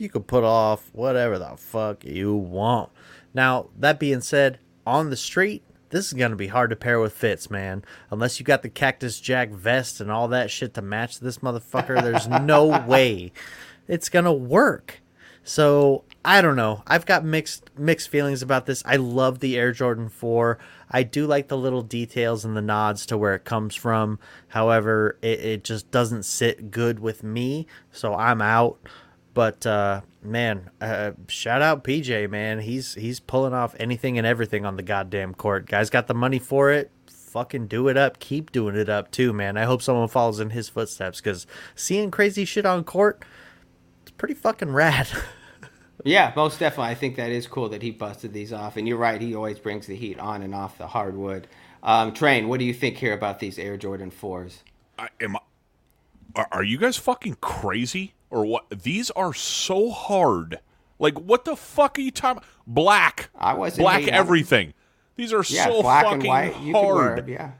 you can put off whatever the fuck you want. Now, that being said, on the street, this is going to be hard to pair with fits, man. Unless you got the Cactus Jack vest and all that shit to match this motherfucker, there's no way it's going to work. So I don't know. I've got mixed mixed feelings about this. I love the Air Jordan 4. I do like the little details and the nods to where it comes from. However, it, it just doesn't sit good with me. So I'm out. But uh, man, uh, shout out PJ, man. He's he's pulling off anything and everything on the goddamn court. Guys got the money for it. Fucking do it up. Keep doing it up too, man. I hope someone follows in his footsteps because seeing crazy shit on court, it's pretty fucking rad. Yeah, most definitely. I think that is cool that he busted these off. And you're right, he always brings the heat on and off the hardwood. Um, Train, what do you think here about these Air Jordan 4s? I, am I, are, are you guys fucking crazy or what? These are so hard. Like what the fuck are you talking? Black. I wasn't black everything. These are Yeah, so fucking. You wear hard. yeah.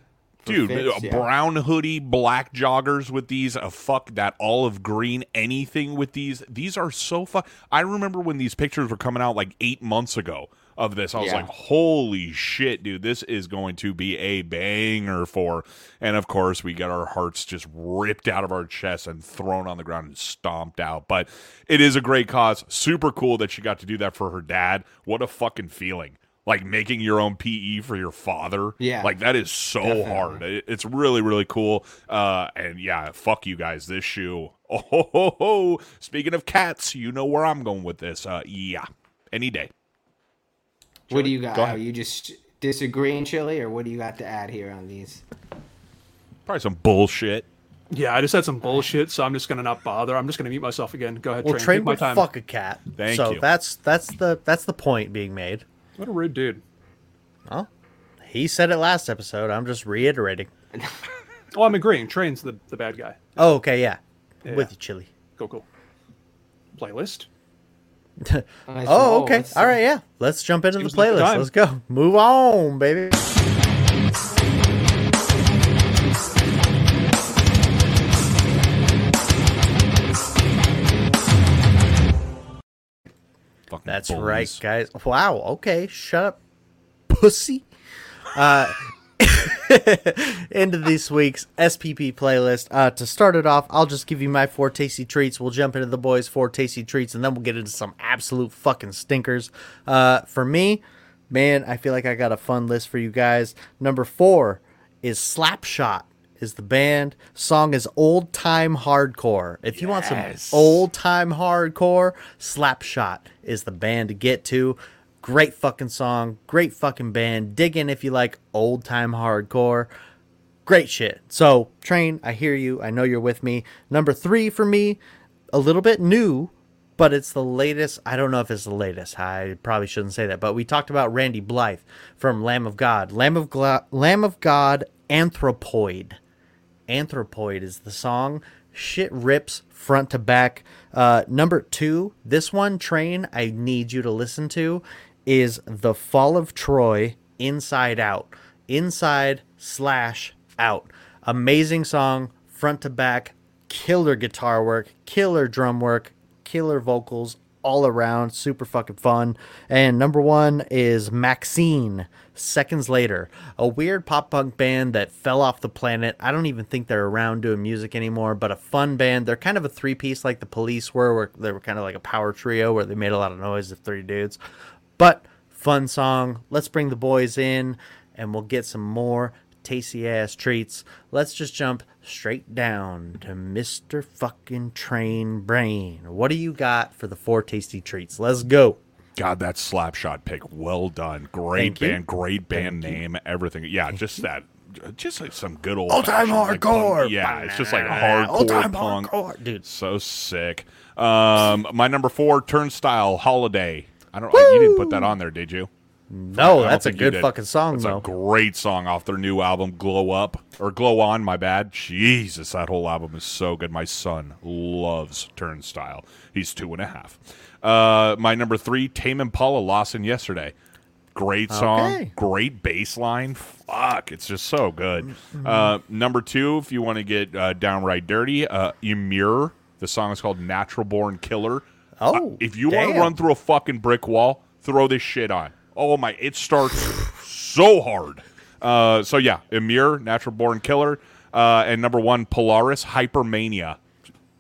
For Dude, fits, a yeah. brown hoodie, black joggers with these, a fuck that olive green, anything with these. These are so fuck. I remember when these pictures were coming out like eight months ago of this. I was Yeah. like, holy shit, dude, this is going to be a banger for. And of course, we get our hearts just ripped out of our chests and thrown on the ground and stomped out. But it is a great cause. Super cool that she got to do that for her dad. What a fucking feeling. Like making your own PE for your father. Yeah. Like that is so Definitely. hard. It- It's really, really cool. Uh, and yeah, fuck you guys. This shoe. Oh, ho, ho, ho. Speaking of cats, you know where I'm going with this. Uh, yeah, any day. What do you got? Go Are you just disagreeing, Chili, or what do you got to add here on these? Probably some bullshit. Yeah, I just had some bullshit, so I'm just gonna not bother. I'm just gonna mute myself again. Go ahead, well, Train. Train my would time. fuck a cat. Thank so you. So that's that's the that's the point being made. What a rude dude. Well, he said it last episode. I'm just reiterating. Oh, I'm agreeing. Train's the, the bad guy. Oh, okay, yeah. Yeah. With you, Chili. Go cool. Playlist. Let's Oh, roll. okay. All right, yeah. Let's jump into Seems the like the playlist. Let's go. Move on, baby. Fucking That's bullies. right, guys. Wow. Okay. Shut up, pussy. Uh, into this week's SPP playlist. Uh, to start it off, I'll just give you my four tasty treats. We'll jump into the boys' four tasty treats, and then we'll get into some absolute fucking stinkers. Uh, for me, man, I feel like I got a fun list for you guys. Number four is Slapshot. Is the band song is old time hardcore. If you want some old time hardcore, Slapshot is the band to get to. Great fucking song, great fucking band. Dig in if you like old time hardcore. Great shit. So, Train, I hear you. I know you're with me. Number three for me, a little bit new, but it's the latest. I don't know if it's the latest. I probably shouldn't say that, but we talked about Randy Blythe from Lamb of God. Lamb of, Gla- Lamb of God, Anthropoid. Anthropoid is the song. Shit rips front to back. Uh, number two, this one, Train, I need you to listen to, is The Fall of Troy Inside Out. Inside slash out. Amazing song, front to back, killer guitar work, killer drum work, killer vocals all around, super fucking fun. And number one is Maxeen, Seconds Later, a weird pop punk band that fell off the planet. I don't even think they're around doing music anymore, but a fun band. They're kind of a three piece like the police were, where they were kind of like a power trio where they made a lot of noise, the three dudes. But fun song. Let's bring the boys in and we'll get some more tasty ass treats. Let's just jump straight down to Mr. Fucking Train Brain. What do you got for the four tasty treats? Let's go. God, that slapshot pick, well done. Great Thank you. band, great band name, everything. Yeah, just that, just like some good old fashioned, like, hardcore. yeah, it's just like hardcore Old-time punk. hardcore, dude. So sick. Um, my number four, Turnstile Holiday. I don't. You didn't put that on there, did you? No, I don't Oh, that's a good fucking song, It's a great song off their new album, Glow Up or Glow On. My bad. Jesus, that whole album is so good. My son loves Turnstile. He's two and a half. Uh, my number three, Tame Impala, Lost in Yesterday. Great song, Okay. great bass line. Fuck, it's just so good. Mm-hmm. Uh, number two, if you want to get uh, downright dirty, uh, Ymir. The song is called Natural Born Killer. Oh, if you want to damn. run through a fucking brick wall, throw this shit on. Oh my, it starts so hard. Uh, so yeah, Emir, Natural Born Killer, uh, and number one, Polaris Hypermania.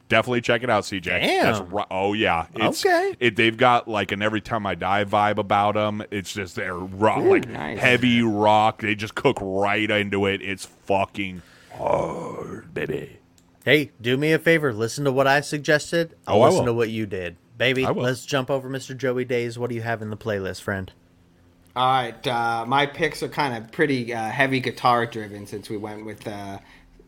Definitely check it out, CJ. Damn. That's ri- oh yeah. It's, Okay. It, they've got like an Every Time I Die vibe about them. It's just they're rock, like nice. heavy rock. They just cook right into it. It's fucking hard, baby. Hey, do me a favor. Listen to what I suggested. I'll Oh, I listen will. to what you did. Baby, I will. let's jump over Mr. Joey Days. What do you have in the playlist, friend? All right, uh, my picks are kind of pretty uh, heavy guitar driven since we went with uh,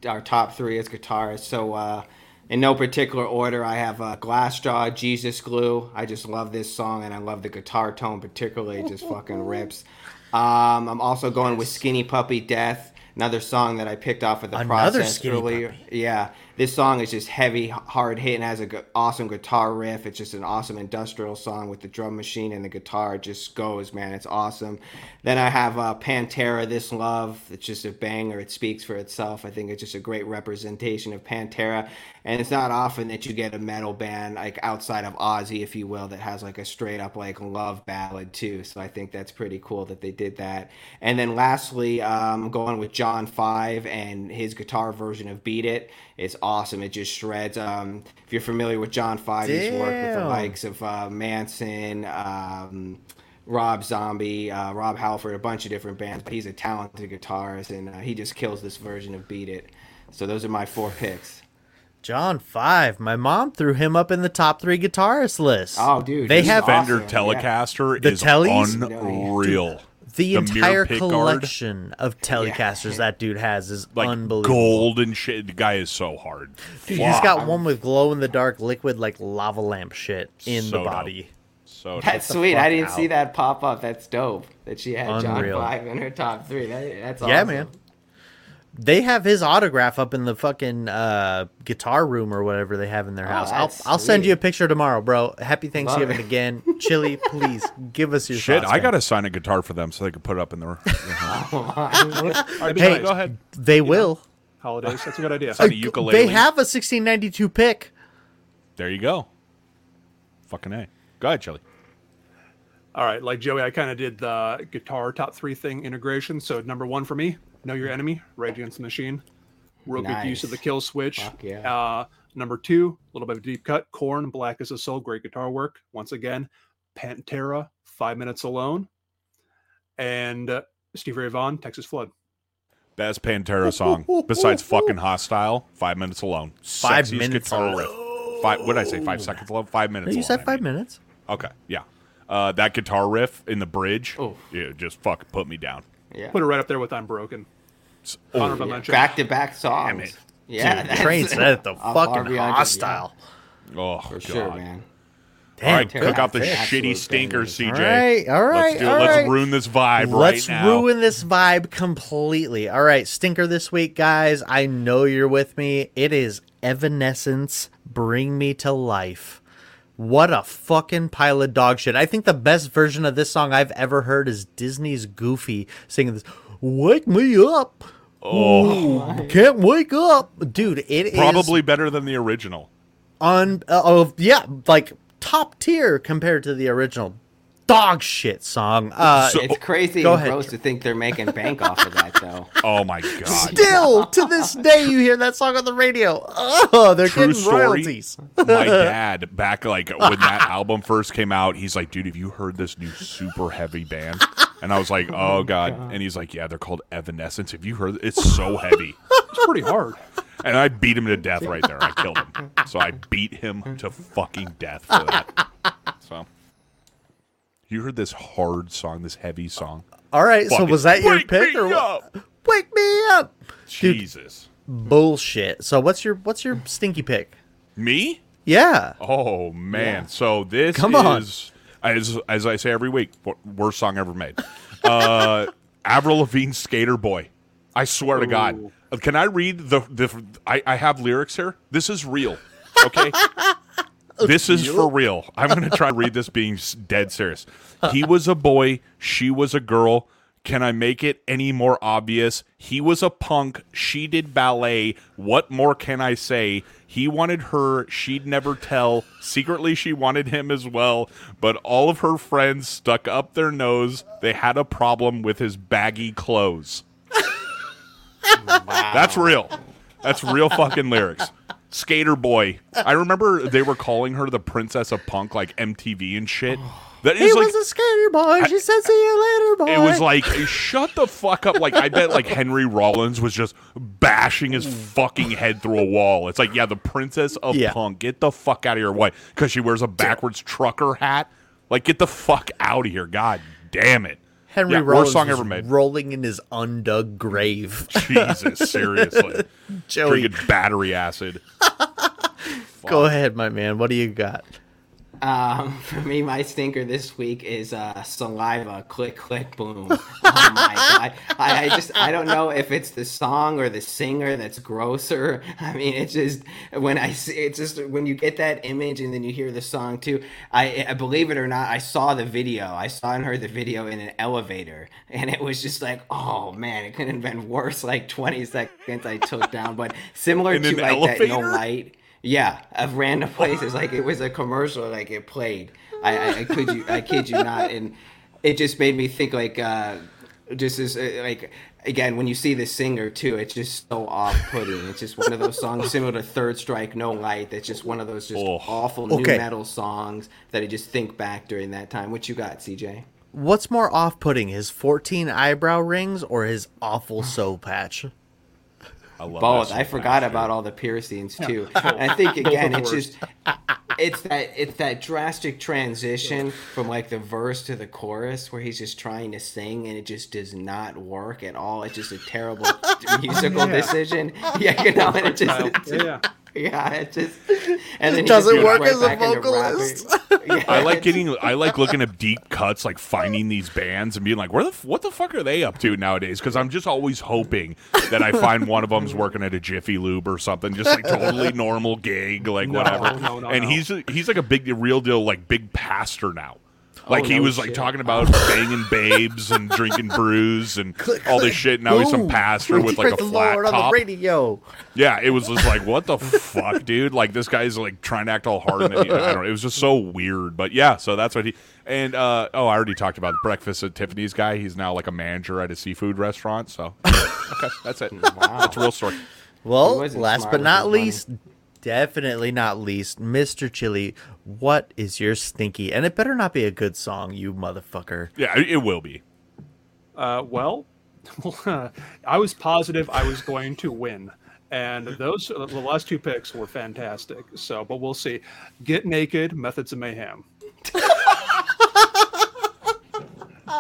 our top three as guitarists. So, uh, in no particular order, I have uh, Glassjaw, Jesus Glue. I just love this song and I love the guitar tone particularly. It just fucking rips. Um, I'm also going with Skinny Puppy Death, another song that I picked off of the Another process Skinny earlier. Puppy. Yeah, this song is just heavy, hard hitting. And has an gu- awesome guitar riff. It's just an awesome industrial song with the drum machine and the guitar. It just goes, man. It's awesome. Then I have uh, Pantera, This Love. It's just a banger. It speaks for itself. I think it's just a great representation of Pantera. And it's not often that you get a metal band like outside of Ozzy, if you will, that has like a straight up like love ballad too. So I think that's pretty cool that they did that. And then lastly, um, going with John Five and his guitar version of Beat It. It's awesome. It just shreds. Um, if you're familiar with John Five, he's worked with the likes of uh, Manson. Um, Rob Zombie, uh, Rob Halford, a bunch of different bands, but he's a talented guitarist and uh, he just kills this version of Beat It. So those are my four picks. John Five. My mom threw him up in the top three guitarist list. Oh, dude, they he's have awesome. Fender Telecaster The is Tellys? unreal. The, the entire mirror pick guard. collection of Telecasters that dude has is Like unbelievable. gold and shit. The guy is so hard. Dude, he's got one with glow in the dark liquid like lava lamp shit in So the dope. body. So That's sweet. I didn't out. see that pop up. That's dope. That she had Unreal. John Five in her top three. That, that's awesome. Yeah, man. They have his autograph up in the fucking uh, guitar room or whatever they have in their Oh, house. I'll, that's I'll send you a picture tomorrow, bro. Happy Thanksgiving again. Chili, please give us your shit. thoughts, I gotta sign a guitar for them so they can put it up in the. I'd Hey. Go ahead. They will. Holidays. That's a good idea. Sign a ukulele. They have a 1692 pick. There you go. Fucking a. Go ahead, Chili. All right, like Joey, I kind of did the guitar top three thing integration. So number one for me, know your enemy, Rage Against the Machine. Real good use of the kill switch. Fuck yeah. Uh, number two, a little bit of deep cut. Korn, Black as a Soul, great guitar work. Once again, Pantera, Five Minutes Alone, and uh, Stevie Ray Vaughan, Texas Flood. Best Pantera song besides fucking Hostile. Five minutes alone. Five Sexiest minutes guitar alone. riff. Five. What did I say? Five seconds alone. Five minutes. You alone, said I five mean. minutes. Okay. Yeah. Uh, that guitar riff in the bridge. Oh. Yeah, just fucking put me down. Yeah. Put it right up there with I'm Broken. Honorable mention. Back to back songs. Yeah. Dude, that's- Train said the I'll- fucking I'll hostile. Oh For god. sure, man. All right, Damn, cook good out the pick. Shitty stinkers, bangers. CJ. All right, all right, Let's do it. all Let's right. ruin this vibe right? Let's right now. ruin this vibe completely. All right, stinker this week, guys. I know you're with me. It is Evanescence. Bring me to life. What a fucking pile of dog shit. I think the best version of this song I've ever heard is Disney's Goofy singing this. Wake me up. Oh, can't wake up, dude. It is Probably better than the original. on uh, oh yeah like top tier compared to the original dog shit song uh So- It's crazy Go and ahead. gross to think they're making bank off of that, though. Oh my god. still to this day you hear that song on the radio oh they're True getting story. royalties my dad back like when that album first came out, he's like, "Dude, have you heard this new super heavy band?" And I was like, "Oh god!" And he's like, "Yeah, they're called Evanescence. Have you heard? It's so heavy." It's pretty hard. And I beat him to death right there. I killed him. So I beat him to fucking death for that. You heard this hard song, this heavy song. All right, so was that your pick or what? up! Wake me up. Dude. Jesus. Bullshit. So what's your what's your stinky pick? Me? Yeah. Oh man. So this Come on. is as as I say every week, worst song ever made. Uh Avril Lavigne Skater Boy. I swear to God. Can I read the the I, I have lyrics here? This is real. Okay? this is for real. I'm going to try to read this being dead serious. He was a boy, she was a girl. Can I make it any more obvious? He was a punk, she did ballet. What more can I say? He wanted her, she'd never tell. Secretly, she wanted him as well, but all of her friends stuck up their nose. They had a problem with his baggy clothes. That's real. That's real fucking lyrics. Skater boy. I remember they were calling her the princess of punk, like MTV and shit. That He like was a skater boy. She said, "See you later, boy." it was like shut the fuck up. Like I bet like Henry Rollins was just bashing his fucking head through a wall. It's like yeah, the princess of Yeah. punk. Get the fuck out of your way because she wears a backwards trucker hat. Like get the fuck out of here. God damn it. Henry yeah, Rollins song ever made. rolling in his undug grave. Jesus, seriously. Joey, Drinking battery acid. go ahead, my man. What do you got? Um, for me, my stinker this week is uh, saliva. Click, click, boom. Oh my god! I, I just I don't know if it's the song or the singer that's grosser. I mean, it's just when I see it's just when you get that image and then you hear the song too. I, I believe it or not, I saw the video. I saw and heard the video in an elevator, and it was just like, oh man, it couldn't have been worse. Like 20 seconds I took down, but similar In to an like that no light. Yeah, of random places. Like it was a commercial, like it played. I, I, I could you, I kid you not, and it just made me think like, uh, just as uh, like again when you see the singer too, it's just so off-putting. It's just one of those songs similar to Third Strike, No Light. That's just one of those just Oh. awful Okay. nu metal songs that I just think back during that time. What you got, CJ? What's more off-putting, his 14 eyebrow rings or his awful soul patch? I love both. I forgot much, about all the piercings too. And I think again, it's worst. just it's that it's that drastic transition from like the verse to the chorus where he's just trying to sing and it just does not work at all. It's just a terrible musical Yeah. decision. Yeah, you know, and it just Kyle. Yeah, yeah. yeah, it just and then he doesn't goes work as a vocalist. Yeah, I like getting. I like looking at deep cuts, like finding these bands and being like, "Where the what the fuck are they up to nowadays?" Because I'm just always hoping that I find one of them's working at a Jiffy Lube or something, just like totally normal gig, like No, whatever. no, no, and no. he's he's like a big, real deal, like big pastor now. Like he no was like talking about banging babes and drinking brews and all this shit. Now he's some pastor with like a Praise the flat Lord on top. the radio. Yeah, it was just like, what the fuck, dude? Like this guy's like trying to act all hard, and then he, I don't know. It was just so weird. But yeah, so that's what he and uh, oh, I already talked about breakfast at Tiffany's guy. He's now like a manager at a seafood restaurant. So okay, that's it. That's a real story. Well, last but not least, money. Least, definitely not least, Mr. Chili, what is your stinky? And it better not be a good song, you motherfucker. Yeah, it, it will be. Uh, well, I was positive I was going to win, and those the last two picks were fantastic. So, but we'll see. Get naked, methods of mayhem.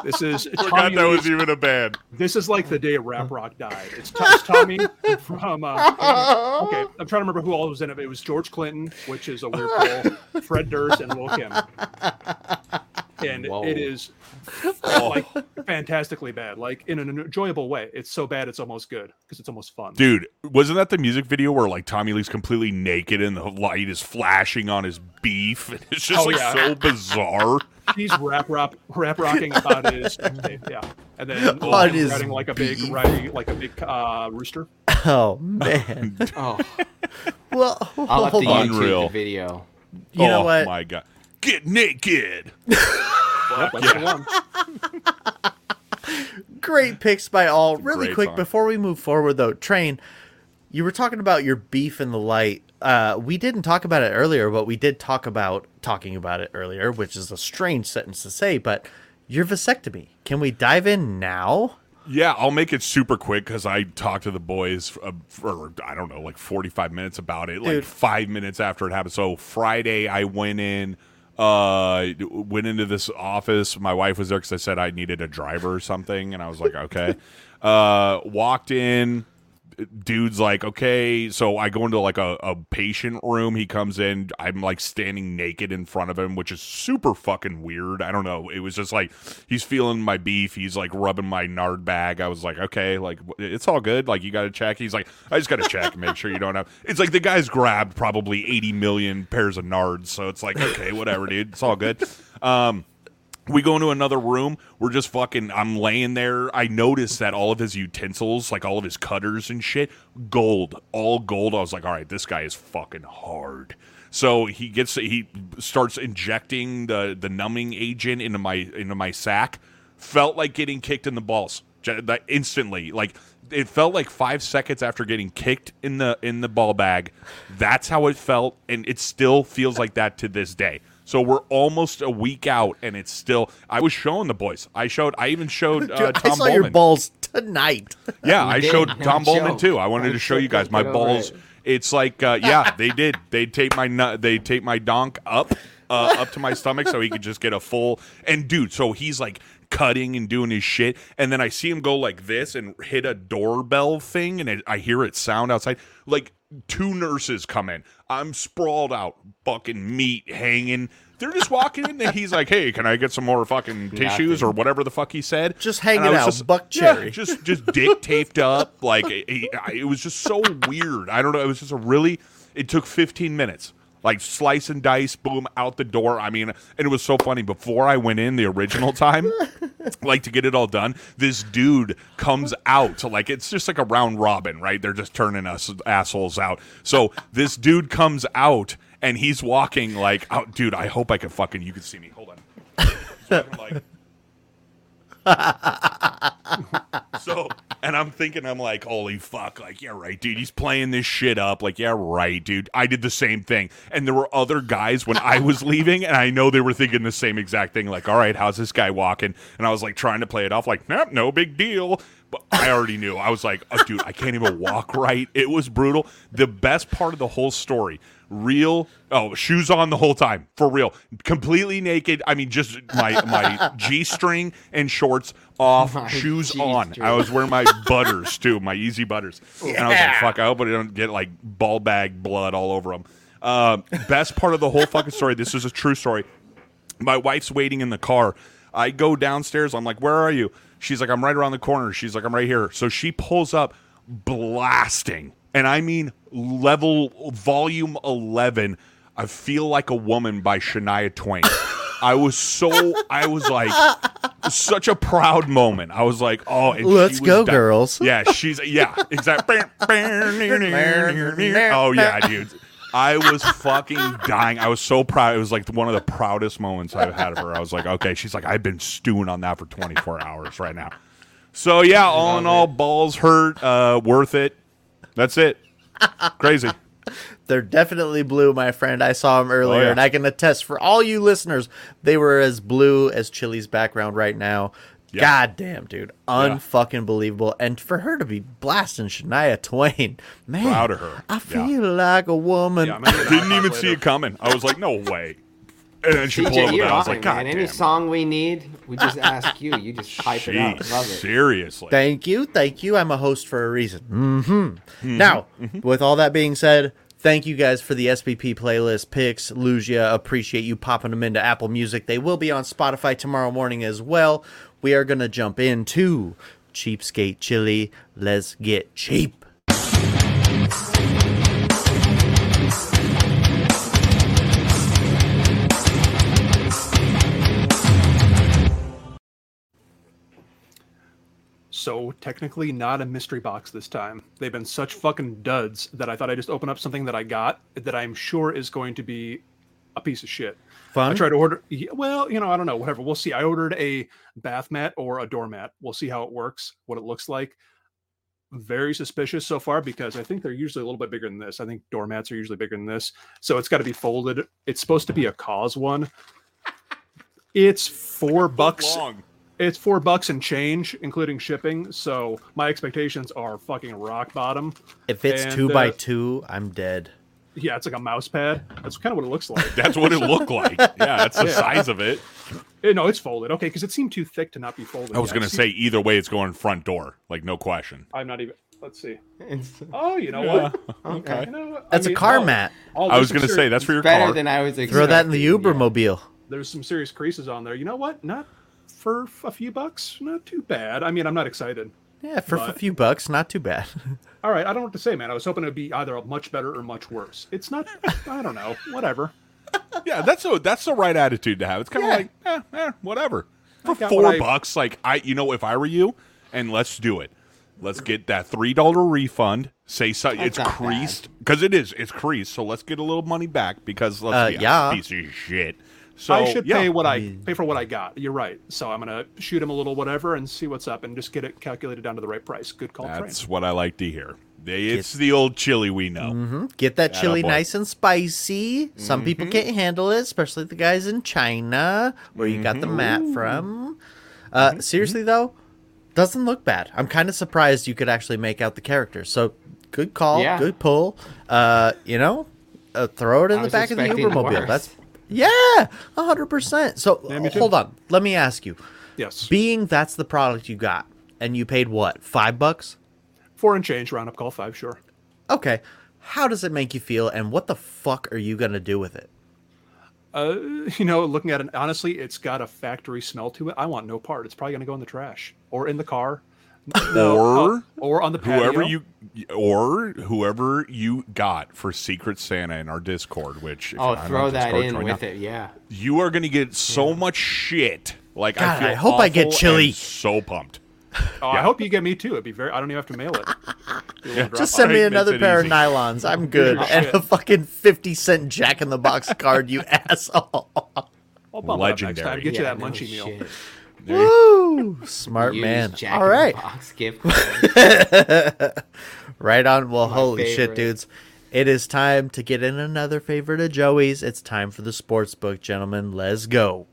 This is Forgot Tommy that was even a band. This is like the day rap rock died. It's, T- it's Tommy from. Uh, okay, I'm trying to remember who all was in it. It was George Clinton, which is a weird poll. Fred Durst and Lil' Kim. And Whoa. it is like fantastically bad, like in an enjoyable way. It's so bad it's almost good because it's almost fun. Dude, wasn't that the music video where like Tommy Lee's completely naked and the light is flashing on his beef? And It's just Oh, like yeah. so bizarre. He's rap rap rap rocking about his yeah, and then On like, his riding like a big riding like a big uh, rooster. Oh, man. Oh, well, I'll have to. YouTube Unreal. the video. You know oh what? my god. Get naked. That's the one. Great picks by all. Really Great quick, song. before we move forward, though, Train, you were talking about your beef in the light. Uh, we didn't talk about it earlier, but we did talk about talking about it earlier, which is a strange sentence to say, but your vasectomy. Can we dive in now? Yeah, I'll make it super quick because I talked to the boys uh, for I don't know, like forty five minutes about it. Like five minutes after it happened. So Friday, I went in, uh, went into this office. My wife was there because I said I needed a driver or something, and I was like, okay. uh, walked in. Dude's like, okay, so I go into like a, a patient room. He comes in. I'm like standing naked in front of him, which is super fucking weird. I don't know. It was just like he's feeling my beef. He's like rubbing my nard bag. I was like, okay, like it's all good. Like you got to check. He's like, I just got to check make sure you don't have. It's like the guy's grabbed probably 80 million pairs of nards. So it's like, okay, whatever, dude. It's all good. Um, we go into another room. We're just fucking. I'm laying there. I noticed that all of his utensils, like all of his cutters and shit, gold, all gold. I was like, all right, this guy is fucking hard. So he gets he starts injecting the the numbing agent into my into my sack. Felt like getting kicked in the balls instantly. Like it felt like five seconds after getting kicked in the in the ball bag. That's how it felt, and it still feels like that to this day. So we're almost a week out, and it's still. I was showing the boys. I showed. I even showed uh, Dude, Tom I saw Bullman. your balls tonight. Yeah, I did, showed Tom Bullman joke. too. I wanted I to show you guys my get balls. it. It's like, uh, yeah, they did. They tape my nut. They tape my donk up, uh, up to my stomach, so he could just get a full. And dude, so he's like cutting and doing his shit, and then I see him go like this and hit a doorbell thing, and it, I hear it sound outside. Like two nurses come in. I'm sprawled out, fucking meat hanging. They're just walking in, and he's like, "Hey, can I get some more fucking tissues or whatever the fuck he said?" Just hanging out, buck yeah, cherry. just just dick taped up. Like it, it- it was just so weird. I don't know. It was just a really. It took 15 minutes. Like slice and dice, boom, out the door. I mean, and it was so funny. Before I went in the original time, like to get it all done, this dude comes out. Like it's just like a round robin, right? They're just turning us assholes out. So this dude comes out and he's walking like, oh, dude, I hope I can fucking. You can see me. Hold on. Walking like. so and i'm thinking i'm like holy fuck like yeah right dude he's playing this shit up like yeah right dude i did the same thing. And there were other guys when i was leaving and i know they were thinking the same exact thing like all right how's this guy walking? And i was like trying to play it off like nope no big deal. But i already knew. I was like oh, dude i can't even walk right. It was brutal. The best part of the whole story real oh shoes on the whole time for real completely naked i mean just my my g-string and shorts off My shoes on G-string. i was wearing my butters too my Yeezy butters and i was like fuck i hope i don't get like ball bag blood all over them uh, best part of the whole fucking story this is a true story my wife's waiting in the car. I go downstairs. I'm like, where are you? She's like, I'm right around the corner. She's like, I'm right here. So she pulls up, blasting, and I mean level volume 11. I feel like a woman by Shania Twain. I was so I was like such a proud moment. I was like, oh, and Let's go, di- girls. Yeah, she's yeah, exactly. oh yeah, dude. I was fucking dying. I was so proud. It was like one of the proudest moments I've had of her. I was like, okay. She's like, I've been stewing on that for 24 hours right now. So yeah, all in all, balls hurt, uh, worth it. That's it. Crazy. They're definitely blue, my friend. I saw them earlier, Oh, yeah. and I can attest for all you listeners, they were as blue as Chili's background right now. Yeah. God damn, dude. Unfucking believable. And for her to be blasting Shania Twain, man. Proud of her. I Yeah. feel like a woman. Yeah, I'm gonna get Didn't even later. see it coming. I was like, no way. And then she pulled CJ, it you're out. I was on, like, God man. damn. Any song we need, we just ask you. You just pipe it up. Love it. seriously. Thank you. Thank you. I'm a host for a reason. hmm Now, with all that being said, thank you guys for the SPP playlist picks. Lugia, appreciate you popping them into Apple Music. They will be on Spotify tomorrow morning as well. We are going to jump into Cheapskate Chili. Let's get cheap. So technically not a mystery box this time. They've been such fucking duds that I thought I'd just open up something that I got that I'm sure is going to be a piece of shit. Fun? I tried to order yeah, well, you know, I don't know, whatever. We'll see. I ordered a bath mat or a doormat. We'll see how it works, what it looks like. Very suspicious so far because I think they're usually a little bit bigger than this. I think doormats are usually bigger than this. So it's got to be folded. It's supposed to be a cause one. It's four bucks. long. It's four bucks and change, including shipping. So my expectations are fucking rock bottom. If it's And, two by uh, two, I'm dead. Yeah, it's like a mouse pad. That's kind of what it looks like. That's what it looked like. Yeah, that's the Yeah. size of it. Eh, no, it's folded. Okay, because it seemed too thick to not be folded. I was Yeah, gonna see- say either way, it's going front door, like no question. I'm not even. Let's see. Oh, you know Yeah, what? okay. You know? That's I a mean, car oh, mat. I was gonna some say that's for your Better car. Better than I was expecting. Throw that in the yeah. Ubermobile. There's some serious creases on there. You know what? Not for a few bucks. Not too bad. I mean, I'm not excited. Yeah, for a few bucks, not too bad. All right, I don't know what to say, man. I was hoping it would be either much better or much worse. It's not. I don't know. Whatever. Yeah, that's a that's the right attitude to have. It's kind of Yeah. like, eh, eh, whatever. For four what I- bucks, like I, you know, if I were you, and let's do it. Let's get that three dollar refund. Say so, it's creased because it is. It's creased. So let's get a little money back because let's Uh, be yeah. honest, piece of shit. So I should yeah. pay what I pay for what I got. You're right. So I'm gonna shoot him a little whatever and see what's up and just get it calculated down to the right price. Good call, Train. That's what I like to hear. They- It's the old chili we know. Get that chili Attaboy. nice and spicy. Some people can't handle it, especially the guys in China, where you got the mat from. Uh, seriously though, doesn't look bad. I'm kind of surprised you could actually make out the characters. So good call, Yeah. good pull. Uh, you know, uh, throw it in I the back of the expecting Ubermobile. That's yeah, hundred percent. So me too. hold on, let me ask you. Yes. Being that's the product you got, and you paid what five bucks? Four and change roundup call five. Sure. Okay, how does it make you feel, and what the fuck are you gonna do with it? Uh, you know, looking at it honestly, it's got a factory smell to it. I want no part. It's probably gonna go in the trash or in the car, No, Or uh, or on the patio. whoever you or whoever you got for Secret Santa in our Discord, which if Oh, you're throw that Discord, in join with now. it. Yeah. You are going to get so much shit. Like I feel I hope I get awful chili. So pumped. Oh, I hope you get me too. It'd be very. I don't even have to mail it. Be a little drop Just send me another pair easy. of nylons. I'm good. and a fucking 50 cent Jack in the Box card, you asshole. I'll bump it up next Legendary. time. Get you that no munchy meal. Shit. Woo! Smart Use man. Jack All in the right. Box gift card. Right on. Well, holy shit, dudes. It is time to get in another favorite of Joey's. It's time for the sports book, gentlemen. Let's go.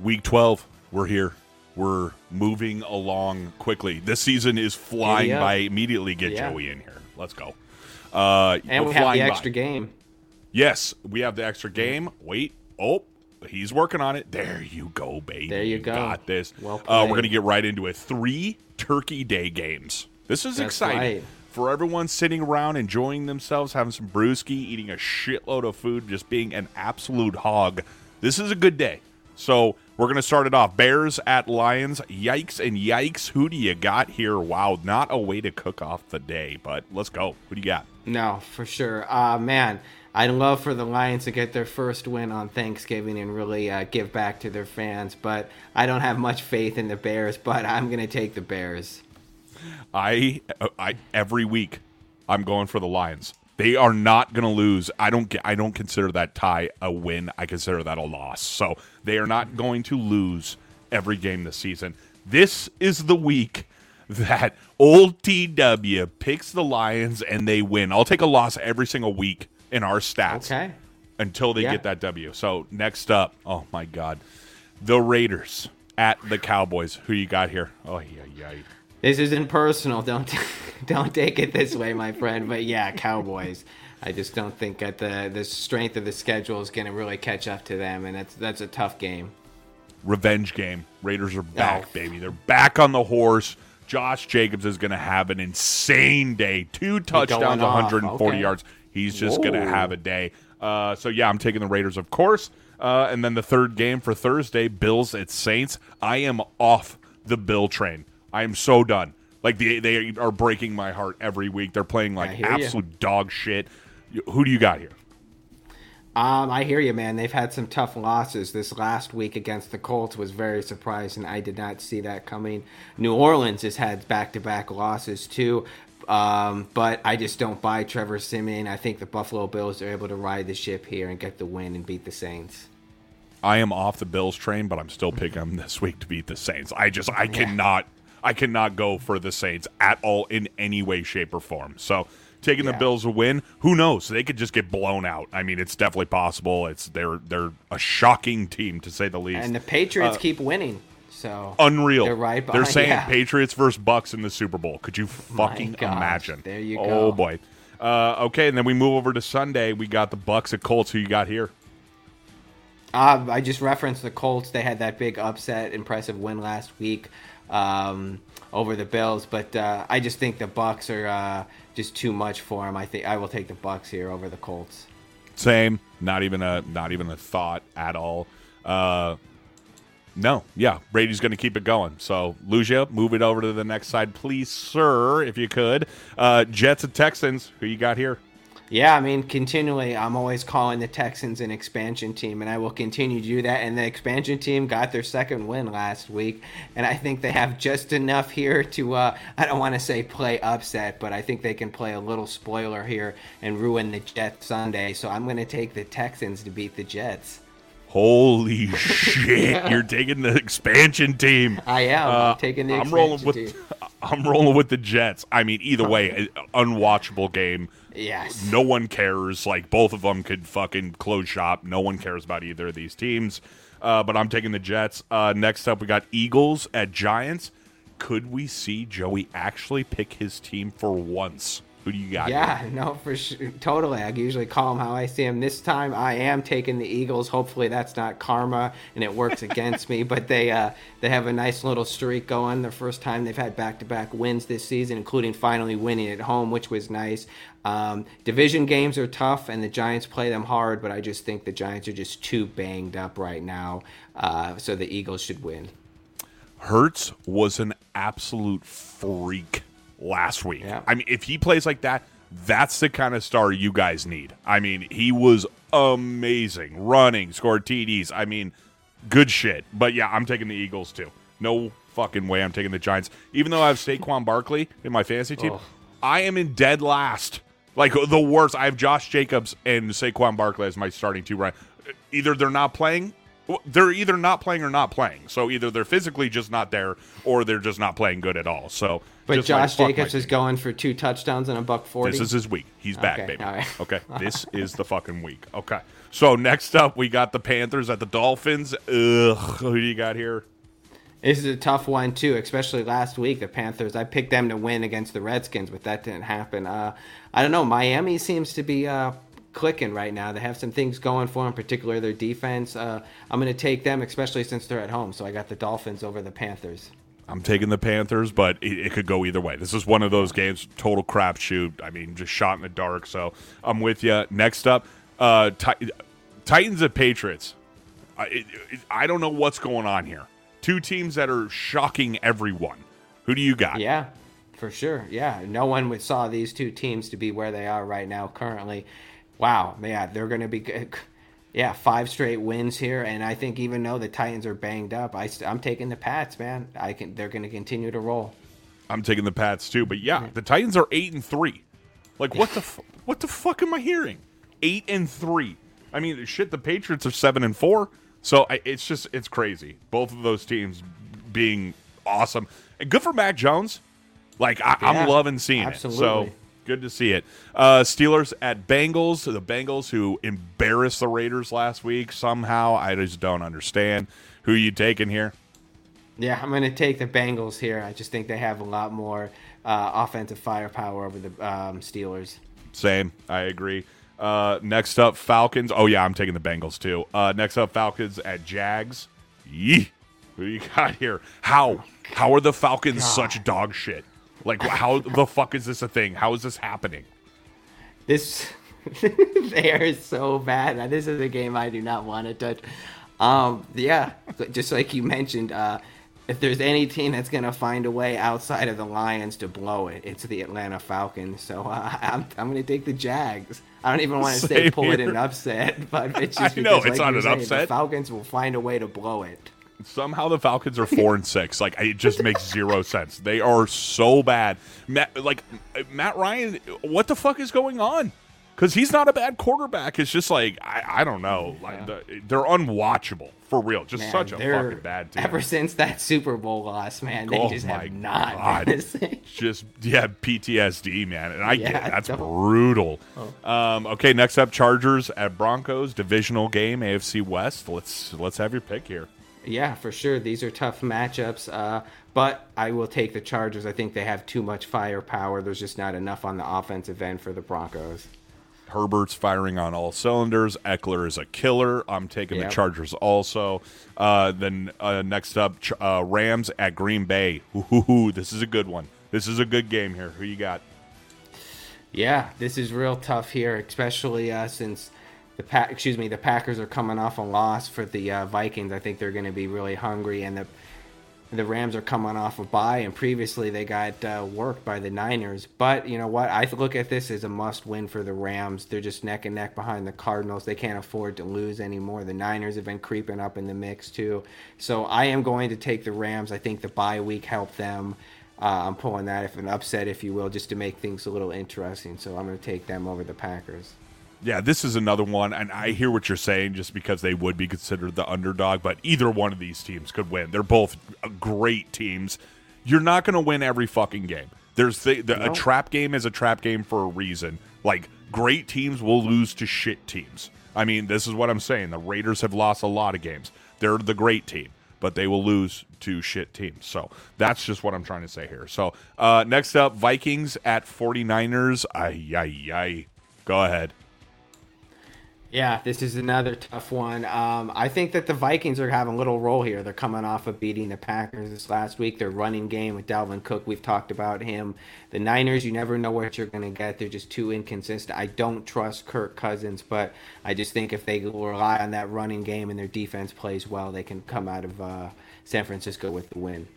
Week 12, we're here. We're moving along quickly. This season is flying by. Immediately get Yeah. Joey in here. Let's go. Uh, and we have the by. extra game. Yes, we have the extra game. Wait. Oh, he's working on it. There you go, baby. There you go. Got this. Well uh, we're going to get right into it. Three Turkey Day games. This is That's exciting. right. For everyone sitting around enjoying themselves, having some brewski, eating a shitload of food, just being an absolute hog. This is a good day. So we're going to start it off. Bears at Lions. Yikes and yikes. Who do you got here? Wow, not a way to cook off the day, but let's go. Who do you got? No, for sure. Uh, man, I'd love for the Lions to get their first win on Thanksgiving and really uh, give back to their fans, but I don't have much faith in the Bears, but I'm going to take the Bears. I, I every week I'm going for the Lions. They are not going to lose. I don't get. I don't consider that tie a win. I consider that a loss. So they are not going to lose every game this season. This is the week that old TW picks the Lions and they win. I'll take a loss every single week in our stats Okay. until they Yeah. get that W. So next up, oh my God, the Raiders at the Cowboys. Who you got here? Oh yeah, yeah. This isn't personal. Don't don't take it this way, my friend. But yeah, Cowboys. I just don't think that the the strength of the schedule is going to really catch up to them, and that's that's a tough game. revenge game. Raiders are back, Oh. baby. They're back on the horse. Josh Jacobs is going to have an insane day. Two touchdowns, 140 Okay. yards. He's just going to have a day. Uh, so yeah, I'm taking the Raiders, of course. Uh, and then the third game for Thursday, Bills at Saints. I am off the Bill train. I am so done. Like they they are breaking my heart every week. They're playing like absolute dog shit. Who do you got here? Um, I hear you, man. They've had some tough losses. This last week against the Colts was very surprising. I did not see that coming. New Orleans has had back-to-back losses too, um, but I just don't buy Trevor Siemian. I think the Buffalo Bills are able to ride the ship here and get the win and beat the Saints. I am off the Bills train, but I'm still picking them this week to beat the Saints. I just I cannot I cannot go for the Saints at all in any way, shape, or form. So taking the Bills a win, who knows? They could just get blown out. I mean, it's definitely possible. It's they're they're a shocking team to say the least. And the Patriots Uh, keep winning. So Unreal. They're right Behind, They're saying yeah. Patriots versus Bucks in the Super Bowl. Could you fucking gosh, imagine? there you go. Oh boy. Uh, okay, and then we move over to Sunday. We got the Bucks at Colts. Who you got here? Uh, I just referenced the Colts. They had that big upset, impressive win last week um, over the Bills, but uh, I just think the Bucks are uh, just too much for him. I think I will take the Bucks here over the Colts. Same. Not even a not even a thought at all. Uh, no, yeah, Brady's going to keep it going. So, Lugia, move it over to the next side, please, sir, if you could. Uh, Jets and Texans. Who you got here? Yeah, I mean, continually, I'm always calling the Texans an expansion team, and I will continue to do that. And the expansion team got their second win last week, and I think they have just enough here to, uh, I don't want to say play upset, but I think they can play a little spoiler here and ruin the Jets Sunday. So I'm going to take the Texans to beat the Jets. Holy shit! You're taking the expansion team. I am. Uh, I'm taking the I'm rolling with. team. I'm rolling with the Jets. I mean, either way, unwatchable game. Yes. No one cares. Like both of them could fucking close shop. No one cares about either of these teams. Uh, but I'm taking the Jets. Uh, next up, we got Eagles at Giants. Could we see Joey actually pick his team for once? Who do you got? Yeah, here? no, for sure. Totally. I usually call them how I see them. This time I am taking the Eagles. Hopefully that's not karma and it works against me. But they uh, they have a nice little streak going. The first time they've had back to back wins this season, including finally winning at home, which was nice. Um, division games are tough and the Giants play them hard, but I just think the Giants are just too banged up right now. Uh, so the Eagles should win. Hertz was an absolute freak last week. Yeah. I mean, if he plays like that, that's the kind of star you guys need. I mean, he was amazing, running, scored TDs. I mean, good shit. But yeah, I'm taking the Eagles too. No fucking way I'm taking the Giants. Even though I have Saquon Barkley in my fantasy team, Oh. I am in dead last. Like the worst. I have Josh Jacobs and Saquon Barkley as my starting two. Right, either they're not playing, they're either not playing or not playing. So either they're physically just not there, or they're just not playing good at all. So, But just like, Josh Jacobs is team. going for two touchdowns and a buck forty. This is his week. He's back, Okay, baby. right. Okay, this is the fucking week. Okay. So next up, we got the Panthers at the Dolphins. Ugh, who do you got here? This is a tough one too, especially last week. The Panthers. I picked them to win against the Redskins, but that didn't happen. Uh, I don't know. Miami seems to be uh, clicking right now. They have some things going for them, particularly their defense. Uh, I'm going to take them, especially since they're at home. So I got the Dolphins over the Panthers. I'm taking the Panthers, but it, it could go either way. This is one of those games, total crapshoot. I mean, just shot in the dark. So I'm with you. Next up, uh, Ti- Titans at Patriots. I, it, it- I don't know what's going on here. Two teams that are shocking everyone. Who do you got? Yeah, for sure. Yeah, no one saw these two teams to be where they are right now currently. Wow, yeah, they're going to be good. Yeah, five straight wins here, and I think even though the Titans are banged up, I, st- I'm taking the Pats, man. I can. They're going to continue to roll. I'm taking the Pats too. But yeah, the Titans are eight and three. Like what the fu- what the fuck am I hearing? Eight and three. I mean, shit. The Patriots are seven and four. So I, it's just it's crazy. Both of those teams being awesome and good for Mac Jones. Like I, Yeah, I'm loving seeing it. So absolutely. Good to see it. Uh, Steelers at Bengals. The Bengals who embarrassed the Raiders last week somehow. I just don't understand. Who you taking here? Yeah, I'm going to take the Bengals here. I just think they have a lot more uh, offensive firepower over the um, Steelers. Same. I agree. Uh, next up, Falcons. Oh yeah, I'm taking the Bengals too. Uh, next up, Falcons at Jags. Yee. Who you got here? How? How are the Falcons such dog shit? Like, how the fuck is this a thing? How is this happening? This they are so bad. Now, this is a game I do not want to touch. Um, yeah, just like you mentioned, uh, if there's any team that's gonna find a way outside of the Lions to blow it, it's the Atlanta Falcons. So uh, I'm I'm gonna take the Jags. I don't even want to say pull it an upset, but it's I just know, it's like not an say, upset. The Falcons will find a way to blow it. Somehow the Falcons are four and six. Like it just makes zero sense. They are so bad. Matt, like Matt Ryan, what the fuck is going on? because he's not a bad quarterback. It's just like I, I don't know, like the, they're unwatchable for real. Just Man, such a fucking bad team. Ever since that Super Bowl loss, man, they Oh just have not God. been the same. just yeah, PTSD, man, and I get Yeah, it. That's brutal. Um, okay, next up, Chargers at Broncos, divisional game, AFC West. Let's let's have your pick here. Yeah, for sure. These are tough matchups, uh, but I will take the Chargers. I think they have too much firepower. There's just not enough on the offensive end for the Broncos. Herbert's firing on all cylinders. Ekeler is a killer. I'm taking Yep. the Chargers also. Uh, then uh, next up, uh, Rams at Green Bay. Ooh, this is a good one. This is a good game here. Who you got? Yeah, this is real tough here, especially uh, since the excuse me the Packers are coming off a loss for the uh, Vikings. I think they're going to be really hungry, and the the Rams are coming off a bye, and previously they got uh, worked by the Niners. But you know what? I look at this as a must-win for the Rams. They're just neck and neck behind the Cardinals. They can't afford to lose anymore. The Niners have been creeping up in the mix too. So I am going to take the Rams. I think the bye week helped them. Uh, I'm pulling that if an upset, if you will, just to make things a little interesting. So I'm going to take them over the Packers. Yeah, this is another one, and I hear what you're saying just because they would be considered the underdog, but either one of these teams could win. They're both great teams. You're not going to win every fucking game. There's the, the, a trap game is a trap game for a reason. Like great teams will lose to shit teams. I mean, this is what I'm saying. The Raiders have lost a lot of games. They're the great team, but they will lose to shit teams. So that's just what I'm trying to say here. So uh, next up, Vikings at 49ers. Ay, ay, ay. Go ahead. Yeah, this is another tough one. Um, I think that the Vikings are having a little role here. They're coming off of beating the Packers this last week. Their running game with Dalvin Cook, we've talked about him. The Niners, you never know what you're going to get. They're just too inconsistent. I don't trust Kirk Cousins, but I just think if they rely on that running game and their defense plays well, they can come out of uh, San Francisco with the win.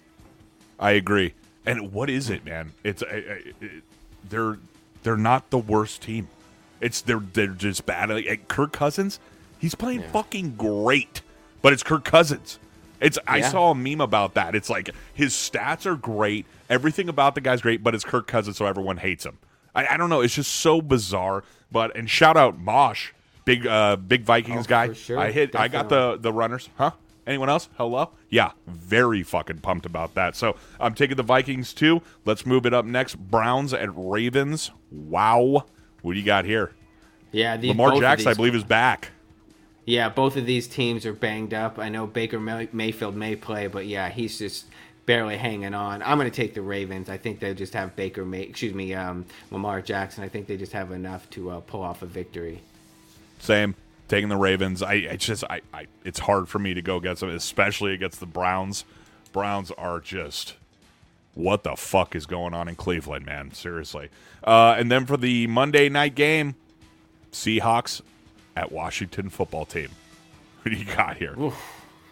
I agree. And what is it, man? It's I- I- it, they're they're not the worst team. It's they're they're just bad. Like, Kirk Cousins, he's playing fucking great, but it's Kirk Cousins. It's I saw a meme about that. It's like his stats are great, everything about the guy's great, but it's Kirk Cousins, so everyone hates him. I, I don't know. It's just so bizarre. But and shout out Mosh, big uh big Vikings Oh, guy. sure. I hit. I got the the runners. Huh? Anyone else? Hello? Yeah, very fucking pumped about that. So I'm taking the Vikings too. Let's move it up next. Browns at Ravens. Wow. What do you got here? Yeah, these, Lamar Jackson, I believe, is back. Yeah, both of these teams are banged up. I know Baker May- Mayfield may play, but yeah, he's just barely hanging on. I'm going to take the Ravens. I think they just have Baker May, excuse me, um, Lamar Jackson. I think they just have enough to uh, pull off a victory. Same. Taking the Ravens. I it's just I, I it's hard for me to go against them, especially against the Browns. Browns are just what the fuck is going on in Cleveland, man? Seriously. Uh, and then for the Monday night game, Seahawks at Washington football team. Who do you got here?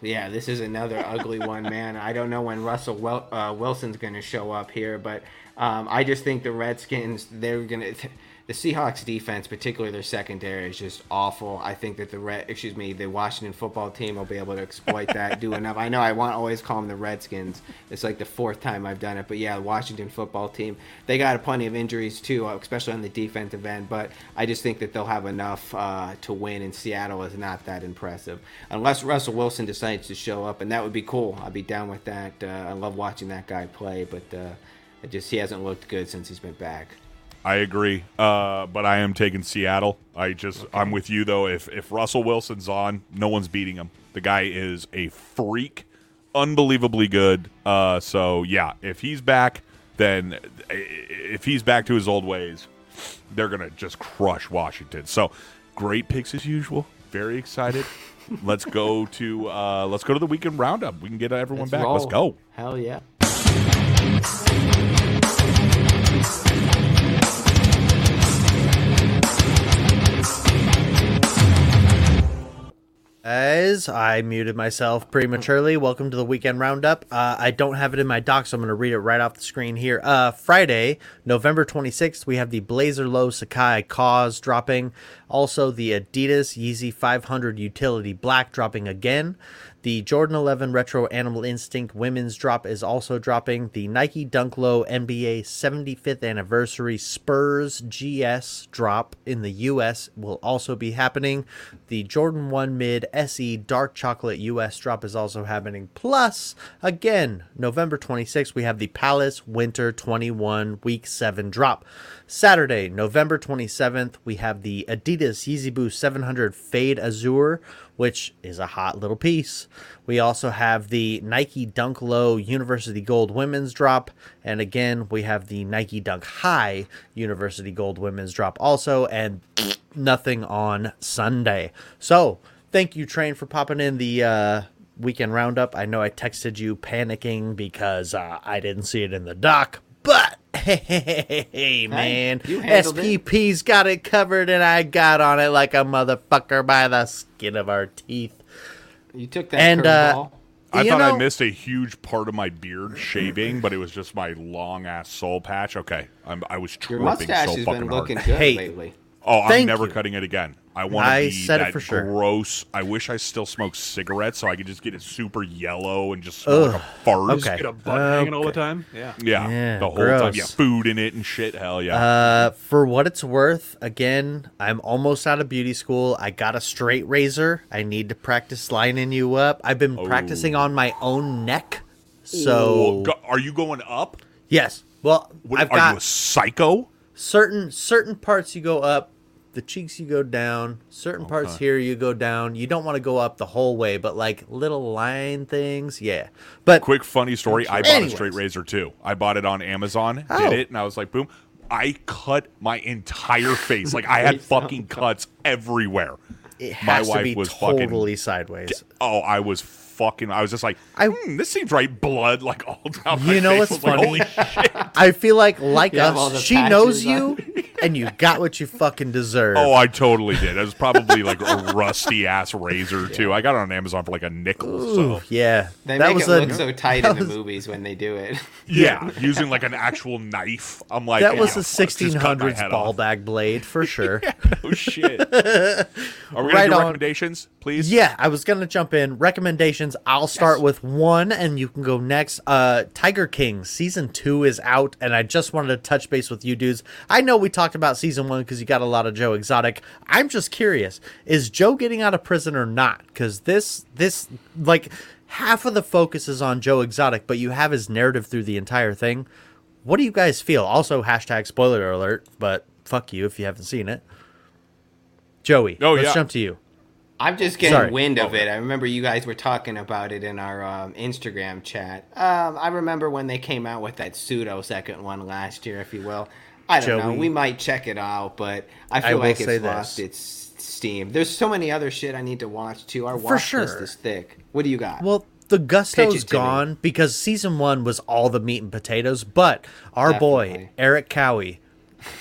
Yeah, this is another ugly one, man. I don't know when Russell Wel- uh, Wilson's going to show up here, but um, I just think the Redskins, they're going to. The Seahawks defense, particularly their secondary, is just awful. I think that the Red, excuse me, the Washington football team will be able to exploit that, do enough. I know I want always call them the Redskins. It's like the fourth time I've done it, but yeah, the Washington football team, they got a plenty of injuries too, uh, especially on the defensive end. But I just think that they'll have enough uh, to win, and Seattle is not that impressive unless Russell Wilson decides to show up, and that would be cool. I'd be down with that. Uh, I love watching that guy play, but uh, it just he hasn't looked good since he's been back. I agree, uh, but I am taking Seattle. I just I'm with you though. If if Russell Wilson's on, no one's beating him. The guy is a freak, unbelievably good. Uh, so yeah, if he's back, then if he's back to his old ways, they're gonna just crush Washington. So great picks as usual. Very excited. let's go to uh, let's go to the weekend roundup. We can get everyone back. Let's go. Hell yeah. Guys, I muted myself prematurely. Welcome to the weekend roundup. Uh, I don't have it in my doc, so I'm going to read it right off the screen here. Uh, Friday, November 26th, we have the Blazer Low Sacai KAWS dropping. Also, the Adidas Yeezy 500 Utility Black dropping again. The Jordan 11 Retro Animal Instinct women's drop is also dropping. The Nike Dunk Low NBA 75th Anniversary Spurs GS drop in the US will also be happening. The Jordan 1 Mid SE Dark Chocolate US drop is also happening. Plus, again, November 26th, we have the Palace Winter 21 Week 7 drop. Saturday, November 27th, we have the Adidas Yeezy Boost 700 Fade Azure, which is a hot little piece. We also have the Nike Dunk Low University Gold Women's drop. And again, we have the Nike Dunk High University Gold Women's drop also. And nothing on Sunday. So, thank you, Train, for popping in the. Uh, Weekend roundup. I know I texted you panicking because uh, I didn't see it in the doc, but hey, man, you handled it. SPP's got it covered, and I got on it like a motherfucker by the skin of our teeth. You took that And, uh. I You thought I missed a huge part of my beard shaving, but it was just my long ass soul patch. Okay, I'm, I was Your tripping mustache so has fucking been hard. looking good Hey. lately. Oh, I'm never you. cutting it again. I want to I be said it that for sure. gross. I wish I still smoked cigarettes so I could just get it super yellow and just smell like Ugh. a fart. Okay. Get a butt hanging all the Okay. time. Yeah. Yeah, Yeah, the whole time. gross. Yeah, food in it and shit. Hell yeah. Uh, for what it's worth, again, I'm almost out of beauty school. I got a straight razor. I need to practice lining you up. I've been practicing on my own neck. So, Oh, go- are you going up? yes. Well, What, I've are you got a psycho? Certain certain parts you go up the cheeks you go down certain parts here you go down you don't want to go up the whole way but like little line things yeah but Quick funny story. I bought Anyways. a straight razor too. I bought it on Amazon, Oh. did it, and I was like, boom. I cut my entire face. Like I had fucking cuts everywhere. it my to wife be was fucking- totally sideways Oh, I was fucking. I was just like, I- hmm, this seems right. Blood like all down. my You know face. what's I was like, funny? Holy shit! i feel like like You have all the us she knows patches you and you got what you fucking deserve Oh, I totally did. It was probably like a rusty ass razor too. I got it on Amazon for like a nickel. So Ooh, yeah They that make was it a look so tight that in the was- movies when they do it. yeah, using like an actual knife. I'm like, that was a fuck, just cut my 1600s ball off. bag blade for sure Oh shit! Are we gonna Right do on. recommendations, please? Yeah, I was gonna jump in. Recommendations. I'll start with one, and you can go next. Uh, Tiger King season two is out, and I just wanted to touch base with you dudes. I know we talked about season one because you got a lot of Joe Exotic. I'm just curious: is Joe getting out of prison or not? Because this, this, like, half of the focus is on Joe Exotic, but you have his narrative through the entire thing. What do you guys feel? Also, hashtag spoiler alert, but fuck you if you haven't seen it. Joey, Oh, let's yeah. jump to you. I'm just getting Sorry. wind of Oh. it. I remember you guys were talking about it in our um, Instagram chat. Um, I remember when they came out with that pseudo second one last year, if you will. I don't know. We might check it out, but I I feel will like it's lost this. its steam. There's so many other shit I need to watch too. Our For watch sure. list is thick. What do you got? Well, the Pitch gusto's it to me. gone because season one was all the meat and potatoes. But our boy Erik Cowie,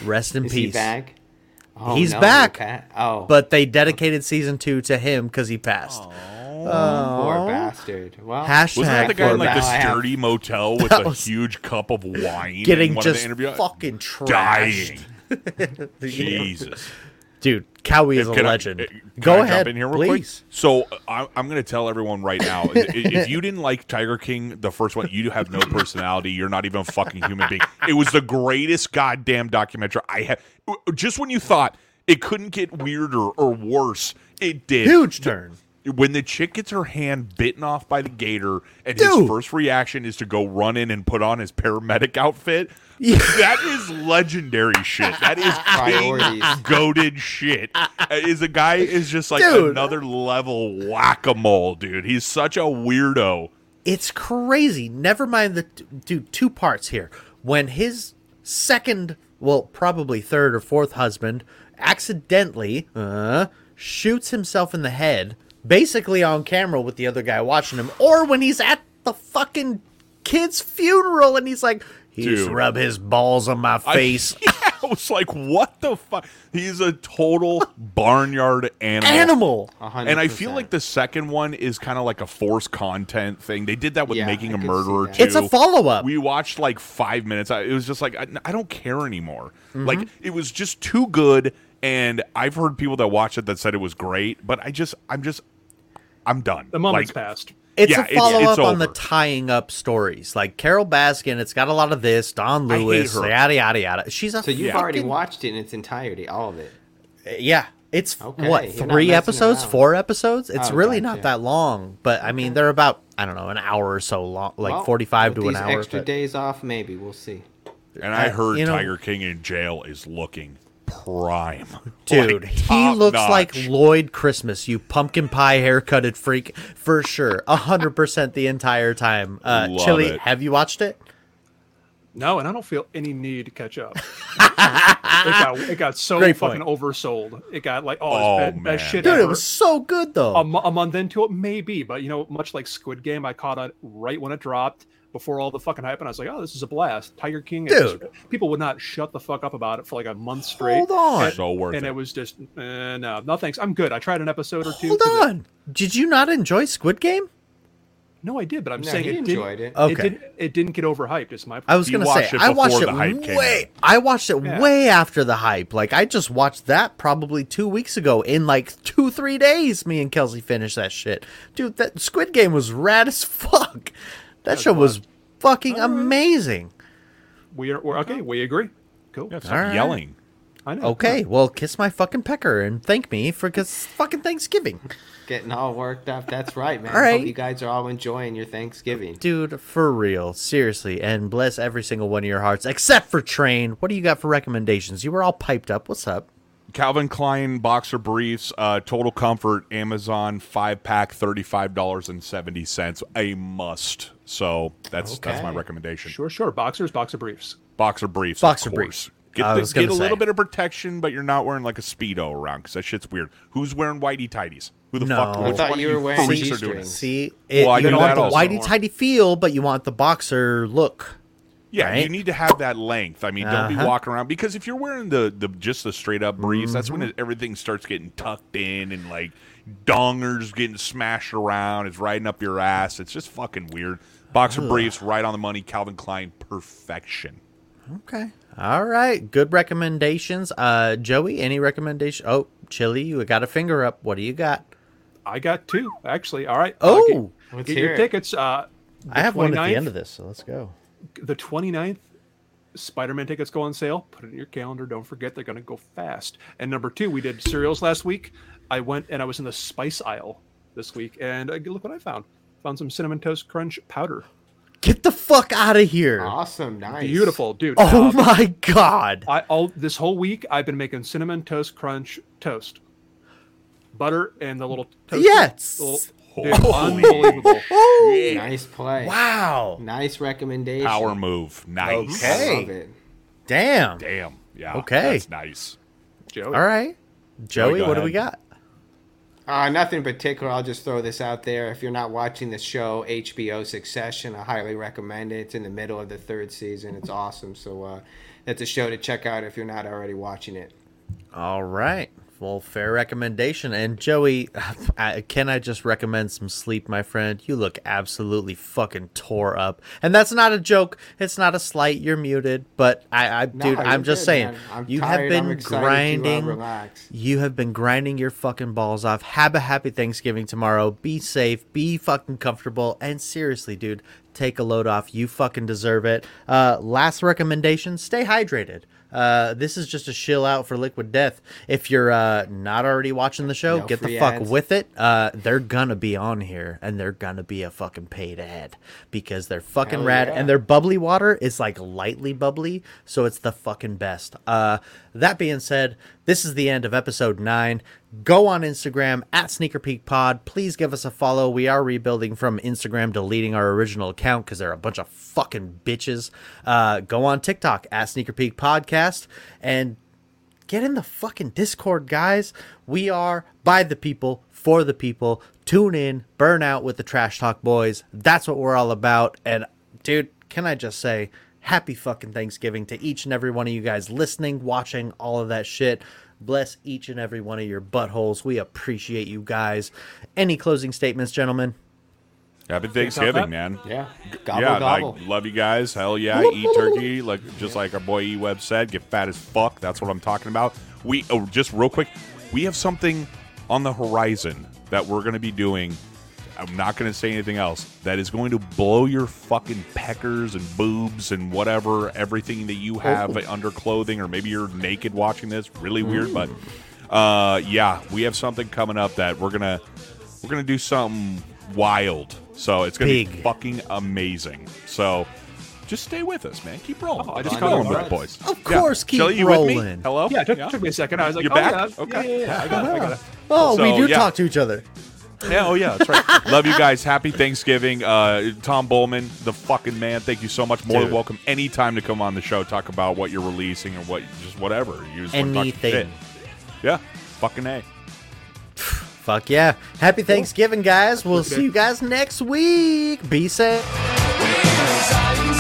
rest in is peace. he back? Oh, He's no, back. Pat- Oh, But they dedicated season two to him because he passed. Poor bastard. Well, Hashtag Wasn't that the guy in like the now I have- sturdy motel with That a was- huge cup of wine? getting in one just of the interview? fucking trashed. dying. Jesus. Dude, Cowie is a Can I- legend. uh, can Go I ahead, jump in here real quick? please. So I, I'm going to tell everyone right now: i- if you didn't like Tiger King, the first one, you have no personality. You're not even a fucking human being. It was the greatest goddamn documentary I have. Just when you thought it couldn't get weirder or worse, it did. Huge turn. When the chick gets her hand bitten off by the gator, and Dude. his first reaction is to go run in and put on his paramedic outfit, that is legendary shit. That is Priorities. goaded shit. Uh, Is a guy is just like Dude. another level whack a mole, dude. He's such a weirdo. It's crazy. Never mind the dude. Two parts here. When his second, well, probably third or fourth husband accidentally uh, shoots himself in the head, basically on camera with the other guy watching him, or when he's at the fucking kid's funeral and he's like, he used to Dude. rub his balls on my I- face. yeah, I was like, what the fuck? He's a total barnyard animal. Animal. A hundred And I feel like the second one is kind of like a forced content thing. They did that with Yeah, making I a could murderer too. It's a follow-up. We watched like five minutes. It was just like I, I don't care anymore. Mm-hmm. Like it was just too good. And I've heard people that watched it that said it was great, but I just I'm just I'm done. The moment's Like, passed. It's Yeah, a follow it's up on the tying up stories. Like Carole Baskin, it's got a lot of this. Don Lewis, her. yada yada yada. She's a So you've fucking, already watched it in its entirety, all of it. Yeah. It's Okay, what three episodes, around. four episodes. It's Oh, really gotcha. not that long, but I mean they're about I don't know an hour or so long, like Well, forty-five with to an hour. Extra but- days off, maybe we'll see. And I Uh, heard you know- Tiger King in jail is looking prime. Dude, Like, he top looks like. Lloyd Christmas, you pumpkin pie haircutted freak, for sure. A hundred percent the entire time. Uh Love Chili, it. have you watched it? No, and I don't feel any need to catch up. it, got, it got so Great fucking point. oversold. It got like, oh, Oh, it's bad, man. shit Dude, ever. it was so good though. a, mo- a month into it, maybe, but you know, much like Squid Game, I caught it right when it dropped before all the fucking hype, and I was like, oh, this is a blast. Tiger King, is just- people would not shut the fuck up about it for like a month straight. Hold on. and, So worth and it. it was just, eh, no, no thanks. I'm good. I tried an episode or two. Hold 'cause it- on. Did you not enjoy Squid Game? no, I did, but I'm No, saying he it enjoyed didn't. it. Okay. It didn't. It didn't get overhyped. It's my. I was gonna say I watched it hype way. I watched it Yeah. way after the hype. Like I just watched that probably two weeks ago. In like two three days, me and Kelsey finished that shit. Dude, that Squid Game was rad as fuck. That show was fucking amazing. we are. We're, okay, we agree. Cool. Yeah, stop All right. yelling. I know. Okay, well, kiss my fucking pecker and thank me for cause fucking Thanksgiving, Getting all worked up. That's right, man. All right. Hope you guys are all enjoying your Thanksgiving. dude. For real, seriously, and bless every single one of your hearts, except for Train. What do you got for recommendations? You were all piped up. What's up? Calvin Klein boxer briefs, uh, Total Comfort, Amazon five pack, thirty five dollars and seventy cents, a must. So that's that's my recommendation. Sure, sure. Boxers, boxer briefs. Boxer briefs, Boxer of briefs. Get, the- get a little bit of protection, but you're not wearing like a speedo around because that shit's weird. Who's wearing whitey tighties? Who the No. fuck? I thought one you of were wearing freaks are doing? See, it, Well, you do don't want the whitey tighty feel, but you want the boxer look. Yeah, you need to have that length. I mean, don't be Uh-huh. walking around because if you're wearing the the just the straight up briefs, that's Mm-hmm. when it, everything starts getting tucked in and like dongers getting smashed around. It's riding up your ass. It's just fucking weird. Boxer briefs, right on the money. Calvin Klein, perfection. Okay. All right. Good recommendations. Uh, Joey, any recommendation? Oh, Chili, you got a finger up. What do you got? I got two actually. All right. Oh. Uh, get, get your it. tickets. Uh, I have one at the end of this, so let's go. the 29th spider-man tickets go on sale put it in your calendar don't forget they're going to go fast and number two we did cereals last week i went and i was in the spice aisle this week and uh, look what i found found some cinnamon toast crunch powder Get the fuck out of here. Awesome, nice. beautiful dude Oh Uh, my god. I all this whole week I've been making cinnamon toast crunch toast, butter and the little toast. Yes. Little, dude, unbelievable. Nice play. Wow. Nice recommendation. Power move. Nice. Okay. Love it. Damn. Damn. Yeah. Okay. That's nice. Joey. All right. Joey, go what do we got? Uh, nothing in particular. I'll just throw this out there. If you're not watching the show HBO Succession, I highly recommend it. It's in the middle of the third season. It's awesome. So uh, that's a show to check out if you're not already watching it. All right. Well, fair recommendation. And Joey, I, can I just recommend some sleep, my friend? You look absolutely fucking tore up, and that's not a joke. It's not a slight. You're muted, but I, I no, dude, I'm just good, saying. I'm you tired. have been to, uh, grinding. You have been grinding your fucking balls off. Have a happy Thanksgiving tomorrow. Be safe. Be fucking comfortable. And seriously, dude, take a load off. You fucking deserve it. Uh, last recommendation: stay hydrated. Uh, this is just a shill out for Liquid Death. If you're uh, not already watching the show, No get the fuck ads. with it. Uh, they're gonna be on here, and they're gonna be a fucking paid ad because they're fucking Hell rad, yeah. and their bubbly water is like lightly bubbly, so it's the fucking best. That being said, this is the end of episode nine. Go on Instagram at Sneaker Peek Pod. Please give us a follow. We are rebuilding from Instagram, deleting our original account because they're a bunch of fucking bitches. Uh, go on TikTok at Sneaker Peek Podcast and get in the fucking Discord, guys. We are by the people, for the people. Tune in, burn out with the Trash Talk Boys. That's what we're all about. And, dude, can I just say, happy fucking Thanksgiving to each and every one of you guys listening, watching, all of that shit. Bless each and every one of your buttholes. We appreciate you guys. Any closing statements, gentlemen? Happy? Thanksgiving, man. Yeah. Gobble, yeah, gobble. I love you guys. Hell yeah, eat turkey, like just like our boy E Web said. Get fat as fuck. That's what I'm talking about. We oh, just real quick, we have something on the horizon that we're going to be doing I'm not going to say anything else. That is going to blow your fucking peckers and boobs and whatever, everything that you have Oh. under clothing, or maybe you're naked watching this. Really weird, but uh, yeah, we have something coming up that we're gonna we're gonna do something wild. So it's gonna be fucking amazing. So. Just stay with us, man. Keep rolling. Oh, I just Keep caught with All it, right. boys. Of course, keep Shelly, you with me? rolling. Hello. Yeah, it took, took me a second. I was like, You're oh, back? yeah, Okay. yeah, yeah, yeah, I got it. I got it. Oh, we do yeah. talk to each other. Yeah, oh yeah, that's right. Love you guys. Happy Thanksgiving. Uh, Tom Bullman, the fucking man. Thank you so much. More than Dude. welcome anytime to come on the show, talk about what you're releasing or what, just whatever. You just wanna talk Anything. shit. Yeah, fucking a. Fuck yeah. Happy Thanksgiving, guys. We'll see you guys next week. Be safe. Weird